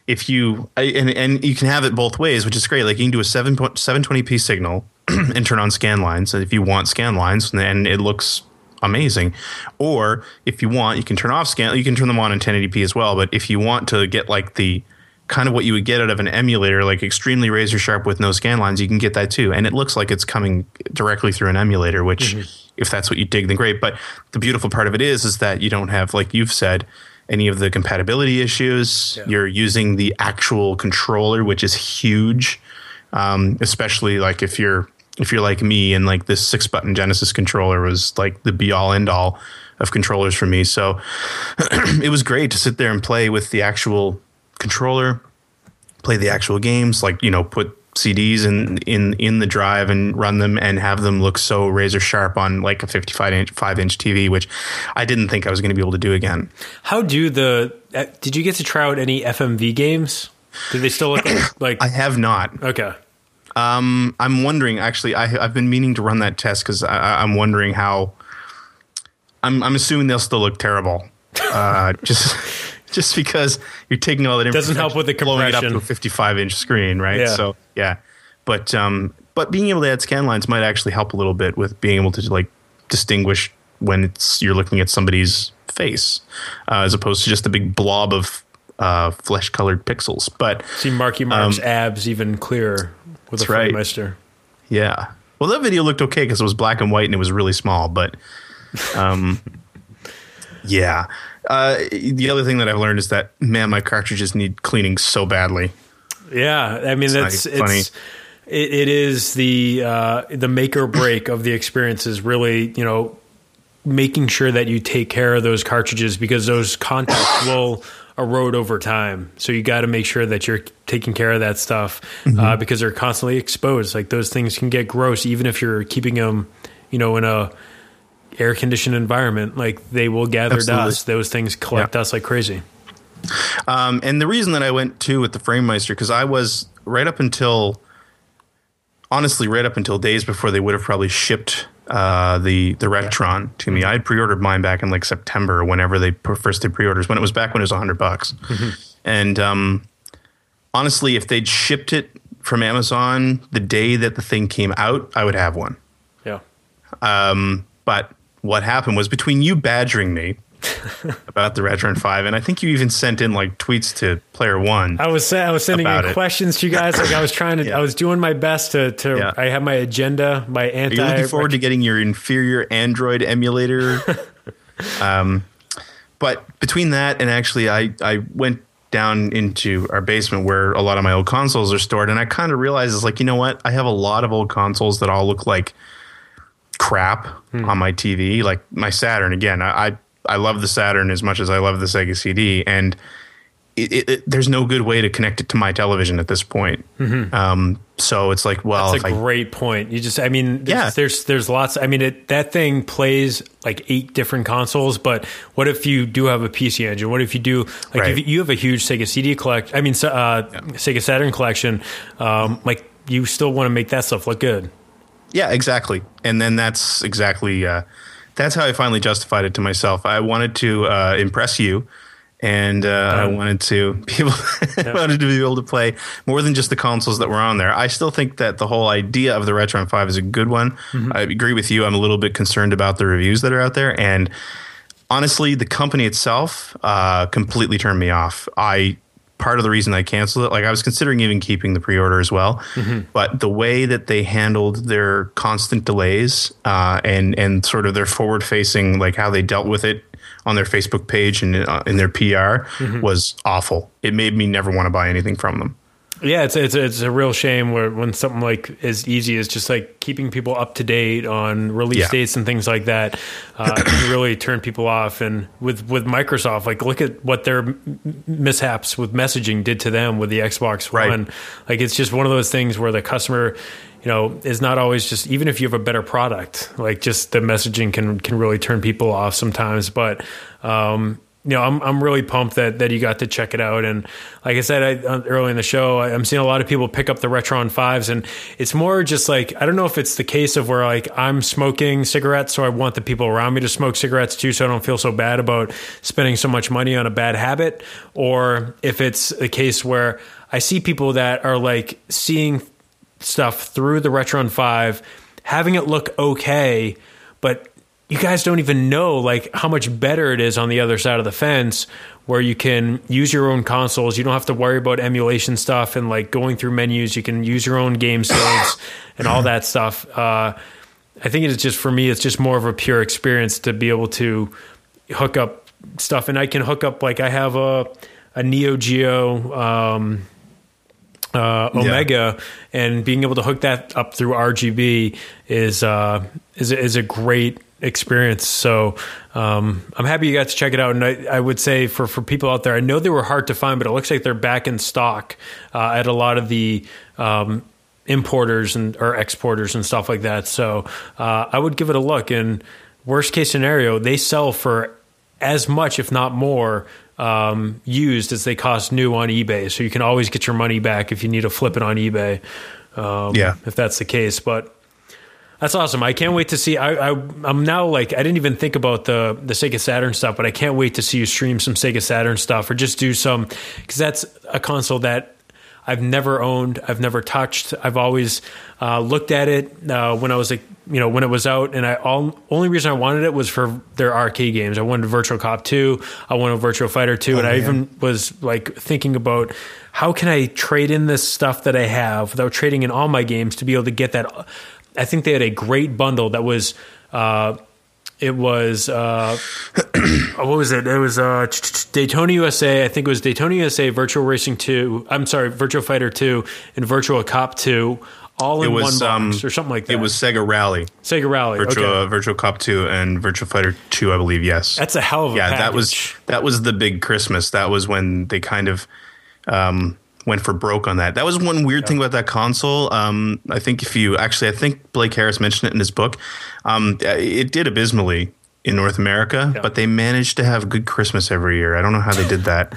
if you and and you can have it both ways, which is great. Like you can do a seven seven twenty p signal and turn on scan lines if you want scan lines, and it looks amazing. Or if you want, you can turn off scan. You can turn them on in 1080p as well. But if you want to get like the kind of what you would get out of an emulator, like extremely razor sharp with no scan lines, you can get that too. And it looks like it's coming directly through an emulator, which if that's what you dig, then great. But the beautiful part of it is, is that you don't have, like you've said, any of the compatibility issues. Yeah. You're using the actual controller, which is huge. Um, especially like if you're if you're like me and like this six button Genesis controller was like the be all end all of controllers for me. So it was great to sit there and play with the actual controller, play the actual games, like you know, put CDs in in in the drive and run them and have them look so razor sharp on like a 55 inch five inch TV, which I didn't think I was going to be able to do again. How do the? Uh, did you get to try out any FMV games? Do they still look like? I have not. okay. I'm wondering. Actually, I, I've been meaning to run that test because I'm wondering how. I'm I'm assuming they'll still look terrible, uh, just just because you're taking all that Doesn't help with the blowing it up to a 55 inch screen, right? Yeah. So yeah, but um, but being able to add scan lines might actually help a little bit with being able to like distinguish when it's you're looking at somebody's face uh, as opposed to just a big blob of uh, flesh colored pixels. But See Marky Mark's abs even clearer with a That's right. FrameMeister. Yeah. Well, that video looked okay because it was black and white and it was really small. But, um, yeah. Uh, the other thing that I've learned is that man, my cartridges need cleaning so badly. Yeah, I mean that's not funny. it's it, it is the uh, the make or break of the experience is really you know making sure that you take care of those cartridges because those contacts will erode over time. So you got to make sure that you're taking care of that stuff Mm-hmm. uh, because they're constantly exposed. Like those things can get gross even if you're keeping them, you know, in a air conditioned environment. Like they will gather Absolutely. dust. Those things collect Yeah. dust like crazy. Um, and the reason that I went to with the FrameMeister because I was right up until, honestly, right up until days before they would have probably shipped uh, the the Retron to me. I had pre-ordered mine back in like September, whenever they first did pre-orders, when it was back when it was hundred bucks. And um, honestly, if they'd shipped it from Amazon the day that the thing came out, I would have one. Yeah. Um, But what happened was between you badgering me about the Retron Five, and I think you even sent in like tweets to Player One. I was I was sending in it. questions to you guys. Like I was trying to, Yeah. I was doing my best to. to Yeah. I have my agenda, my anti. Are you looking forward to getting your inferior Android emulator? um, but between that and actually, I, I went down into our basement where a lot of my old consoles are stored, and I kind of realized it's like, you know what? I have a lot of old consoles that all look like crap on my TV. Like my Saturn, again, I, I I love the Saturn as much as I love the Sega CD, and it, it, it, there's no good way to connect it to my television at this point. Um, so it's like, well, That's a I, great point. You just, I mean, there's, Yeah. there's, there's lots. I mean, it, that thing plays like eight different consoles. But what if you do have a PC engine? What if you do like Right. if you have a huge Sega CD collect? I mean, uh, Sega Saturn collection. Um, like you still want to make that stuff look good. Yeah, exactly. And then that's exactly uh, that's how I finally justified it to myself. I wanted to uh, impress you, and uh, I wanted to be able I wanted to be able to play more than just the consoles that were on there. I still think that the whole idea of the Retron Five is a good one. I agree with you. I'm a little bit concerned about the reviews that are out there, and honestly, the company itself uh, completely turned me off. I part of the reason I canceled it, like I was considering even keeping the pre-order as well, but the way that they handled their constant delays uh, and and sort of their forward-facing, like how they dealt with it on their Facebook page and uh, in their PR was awful. It made me never want to buy anything from them. Yeah, it's it's it's a real shame where when something like as easy as just like keeping people up to date on release Yeah. dates and things like that uh, can really turn people off. And with with Microsoft, like look at what their mishaps with messaging did to them with the Xbox Right. One. Like it's just one of those things where the customer, you know, is not always just even if you have a better product, like just the messaging can can really turn people off sometimes. But um, you know, I'm I'm really pumped that that you got to check it out. And like I said I, uh, early in the show, I- I'm seeing a lot of people pick up the Retron fives, and it's more just like I don't know if it's the case of where like I'm smoking cigarettes, so I want the people around me to smoke cigarettes too, so I don't feel so bad about spending so much money on a bad habit, or if it's a case where I see people that are like seeing stuff through the Retron 5, having it look okay, but you guys don't even know like how much better it is on the other side of the fence where you can use your own consoles. You don't have to worry about emulation stuff and like going through menus. You can use your own game saves and all that stuff. Uh, I think it's just for me, it's just more of a pure experience to be able to hook up stuff, and I can hook up like I have a a Neo Geo um, uh, Omega, and being able to hook that up through RGB is uh, is is a great experience. So um, I'm happy you got to check it out. And I, I would say for for people out there, I know they were hard to find, but it looks like they're back in stock uh, at a lot of the. Um, importers and or exporters and stuff like that so uh, i would give it a look and worst case scenario they sell for as much if not more um, used as they cost new on ebay so you can always get your money back if you need to flip it on ebay um, Yeah. if that's the case but that's awesome. I can't wait to see. I, I I'm now like I didn't even think about the the Sega Saturn stuff, but I can't wait to see you stream some Sega Saturn stuff or just do some because that's a console that I've never owned, I've never touched. I've always uh, looked at it uh, when I was like you know when it was out, and I all only reason I wanted it was for their arcade games. I wanted Virtual Cop two, I wanted Virtual Fighter two, and I even was like thinking about how can I trade in this stuff that I have without trading in all my games to be able to get that. I think they had a great bundle that was. Uh, it was uh, what was it? It was uh, Daytona USA. I think it was Daytona USA Virtual Racing Two. I'm sorry, Virtual Fighter Two and Virtual Cop Two, all in was one box um, or something like that. It was Sega Rally, Sega Rally. Virtual okay. Virtual Cop two, and Virtual Fighter two, I believe. Yes, That's a hell of a yeah. package. That was that was the big Christmas. That was when they kind of um, went for broke on that. That was one weird thing about that console. Um, I think if you actually, I think Blake Harris mentioned it in his book. Um, it did abysmally in North America, Yeah. but they managed to have good Christmas every year. I don't know how they did that,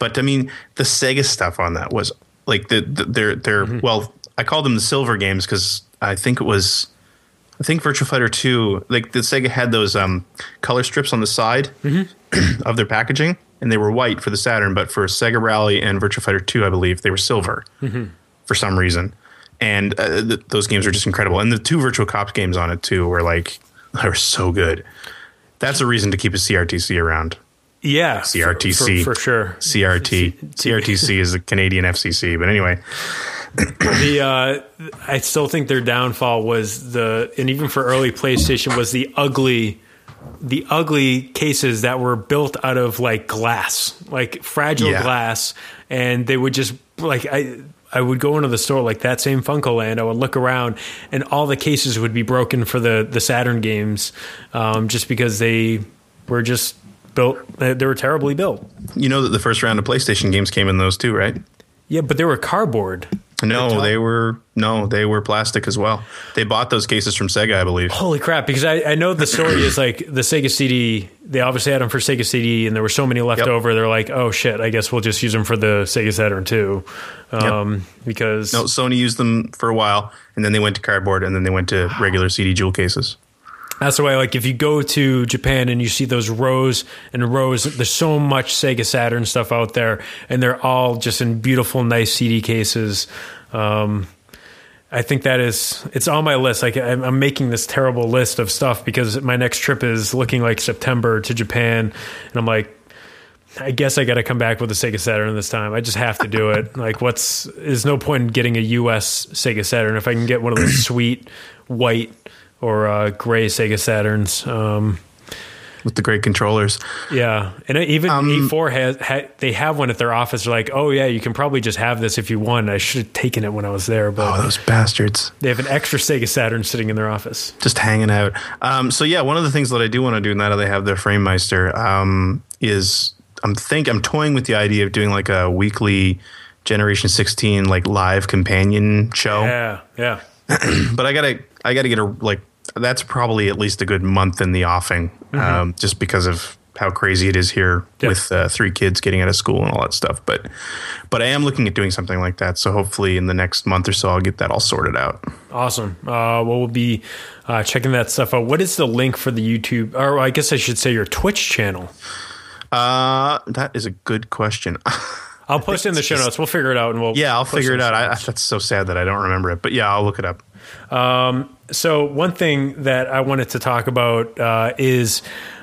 but I mean, the Sega stuff on that was like the, the their their Mm-hmm. well, I call them the silver games because I think it was. I think Virtual Fighter 2, like the Sega had those um, color strips on the side Mm-hmm. of their packaging, and they were white for the Saturn, but for Sega Rally and Virtua Fighter 2, I believe they were silver Mm-hmm. for some reason. And uh, th- those games are just incredible. And the two Virtual Cops games on it too were like they were so good. That's a reason to keep a CRTC around. yeah, for- CRTC for, for sure. CRT CRTC is the Canadian FCC, but anyway, the uh, I still think their downfall was the and even for early PlayStation was the ugly the ugly cases that were built out of like glass, like fragile Yeah. glass, and they would just like I. I would go into the store like that same FuncoLand. I would look around, and all the cases would be broken for the the Saturn games, um, just because they were just built. They they were terribly built. You know that the first round of PlayStation games came in those too, right? Yeah, but they were cardboard. No, they were no, they were plastic as well. They bought those cases from Sega, I believe. Holy crap! Because I, I know the story is like the Sega CD. They obviously had them for Sega CD, and there were so many left Yep. over. They're like, oh shit! I guess we'll just use them for the Sega Saturn too, um, because No, Sony used them for a while, and then they went to cardboard, and then they went to regular CD jewel cases. That's the way, like, if you go to Japan and you see those rows and rows, there's so much Sega Saturn stuff out there, and they're all just in beautiful, nice CD cases. Um, I think that is, it's on my list. Like, I'm, I'm making this terrible list of stuff because my next trip is looking like September to Japan, and I'm like, I guess I got to come back with a Sega Saturn this time. I just have to do it. like, what's, there's no point in getting a US Sega Saturn if I can get one of those sweet white or uh, gray Sega Saturns. Um, with the great controllers. yeah, and even Um, E4 has ha, they have one at their office. They're like, oh yeah, you can probably just have this if you want. I should have taken it when I was there, but Oh, those bastards. they have an extra Sega Saturn sitting in their office. just hanging out. Um, so yeah, one of the things that I do want to do now that they have their FrameMeister um, is I'm think I'm toying with the idea of doing like a weekly Generation 16 like live companion show. Yeah, yeah. But I gotta I gotta get a like that's probably at least a good month in the offing, um, just because of how crazy it is here Yeah. with uh, three kids getting out of school and all that stuff. But but I am looking at doing something like that. So hopefully in the next month or so I'll get that all sorted out. Awesome. Uh, well, we'll be uh, checking that stuff out. What is the link for the YouTube, or I guess I should say your Twitch channel? Uh, that is a good question. I'll post it in the show notes. We'll figure it out, and we'll Yeah, I'll figure it out. I, that's so sad that I don't remember it, but yeah, I'll look it up. So one thing that I wanted to talk about uh, is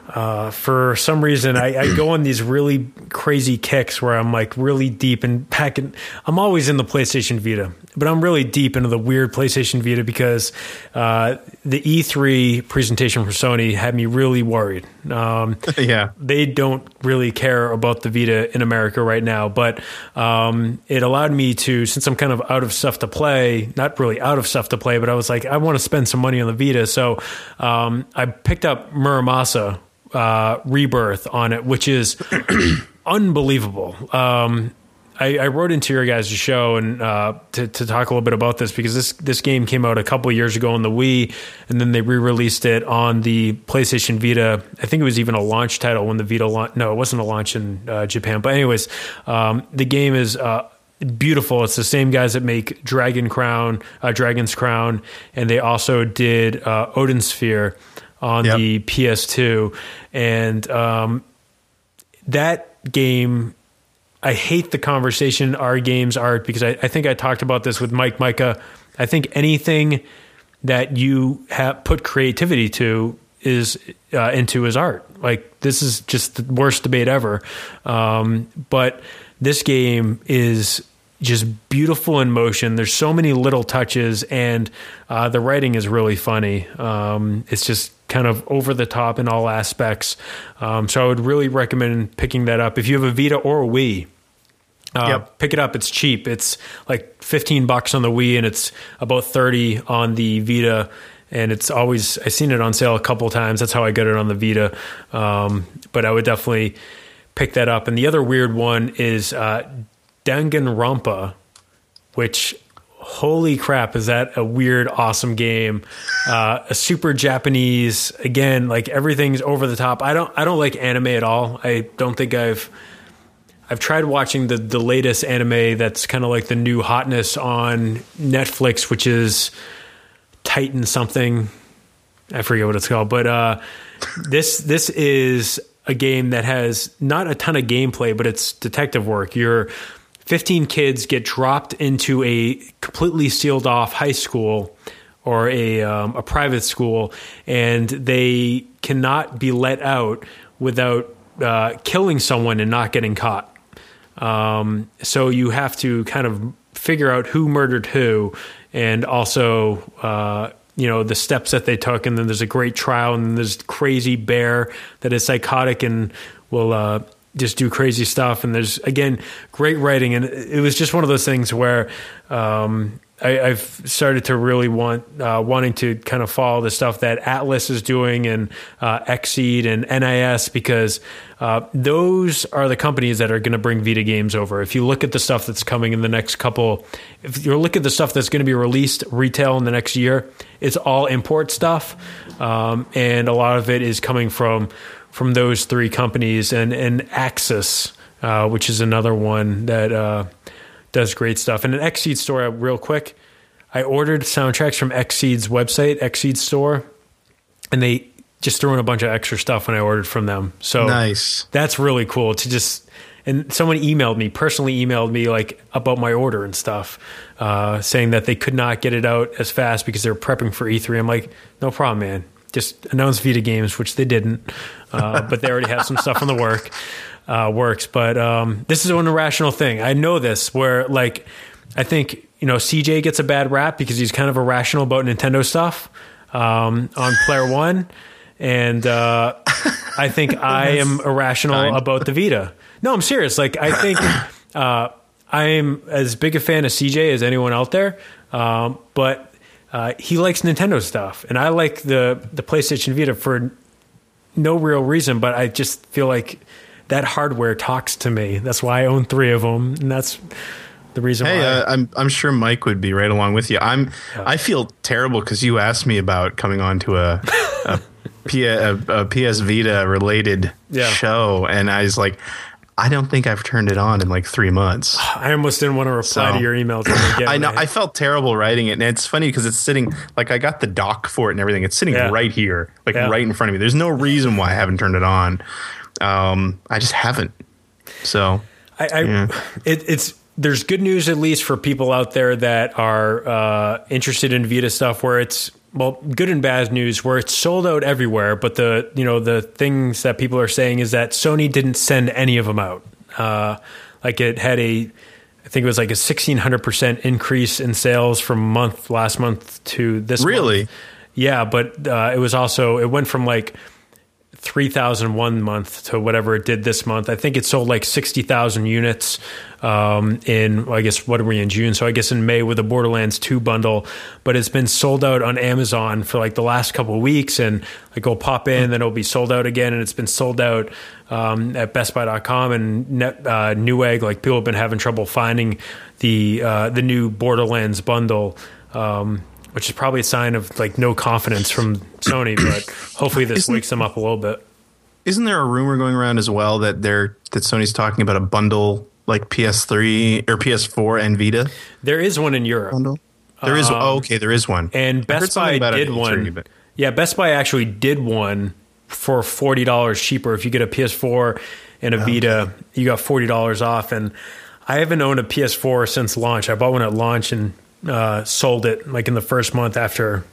uh, for some reason I, I go on these really crazy kicks where I'm like really deep and packing. I'm always in the PlayStation Vita, but I'm really deep into the weird PlayStation Vita because uh, the E3 presentation for Sony had me really worried. Um, yeah, they don't really care about the Vita in America right now, but um, it allowed me to, since I'm kind of out of stuff to play, not really out of stuff to play, but I was like, I want to spend some money on the Vita. So um, I picked up Muramasa uh, Rebirth on it, which is unbelievable. Um, I, I wrote into your guys' show and uh, to, to talk a little bit about this because this this game came out a couple years ago on the Wii, and then they re-released it on the PlayStation Vita. I think it was even a launch title when the Vita launched. No, it wasn't a launch in uh, Japan. But anyways, um, the game is. Uh, Beautiful. It's the same guys that make Dragon Crown, uh, Dragon's Crown, and they also did uh, Odin Sphere on Yep. the PS2. And um, that game I hate the conversation our games are because I, I think I talked about this with Mike Micah. I think anything that you have put creativity to is uh, into is art. Like this is just the worst debate ever. Um, but this game is just beautiful in motion. There's so many little touches, and uh, the writing is really funny. Um, it's just kind of over the top in all aspects. Um, so I would really recommend picking that up if you have a Vita or a Wii. Uh, Yep. Pick it up. It's cheap. It's like 15 bucks on the Wii and it's about 30 on the Vita. And it's always, I've seen it on sale a couple times. That's how I got it on the Vita. Um, but I would definitely pick that up. And the other weird one is uh, Danganronpa, which holy crap is that a weird awesome game uh, a super japanese again like everything's over the top i don't i don't like anime at all i don't think i've I've tried watching the the latest anime that's kind of like the new hotness on Netflix, which is Titan something. I forget what it's called, but uh, this this is a game that has not a ton of gameplay, but it's detective work. You're 15 kids get dropped into a completely sealed off high school or a um, a private school, and they cannot be let out without uh, killing someone and not getting caught. Um, so you have to kind of figure out who murdered who, and also uh, you know the steps that they took. And then there's a great trial, and then there's crazy bear that is psychotic and will uh, just do crazy stuff. And there's again great writing, and it was just one of those things where. Um, I, I've started to really want uh, wanting to kind of follow the stuff that Atlus is doing and uh, Xseed and NIS because uh, those are the companies that are going to bring Vita games over. If you look at the stuff that's coming in the next couple, if you look at the stuff that's going to be released retail in the next year, it's all import stuff, um, and a lot of it is coming from from those three companies and and Aksys, uh, which is another one that uh, does great stuff. And an Xseed store, real quick, I ordered soundtracks from Xseed's website, Xseed store, and they just threw in a bunch of extra stuff when I ordered from them. So Nice. that's really cool to just. And someone emailed me, personally emailed me, like about my order and stuff, uh, saying that they could not get it out as fast because they're prepping for E3. I'm like, no problem, man. Just announce Vita games, which they didn't, uh, but they already have some stuff on the work uh, works. But um, this is an irrational thing. I know this where like I think you know CJ gets a bad rap because he's kind of irrational about Nintendo stuff um, on Player One, and uh, I think I am irrational kind. about the Vita. No, I'm serious. Like I think uh, I'm as big a fan of CJ as anyone out there, um, but. Uh, he likes Nintendo stuff, and I like the the PlayStation Vita for no real reason, but I just feel like that hardware talks to me. That's why I own three of them, and that's the reason Hey, why. uh, I'm I'm sure Mike would be right along with you. I'm I feel terrible because you asked me about coming on to a a, P, a, a PS Vita related Yeah. show, and I was like, I don't think I've turned it on in like three months. I almost didn't want to reply So- to your email. I know. I felt terrible writing it, and it's funny because it's sitting like I got the dock for it and everything. It's sitting Yeah. right here, like Yeah. right in front of me. There's no reason why I haven't turned it on. Um, I just haven't. So I, I Yeah. it, it's there's good news at least for people out there that are uh, interested in Vita stuff. Where it's well, good and bad news where it's sold out everywhere. But the you know the things that people are saying is that Sony didn't send any of them out. Uh, like it had a, I think it was like a sixteen hundred percent increase in sales from month last month to this. month. Really? Yeah, but uh, it was also it went from like three thousand one month to whatever it did this month. I think it sold like sixty thousand units um, in well, I guess what are we in June? So I guess in May with the Borderlands two bundle, but it's been sold out on Amazon for like the last couple weeks, and like it'll pop in, then it'll be sold out again, and it's been sold out um, at BestBuy.com and Net, uh, Newegg. Like people have been having trouble finding the uh, the new Borderlands bundle. Um, which is probably a sign of like no confidence from Sony, but hopefully this Isn't- wakes them up a little bit. Isn't there a rumor going around as well that they're that Sony's talking about a bundle like PS3 or PS4 and Vita There is one in Europe, bundle? There is. oh, okay, there is one. Um, and Best Buy about did one. but- Yeah, Best Buy actually did one for forty dollars cheaper. If you get a PS4 and a Vita, you got forty dollars off. And I haven't owned a PS4 since launch. I bought one at launch and uh, sold it like in the first month after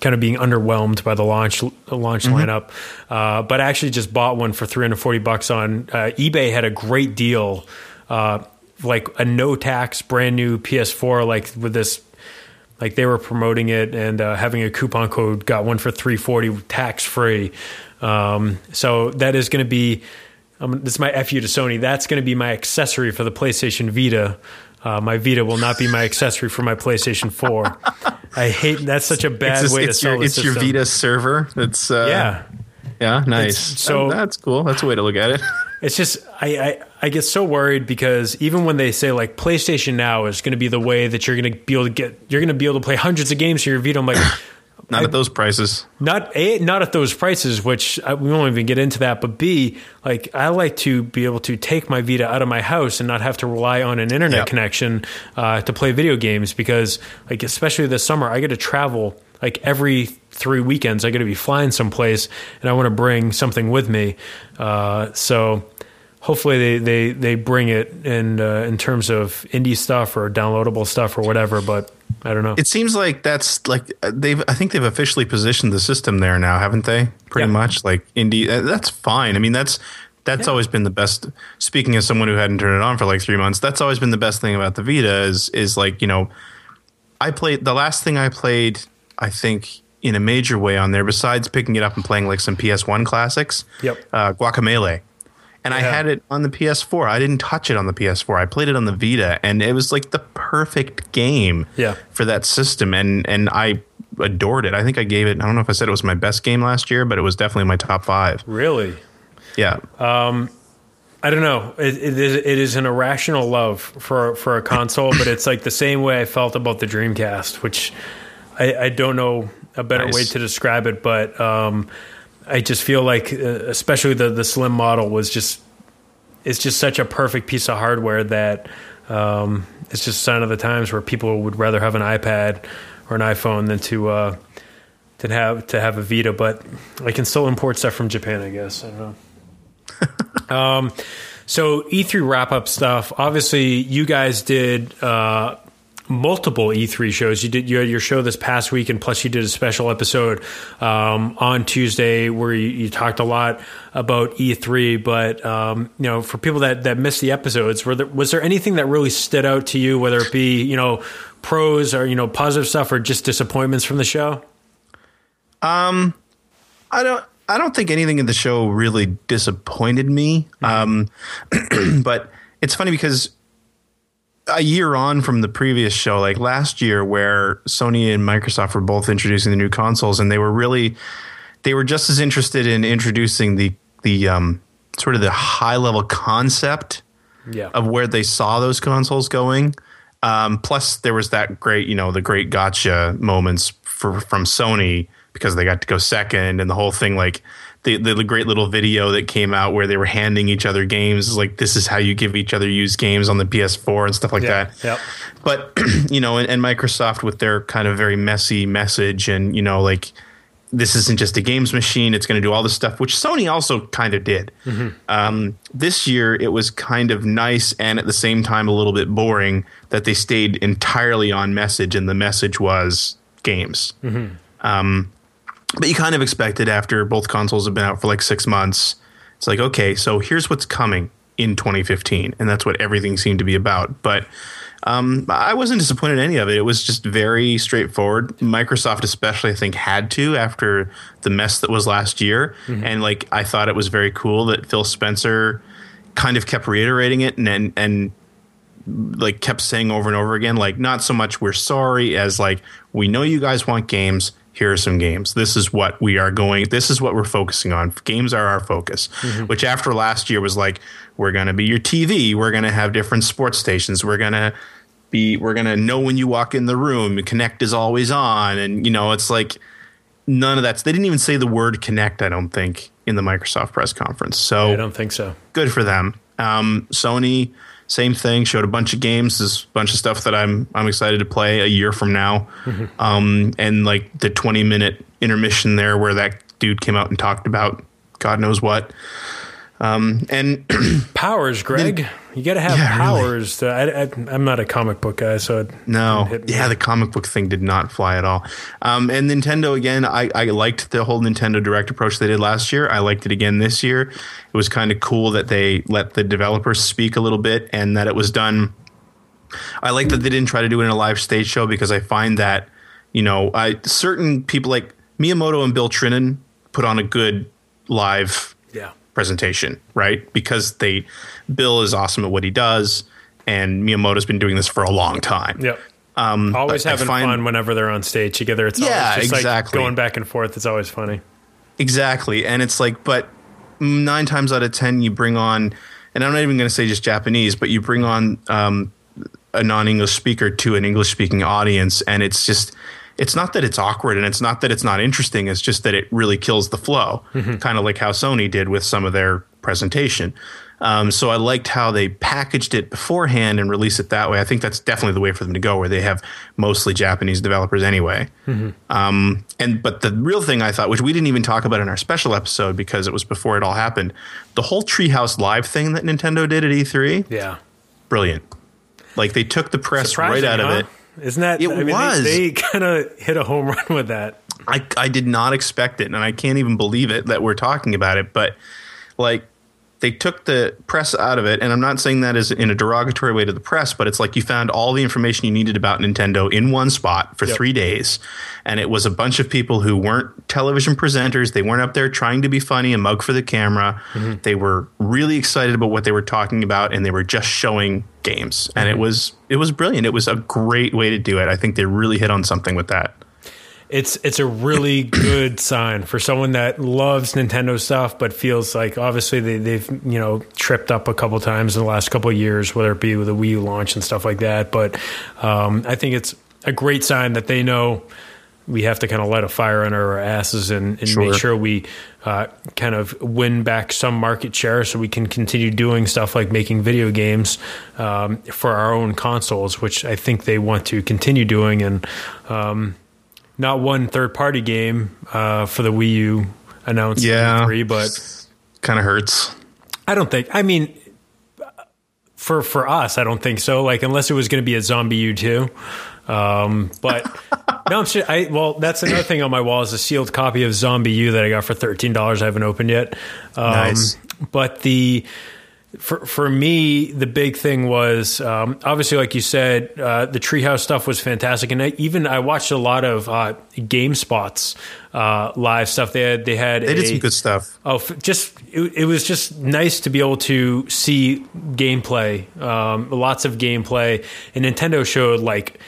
kind of being underwhelmed by the launch launch Mm-hmm. lineup. Uh, but I actually just bought one for 340 bucks on uh, eBay. Had a great deal, uh, like a no tax brand new PS4, like with this. Like they were promoting it and uh, having a coupon code, got one for 340 tax free. Um, so that is going to be um, this is my fu to Sony. That's going to be my accessory for the PlayStation Vita. Uh, my Vita will not be my accessory for my PlayStation 4. I hate that's such a bad it's, way it's to sell your the it's your. Vita server. It's uh, Yeah, yeah, nice. so- That- that's cool. That's a way to look at it. it's just I, I I get so worried because even when they say like PlayStation Now is going to be the way that you're going to be able to get you're going to be able to play hundreds of games to your Vita, I'm like. Not at those prices. not a not at those prices, which I, we won't even get into that. But b like I like to be able to take my Vita out of my house and not have to rely on an internet Yeah. connection uh, to play video games because like especially this summer I get to travel like every three weekends I got to be flying someplace and I want to bring something with me. Uh, so hopefully they, they, they bring it in uh, in terms of indie stuff or downloadable stuff or whatever. But I don't know. It seems like that's like uh, they've. I think they've officially positioned the system there now, haven't they? Pretty Yeah. much like indie. uh, That's fine. I mean, that's that's always been the best. Speaking as someone who hadn't turned it on for like three months, that's always been the best thing about the Vita is is like you know, I played the last thing I played. I think in a major way on there, besides picking it up and playing like some PS1 classics. Yep. Uh, Guacamelee. And I had it on the PS4. I didn't touch it on the PS4. I played it on the Vita, and it was like the perfect game Yeah. for that system, and and I adored it. I think I gave it. I don't know if I said it was my best game last year, but it was definitely my top five. Really? Yeah, Um, I don't know. It, it is it is an irrational love for for a console, but it's like the same way I felt about the Dreamcast, which I, I don't know a better Nice. way to describe it, but um, I just feel like, uh, especially the the slim model was just it's just such a perfect piece of hardware that um, it's just a sign of the times where people would rather have an iPad or an iPhone than to uh, to have to have a Vita. But I can still import stuff from Japan, I guess. I don't know. Um, So E3 wrap up stuff. Obviously, you guys did uh, multiple E3 shows. You did you had your show this past week, and plus you did a special episode um, on Tuesday where you, you talked a lot about E3. But um, you know, for people that that missed the episodes, were there, was there anything that really stood out to you, whether it be you know pros or you know positive stuff, or just disappointments from the show? Um, I don't. I don't think anything in the show really disappointed me. Um, but it's funny because a year on from the previous show, like last year, where Sony and Microsoft were both introducing the new consoles, and they were really, they were just as interested in introducing the the um, sort of the high level concept Yeah, of where they saw those consoles going. Um, plus, there was that great, you know, the great gotcha moments for, from Sony because they got to go second, and the whole thing, like the, the the great little video that came out where they were handing each other games, like this is how you give each other used games on the PS4 and stuff like yeah, that. yep. But you know, and, and Microsoft with their kind of very messy message, and you know, like this isn't just a games machine; it's going to do all this stuff, which Sony also kind of did. Um, this year, it was kind of nice and at the same time a little bit boring that they stayed entirely on message, and the message was games. Um, but you kind of expected after both consoles have been out for like six months. It's like, okay, so here's what's coming in 2015, and that's what everything seemed to be about. But um, I wasn't disappointed in any of it. It was just very straightforward. Microsoft, especially, I think, had to after the mess that was last year. And like, I thought it was very cool that Phil Spencer kind of kept reiterating it and and, and like kept saying over and over again, like not so much we're sorry as like we know you guys want games. Here are some games. This is what we are going. This is what we're focusing on. Games are our focus. Which after last year was like we're going to be your TV. We're going to have different sports stations. We're going to be. We're going to know when you walk in the room. Kinect is always on, and you know it's like none of that. They didn't even say the word Kinect. I don't think in the Microsoft press conference. So I don't think so. good for them. Um, Sony, same thing. Showed a bunch of games. There's a bunch of stuff that I'm I'm excited to play a year from now. Um, and like the 20 minute intermission there where that dude came out and talked about God knows what. Um, and Powers, Greg. You got to have Yeah, really. powers. To, I, I'm not a comic book guy, so it No, didn't hit me. yeah, the comic book thing did not fly at all. Um, and Nintendo again, I, I liked the whole Nintendo Direct approach they did last year. I liked it again this year. It was kind of cool that they let the developers speak a little bit and that it was done. I like that they didn't try to do it in a live stage show because I find that you know I certain people like Miyamoto and Bill Trinen put on a good live. Presentation, right? Because they Bill is awesome at what he does, and Miyamoto's been doing this for a long time. Yep. Um, Always having find- fun whenever they're on stage together. It's Yeah, always just exactly. like going back and forth. It's always funny. Exactly. And it's like, but nine times out of 10, you bring on, and I'm not even going to say just Japanese, but you bring on um, a non English speaker to an English speaking audience. And it's just, it's not that it's awkward and it's not that it's not interesting. It's just that it really kills the flow, kind of like how Sony did with some of their presentation. Um, so I liked how they packaged it beforehand and release it that way. I think that's definitely the way for them to go, where they have mostly Japanese developers anyway. Um, and but the real thing I thought, which we didn't even talk about in our special episode because it was before it all happened, the whole Treehouse Live thing that Nintendo did at E3, Yeah. brilliant. Like they took the press right out of it. Isn't that? It I mean, was. They, they kind of hit a home run with that. I, I did not expect it, and I can't even believe it that we're talking about it. But like they took the press out of it, and I'm not saying that as in a derogatory way to the press, but it's like you found all the information you needed about Nintendo in one spot for Yep. three days, and it was a bunch of people who weren't television presenters. They weren't up there trying to be funny and mug for the camera. Mm-hmm. They were really excited about what they were talking about, and they were just showing games, and it mm-hmm. was it was brilliant. It was a great way to do it. I think they really hit on something with that. It's it's a really good sign for someone that loves Nintendo stuff, but feels like obviously they, they've you know tripped up a couple times in the last couple of years, whether it be with the Wii U launch and stuff like that. But um, I think it's a great sign that they know we have to kind of light a fire under our asses and, and make Sure. sure we uh, kind of win back some market share so we can continue doing stuff like making video games um, for our own consoles, which I think they want to continue doing. And um, not one third party game uh, for the Wii U announced Yeah. E3, but Kind of hurts. I don't think. I mean, for for us, I don't think so. Like unless it was going to be a ZombiU two. Um, but no, I'm sure. I well, that's another thing on my wall is a sealed copy of ZombiU that I got for thirteen dollars. I haven't opened yet. Um, Nice. But the for for me, the big thing was um, obviously, like you said, uh, the Treehouse stuff was fantastic, and I, even I watched a lot of uh, GameSpot's uh, live stuff. They had they had They did a- some good stuff. Oh, f- just it, it was just nice to be able to see gameplay, um, lots of gameplay, and Nintendo showed like.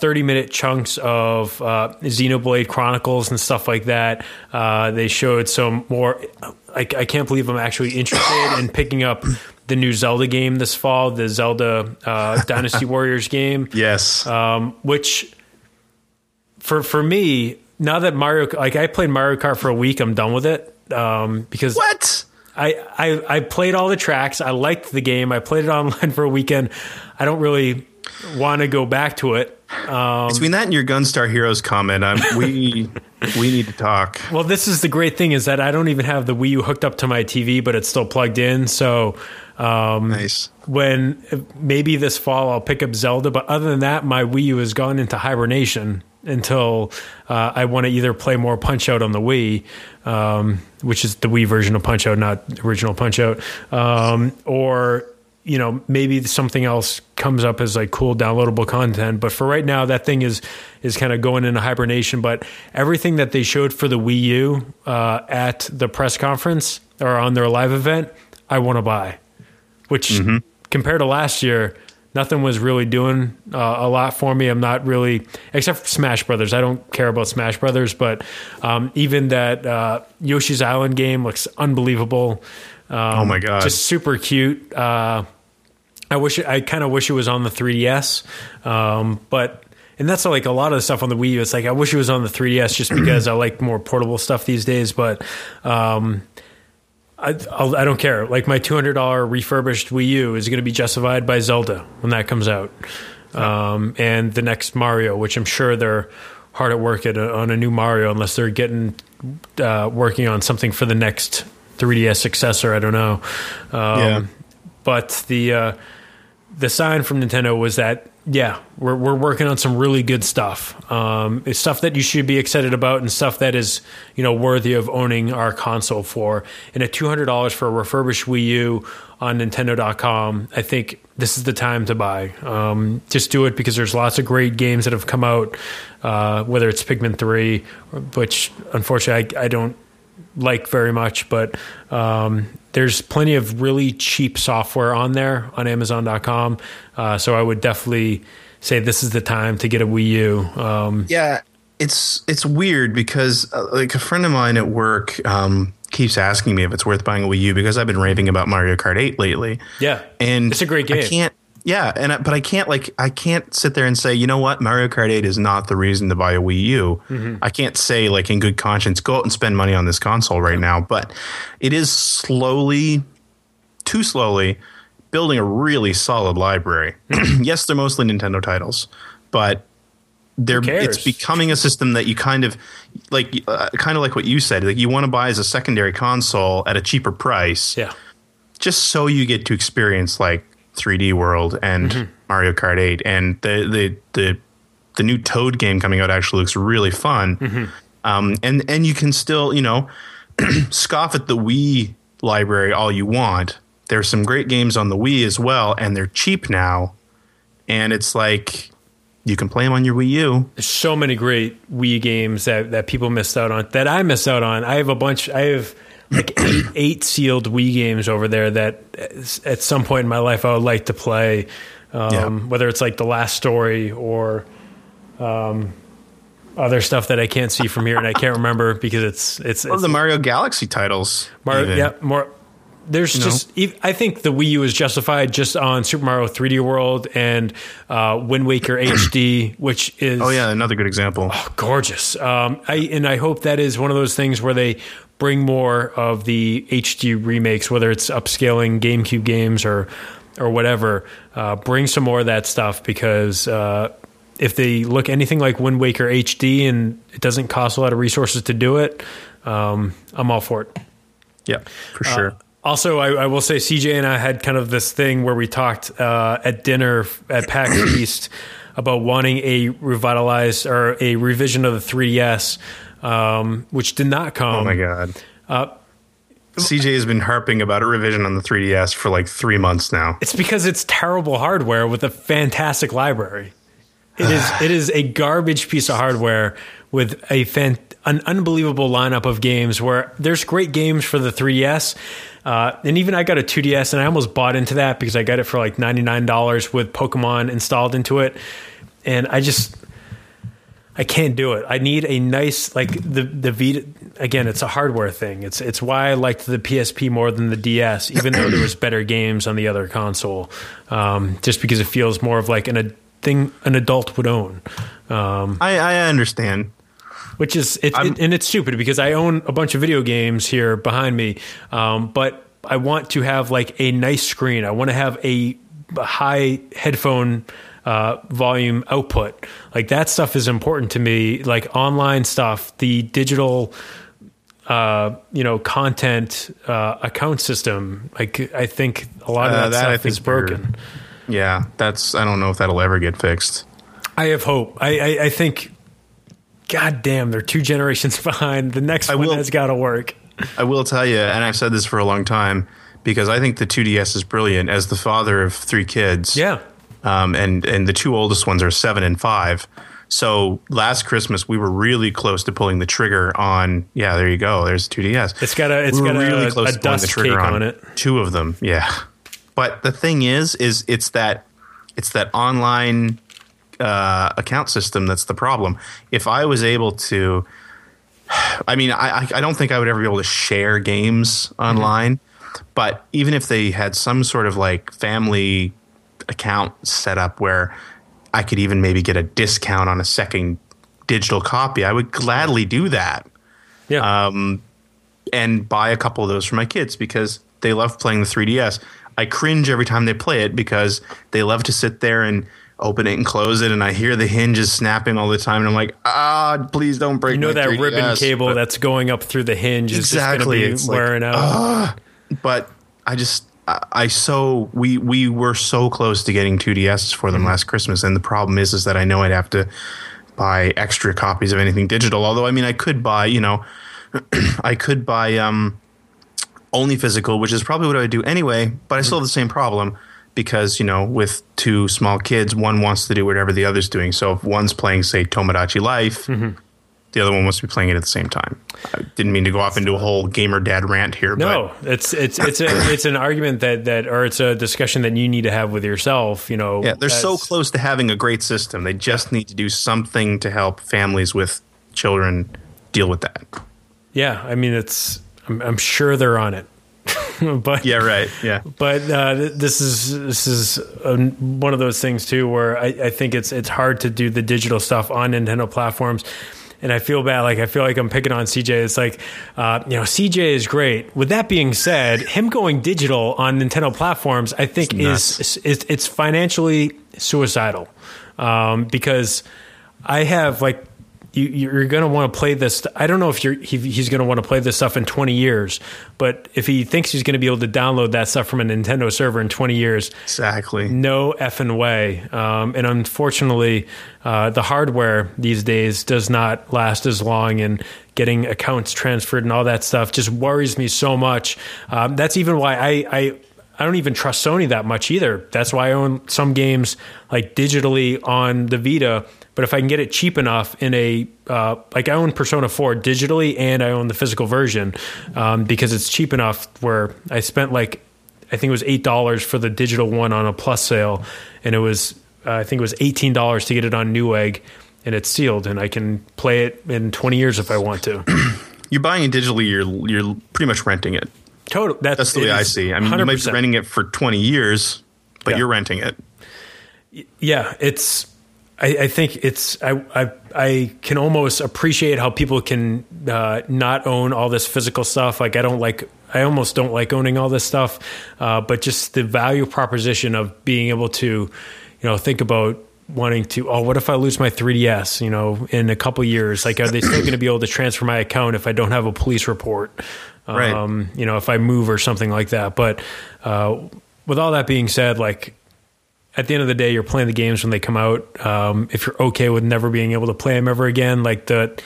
30 minute chunks of uh, Xenoblade Chronicles and stuff like that. Uh, they showed some more. I, I can't believe I'm actually interested in picking up the new Zelda game this fall, the Zelda uh, Dynasty Warriors game Yes. um, which for for me now that Mario like I played Mario Kart for a week, I'm done with it um, because what? I, I I played all the tracks. I liked the game. I played it online for a weekend. I don't really want to go back to it. Between that and your Gunstar Heroes comment, um, we we need to talk. Well, this is the great thing is that I don't even have the Wii U hooked up to my TV, but it's still plugged in. So um, Nice. when maybe this fall I'll pick up Zelda, but other than that, my Wii U has gone into hibernation until uh, I want to either play more Punch Out on the Wii, um, which is the Wii version of Punch Out, not original Punch Out, um, or you know maybe something else comes up as like cool downloadable content. But for right now, that thing is is kind of going into hibernation. But everything that they showed for the Wii U uh, at the press conference or on their live event, I want to buy which compared to last year, nothing was really doing uh, a lot for me. I'm not really, except for Smash Brothers. I don't care about Smash Brothers, but um, even that uh, Yoshi's Island game looks unbelievable. Um, Oh my God. Just super cute. Uh, I wish I kind of wish it was on the 3DS, um, but and that's like a lot of the stuff on the Wii U. It's like I wish it was on the 3DS just because I like more portable stuff these days. But um, I, I'll, I don't care. Like my two hundred dollar refurbished Wii U is going to be justified by Zelda when that comes out, um, and the next Mario, which I'm sure they're hard at work at a, on a new Mario, unless they're getting uh, working on something for the next 3DS successor. I don't know. Um, Yeah. But the uh, the sign from Nintendo was that yeah, we're we're working on some really good stuff. Um, it's stuff that you should be excited about, and stuff that is you know worthy of owning our console for. And at two hundred dollars for a refurbished Wii U on Nintendo.com, I think this is the time to buy. Um, just do it because there's lots of great games that have come out. Uh, whether it's Pikmin three, which unfortunately I, I don't like very much, but um, there's plenty of really cheap software on there on Amazon.com. Uh, so I would definitely say this is the time to get a Wii U. Um, Yeah, it's it's weird because uh, like a friend of mine at work um, keeps asking me if it's worth buying a Wii U because I've been raving about Mario Kart 8 lately. yeah, and it's a great I game. can't. Yeah, and I, but I can't like I can't sit there and say you know what Mario Kart 8 is not the reason to buy a Wii U. Mm-hmm. I can't say like in good conscience go out and spend money on this console right now, but it is slowly, too slowly, building a really solid library. yes, they're mostly Nintendo titles, but they're it's becoming a system that you kind of like uh, kind of like what you said like you want to buy as a secondary console at a cheaper price yeah, just so you get to experience like 3D World and Mm-hmm. Mario Kart 8 and the the the the new Toad game coming out actually looks really fun. Mm-hmm. Um, and and you can still you know scoff at the Wii library all you want. There's some great games on the Wii as well, and they're cheap now. And it's like you can play them on your Wii U. There's so many great Wii games that, that people missed out on that I missed out on. I have a bunch. I have like eight, eight sealed Wii games over there that at some point in my life I would like to play. Um, Yeah. Whether it's like the last story or um, other stuff that I can't see from here and I can't remember because it's it's, it's the Mario Galaxy titles. Mar- even. yeah, more. There's just, I think the Wii U is justified just on Super Mario 3D World and uh, Wind Waker HD, which is Oh yeah, another good example. gorgeous. Um, I and I hope that is one of those things where they bring more of the HD remakes, whether it's upscaling GameCube games or or whatever. Uh, bring some more of that stuff because uh, if they look anything like Wind Waker HD and it doesn't cost a lot of resources to do it, um, I'm all for it. Yeah, for sure. Also, I, I will say CJ and I had kind of this thing where we talked uh, at dinner at PAX East about wanting a revitalized or a revision of the 3DS, um, which did not come. oh my god. Uh, CJ has been harping about a revision on the 3DS for like three months now. It's because it's terrible hardware with a fantastic library. It is it is a garbage piece of hardware with a fan, an unbelievable lineup of games where there's great games for the 3DS. Uh, and even I got a 2DS and I almost bought into that because I got it for like $99 with Pokemon installed into it. And I just I can't do it. I need a nice like the the Vita again, it's a hardware thing. It's it's why I liked the PSP more than the DS, even though there was better games on the other console. Um, just because it feels more of like an a thing an adult would own. Um, I, I understand. which is it, it, and it's stupid because I own a bunch of video games here behind me, um, but I want to have like a nice screen. I want to have a, a high headphone uh, volume output. Like that stuff is important to me. Like online stuff, the digital. Uh, you know, content uh, account system. Like, I think a lot of Uh, that, that stuff is broken. Yeah, that's. I don't know if that'll ever get fixed. I have hope. I, I, I think, God damn, they're two generations behind. The next I one will- has got to work. I will tell you, and I've said this for a long time, because I think the 2DS is brilliant. As the father of three kids, Yeah. Um, and and the two oldest ones are seven and five. So last Christmas we were really close to pulling the trigger on. Yeah, there you go. There's 2DS. It's got a it's we got a, a to pulling dust cake on it. Two of them, yeah. But the thing is, is it's that it's that online uh, account system that's the problem. If I was able to, I mean, I I- I don't think I would ever be able to share games online. But even if they had some sort of like family account set up where I could even maybe get a discount on a second digital copy, I would gladly do that Yeah. Um, and buy a couple of those for my kids because they love playing the 3DS. I cringe every time they play it because they love to sit there and open it and close it, and I hear the hinges snapping all the time, and I'm like, ah, please don't break. The You know that 3DS. ribbon cable But- that's going up through the hinge is Exactly. just going to like, be wearing out. but I just I, so we we were so close to getting 2DSs for Mm-hmm. them last Christmas, and the problem is is that I know I'd have to buy extra copies of anything digital. Although I mean, I could buy you know, I could buy um only physical, which is probably what I would do anyway. But I still have the same problem because you know, with two small kids, one wants to do whatever the other's doing. So if one's playing, say, Tomodachi Life. Mm-hmm. The other one wants to be playing it at the same time. I didn't mean to go off into a whole gamer dad rant here. but No, it's it's it's a, it's an argument that that or it's a discussion that you need to have with yourself. You know, Yeah, they're so close to having a great system. They just need to do something to help families with children deal with that. Yeah, I mean, it's I'm, I'm sure they're on it, but Yeah, right. Yeah. But uh, th- this is this is um one of those things too, where I, I think it's it's hard to do the digital stuff on Nintendo platforms, and I feel bad. Like I feel like I'm picking on CJ. It's like, uh, you know, CJ is great. With that being said, him going digital on Nintendo platforms, I think is, nuts. is it's financially suicidal um, because I have like you, you're going to want to play this. I don't know if you're, he, he's going to want to play this stuff in 20 years, but if he thinks he's going to be able to download that stuff from a Nintendo server in 20 years, Exactly. no effing way. Um, and unfortunately, uh, the hardware these days does not last as long, and getting accounts transferred and all that stuff just worries me so much. Um, that's even why I, I I don't even trust Sony that much either. That's why I own some games like digitally on the Vita. But if I can get it cheap enough in a uh, like I own Persona 4 digitally and I own the physical version um, because it's cheap enough where I spent like I think it was eight dollars for the digital one on a plus sale, and it was uh, I think it was eighteen dollars to get it on Newegg, and it's sealed, and I can play it in twenty years if I want to. You're buying it digitally. You're you're pretty much renting it. Total. That's, That's the way I see. I mean, you might be renting it for 20 years, but Yeah. you're renting it. yeah, it's. I, I think it's. I, I I can almost appreciate how people can uh, not own all this physical stuff. Like I don't like. I almost don't like owning all this stuff, uh, but just the value proposition of being able to, you know, think about wanting to. Oh, what if I lose my 3ds? You know, in a couple years, like are they still going to be able to transfer my account if I don't have a police report? Right. Um, you know, if I move or something like that. But uh, with all that being said, like at the end of the day, you're playing the games when they come out. Um, if you're okay with never being able to play them ever again, like the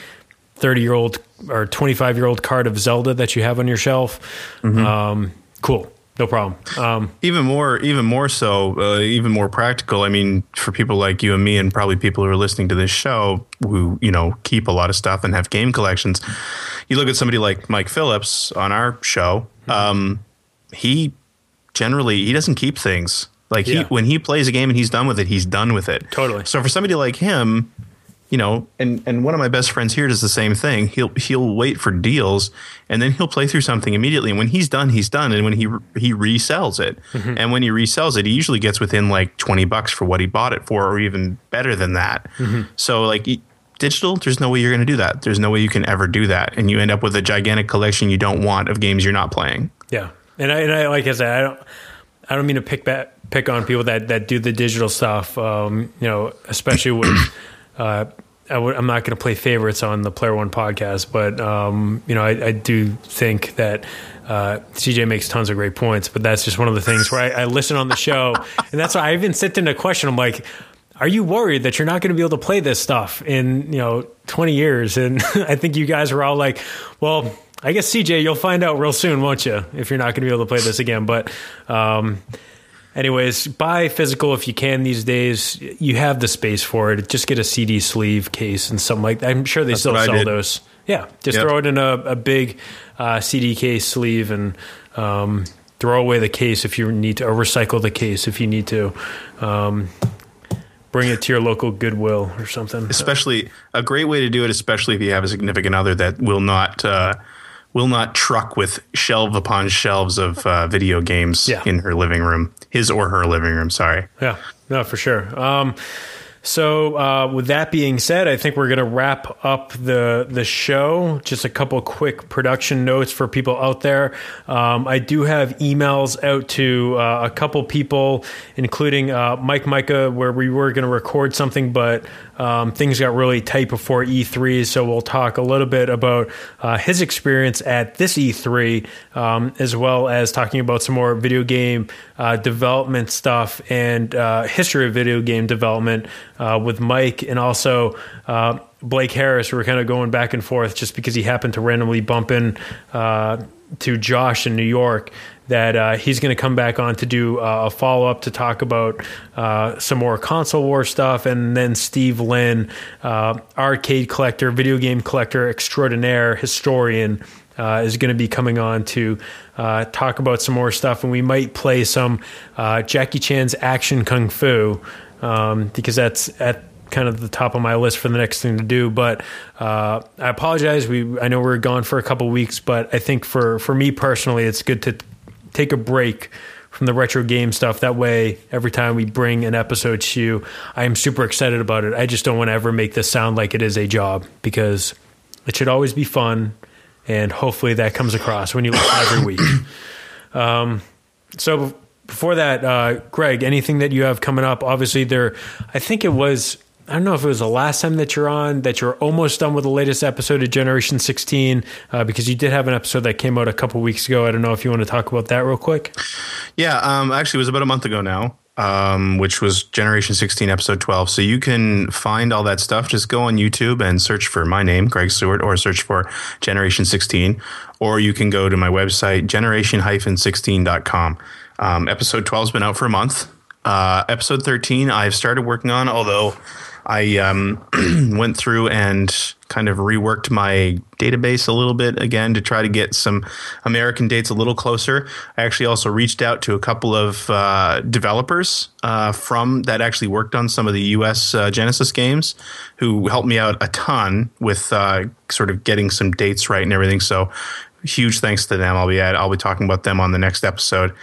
30 year old or 25 year old card of Zelda that you have on your shelf, um, cool, no problem. Um, Even more, even more so, uh, even more practical. I mean, for people like you and me, and probably people who are listening to this show, who you know keep a lot of stuff and have game collections. You look at somebody like Mike Phillips on our show. Mm-hmm. Um, he generally he doesn't keep things. Like he Yeah. when he plays a game and he's done with it, he's done with it. Totally. So for somebody like him, you know, and and one of my best friends here does the same thing. He'll he'll wait for deals and then he'll play through something immediately. And when he's done, he's done. And when he he resells it, mm-hmm. and when he resells it, he usually gets within like twenty bucks for what he bought it for, or even better than that. Mm-hmm. So like. Digital, there's no way you're going to do that. There's no way you can ever do that, and you end up with a gigantic collection you don't want of games you're not playing. yeah, and I, and I like I said, I don't, I don't mean to pick back, pick on people that that do the digital stuff. Um, you know, especially with. Uh, I w- I'm not going to play favorites on the Player One podcast, but um, you know, I, I do think that uh, CJ makes tons of great points. But that's just one of the things where I, I listen on the show, and that's why I even sent in a question. I'm like, "Are you worried that you're not going to be able to play this stuff in you know 20 years?" And I think you guys were all like, "Well." I guess CJ, you'll find out real soon, won't you? If you're not going to be able to play this again, but um, anyways, buy physical if you can these days. You have the space for it. Just get a CD sleeve case and something like that. I'm sure they That's still sell those. Yeah, just Yep. throw it in a, a big uh, CD case sleeve and um, throw away the case if you need to, or recycle the case if you need to. Um, bring it to your local Goodwill or something. especially a great way to do it especially if you have a significant other that will not uh, will not truck with shelf upon shelves of uh, video games Yeah. in her living room his or her living room sorry Yeah, no, for sure. Um, so, uh, with that being said, I think we're going to wrap up the the show. Just a couple quick production notes for people out there. Um, I do have emails out to uh, a couple people, including uh, Mike Mika, where we were going to record something, but um, things got really tight before E3. So we'll talk a little bit about uh, his experience at this E3, um, as well as talking about some more video game uh, development stuff and uh, history of video game development uh, with Mike and also. Uh, Blake Harris, we were kind of going back and forth just because he happened to randomly bump in to Josh in New York. That uh, he's going to come back on to do uh, a follow up to talk about uh, some more console war stuff, and then Steve Lin, uh, arcade collector, video game collector extraordinaire, historian, uh, is going to be coming on to uh, talk about some more stuff, and we might play some Jackie Chan's Action Kung Fu um, because that's at kind of the top of my list for the next thing to do. But uh, I apologize. We I know we are gone for a couple weeks, but I think for for me personally, it's good to take a break from the retro game stuff. That way, every time we bring an episode to you, I am super excited about it. I just don't want to ever make this sound like it is a job because it should always be fun. And hopefully that comes across when you listen every week. Um, so before that, uh, Greg, anything that you have coming up? Obviously, there. I think it was I don't know if it was the last time that you're on that you're almost done with the latest episode of Generation 16 uh, because you did have an episode that came out a couple weeks ago. I don't know if you want to talk about that real quick. Yeah, um, actually, it was about a month ago now, um, which was Generation 16, episode 12. So you can find all that stuff. Just go on YouTube and search for my name, Greg Sewart, or search for Generation 16, or you can go to my website, generation-16.com. Um, episode 12 has been out for a month. Uh, episode 13, I've started working on, although I um, went through and kind of reworked my database a little bit again to try to get some American dates a little closer. I actually also reached out to a couple of uh, developers uh, from that actually worked on some of the U.S. Uh, Genesis games, who helped me out a ton with uh, sort of getting some dates right and everything. So, huge thanks to them. I'll be at, I'll be talking about them on the next episode.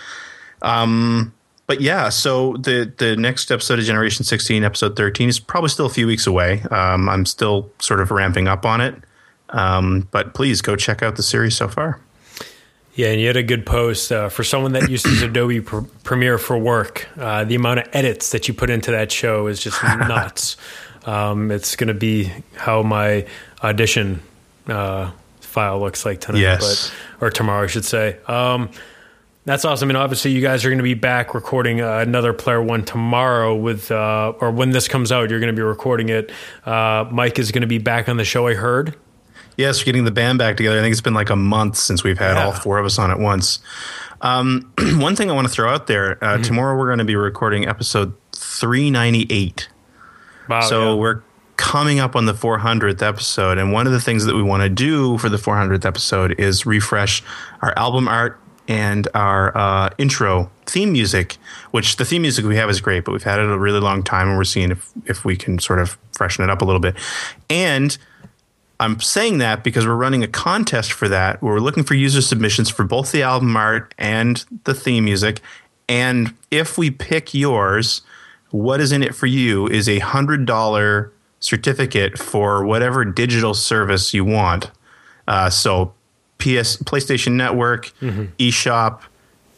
Um, but yeah, so the the next episode of Generation 16, episode 13, is probably still a few weeks away. Um, I'm still sort of ramping up on it. Um, but please go check out the series so far. Yeah, and you had a good post uh, for someone that uses Adobe Pr- Premiere for work. Uh, the amount of edits that you put into that show is just nuts. um, it's going to be how my audition uh, file looks like tonight, yes. but or tomorrow, I should say. That's awesome. And obviously, you guys are going to be back recording uh, another Player One tomorrow with, uh, or when this comes out, you're going to be recording it. Uh, Mike is going to be back on the show, I heard. Yes, we're getting the band back together. I think it's been like a month since we've had yeah. all four of us on at once. Um, one thing I want to throw out there uh, mm-hmm. tomorrow, we're going to be recording episode 398. Wow. So yeah. we're coming up on the 400th episode. And one of the things that we want to do for the 400th episode is refresh our album art and our uh, intro theme music, which the theme music we have is great, but we've had it a really long time, and we're seeing if if we can sort of freshen it up a little bit. And I'm saying that because we're running a contest for that, we're looking for user submissions for both the album art and the theme music. And if we pick yours, what is in it for you is a hundred dollar certificate for whatever digital service you want. Uh, so PS PlayStation Network, mm-hmm. eShop,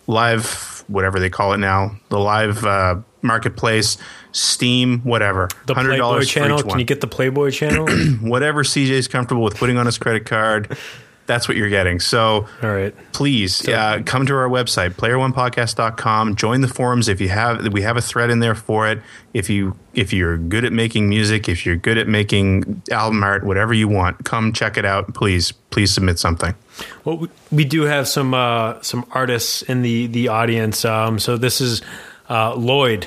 Live, whatever they call it now, the Live uh, Marketplace, Steam, whatever. The Playboy channel. Can you get the Playboy channel? whatever CJ is comfortable with putting on his credit card that's what you're getting. So, all right, please so, uh, come to our website, playeronepodcast.com. Join the forums if you have. We have a thread in there for it. If you if you're good at making music, if you're good at making album art, whatever you want, come check it out. Please, please submit something. Well, we do have some uh, some artists in the the audience. Um, so this is uh, Lloyd.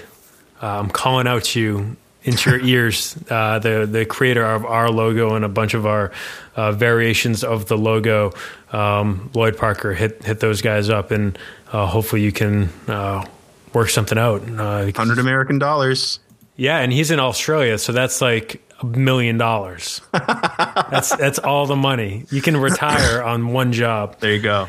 Uh, I'm calling out to you into your ears. Uh, the the creator of our logo and a bunch of our uh, variations of the logo, um, Lloyd Parker, hit hit those guys up, and uh, hopefully you can uh, work something out. Uh, Hundred American dollars. Yeah, and he's in Australia, so that's like a million dollars. that's that's all the money you can retire on one job. There you go.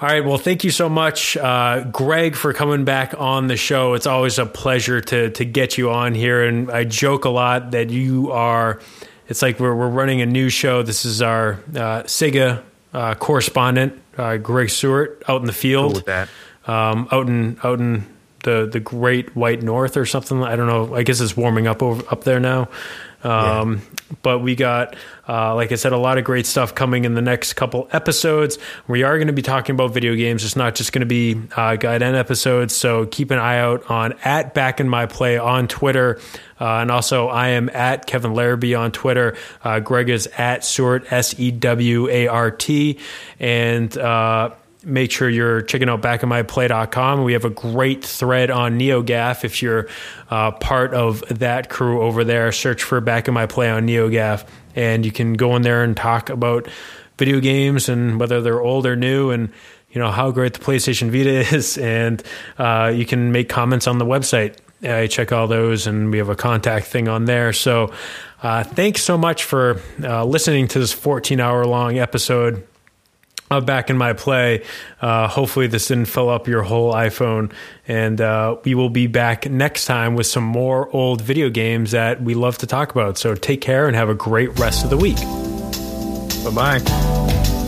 All right. Well, thank you so much, uh, Greg, for coming back on the show. It's always a pleasure to to get you on here. And I joke a lot that you are. It's like we're we're running a new show. This is our uh, Sega uh, correspondent, uh, Greg Sewart, out in the field. Cool with that. Um, out in out in the the Great White North or something. I don't know. I guess it's warming up over up there now. Um, yeah. But we got, uh, like I said, a lot of great stuff coming in the next couple episodes. We are going to be talking about video games. It's not just going to be uh, guide end episodes. So keep an eye out on at Back in My Play on Twitter. Uh, and also, I am at Kevin Larrabee on Twitter. Uh, Greg is at Sewart, S E W A R T. And uh, make sure you're checking out backinmyplay.com. We have a great thread on NeoGAF. If you're uh, part of that crew over there, search for Back of My Play on NeoGAF, and you can go in there and talk about video games and whether they're old or new and you know how great the PlayStation Vita is, and uh, you can make comments on the website. I check all those, and we have a contact thing on there. So, uh, thanks so much for uh, listening to this 14 hour long episode uh, back in my play. Uh, hopefully, this didn't fill up your whole iPhone. And uh, we will be back next time with some more old video games that we love to talk about. So take care and have a great rest of the week. Bye bye.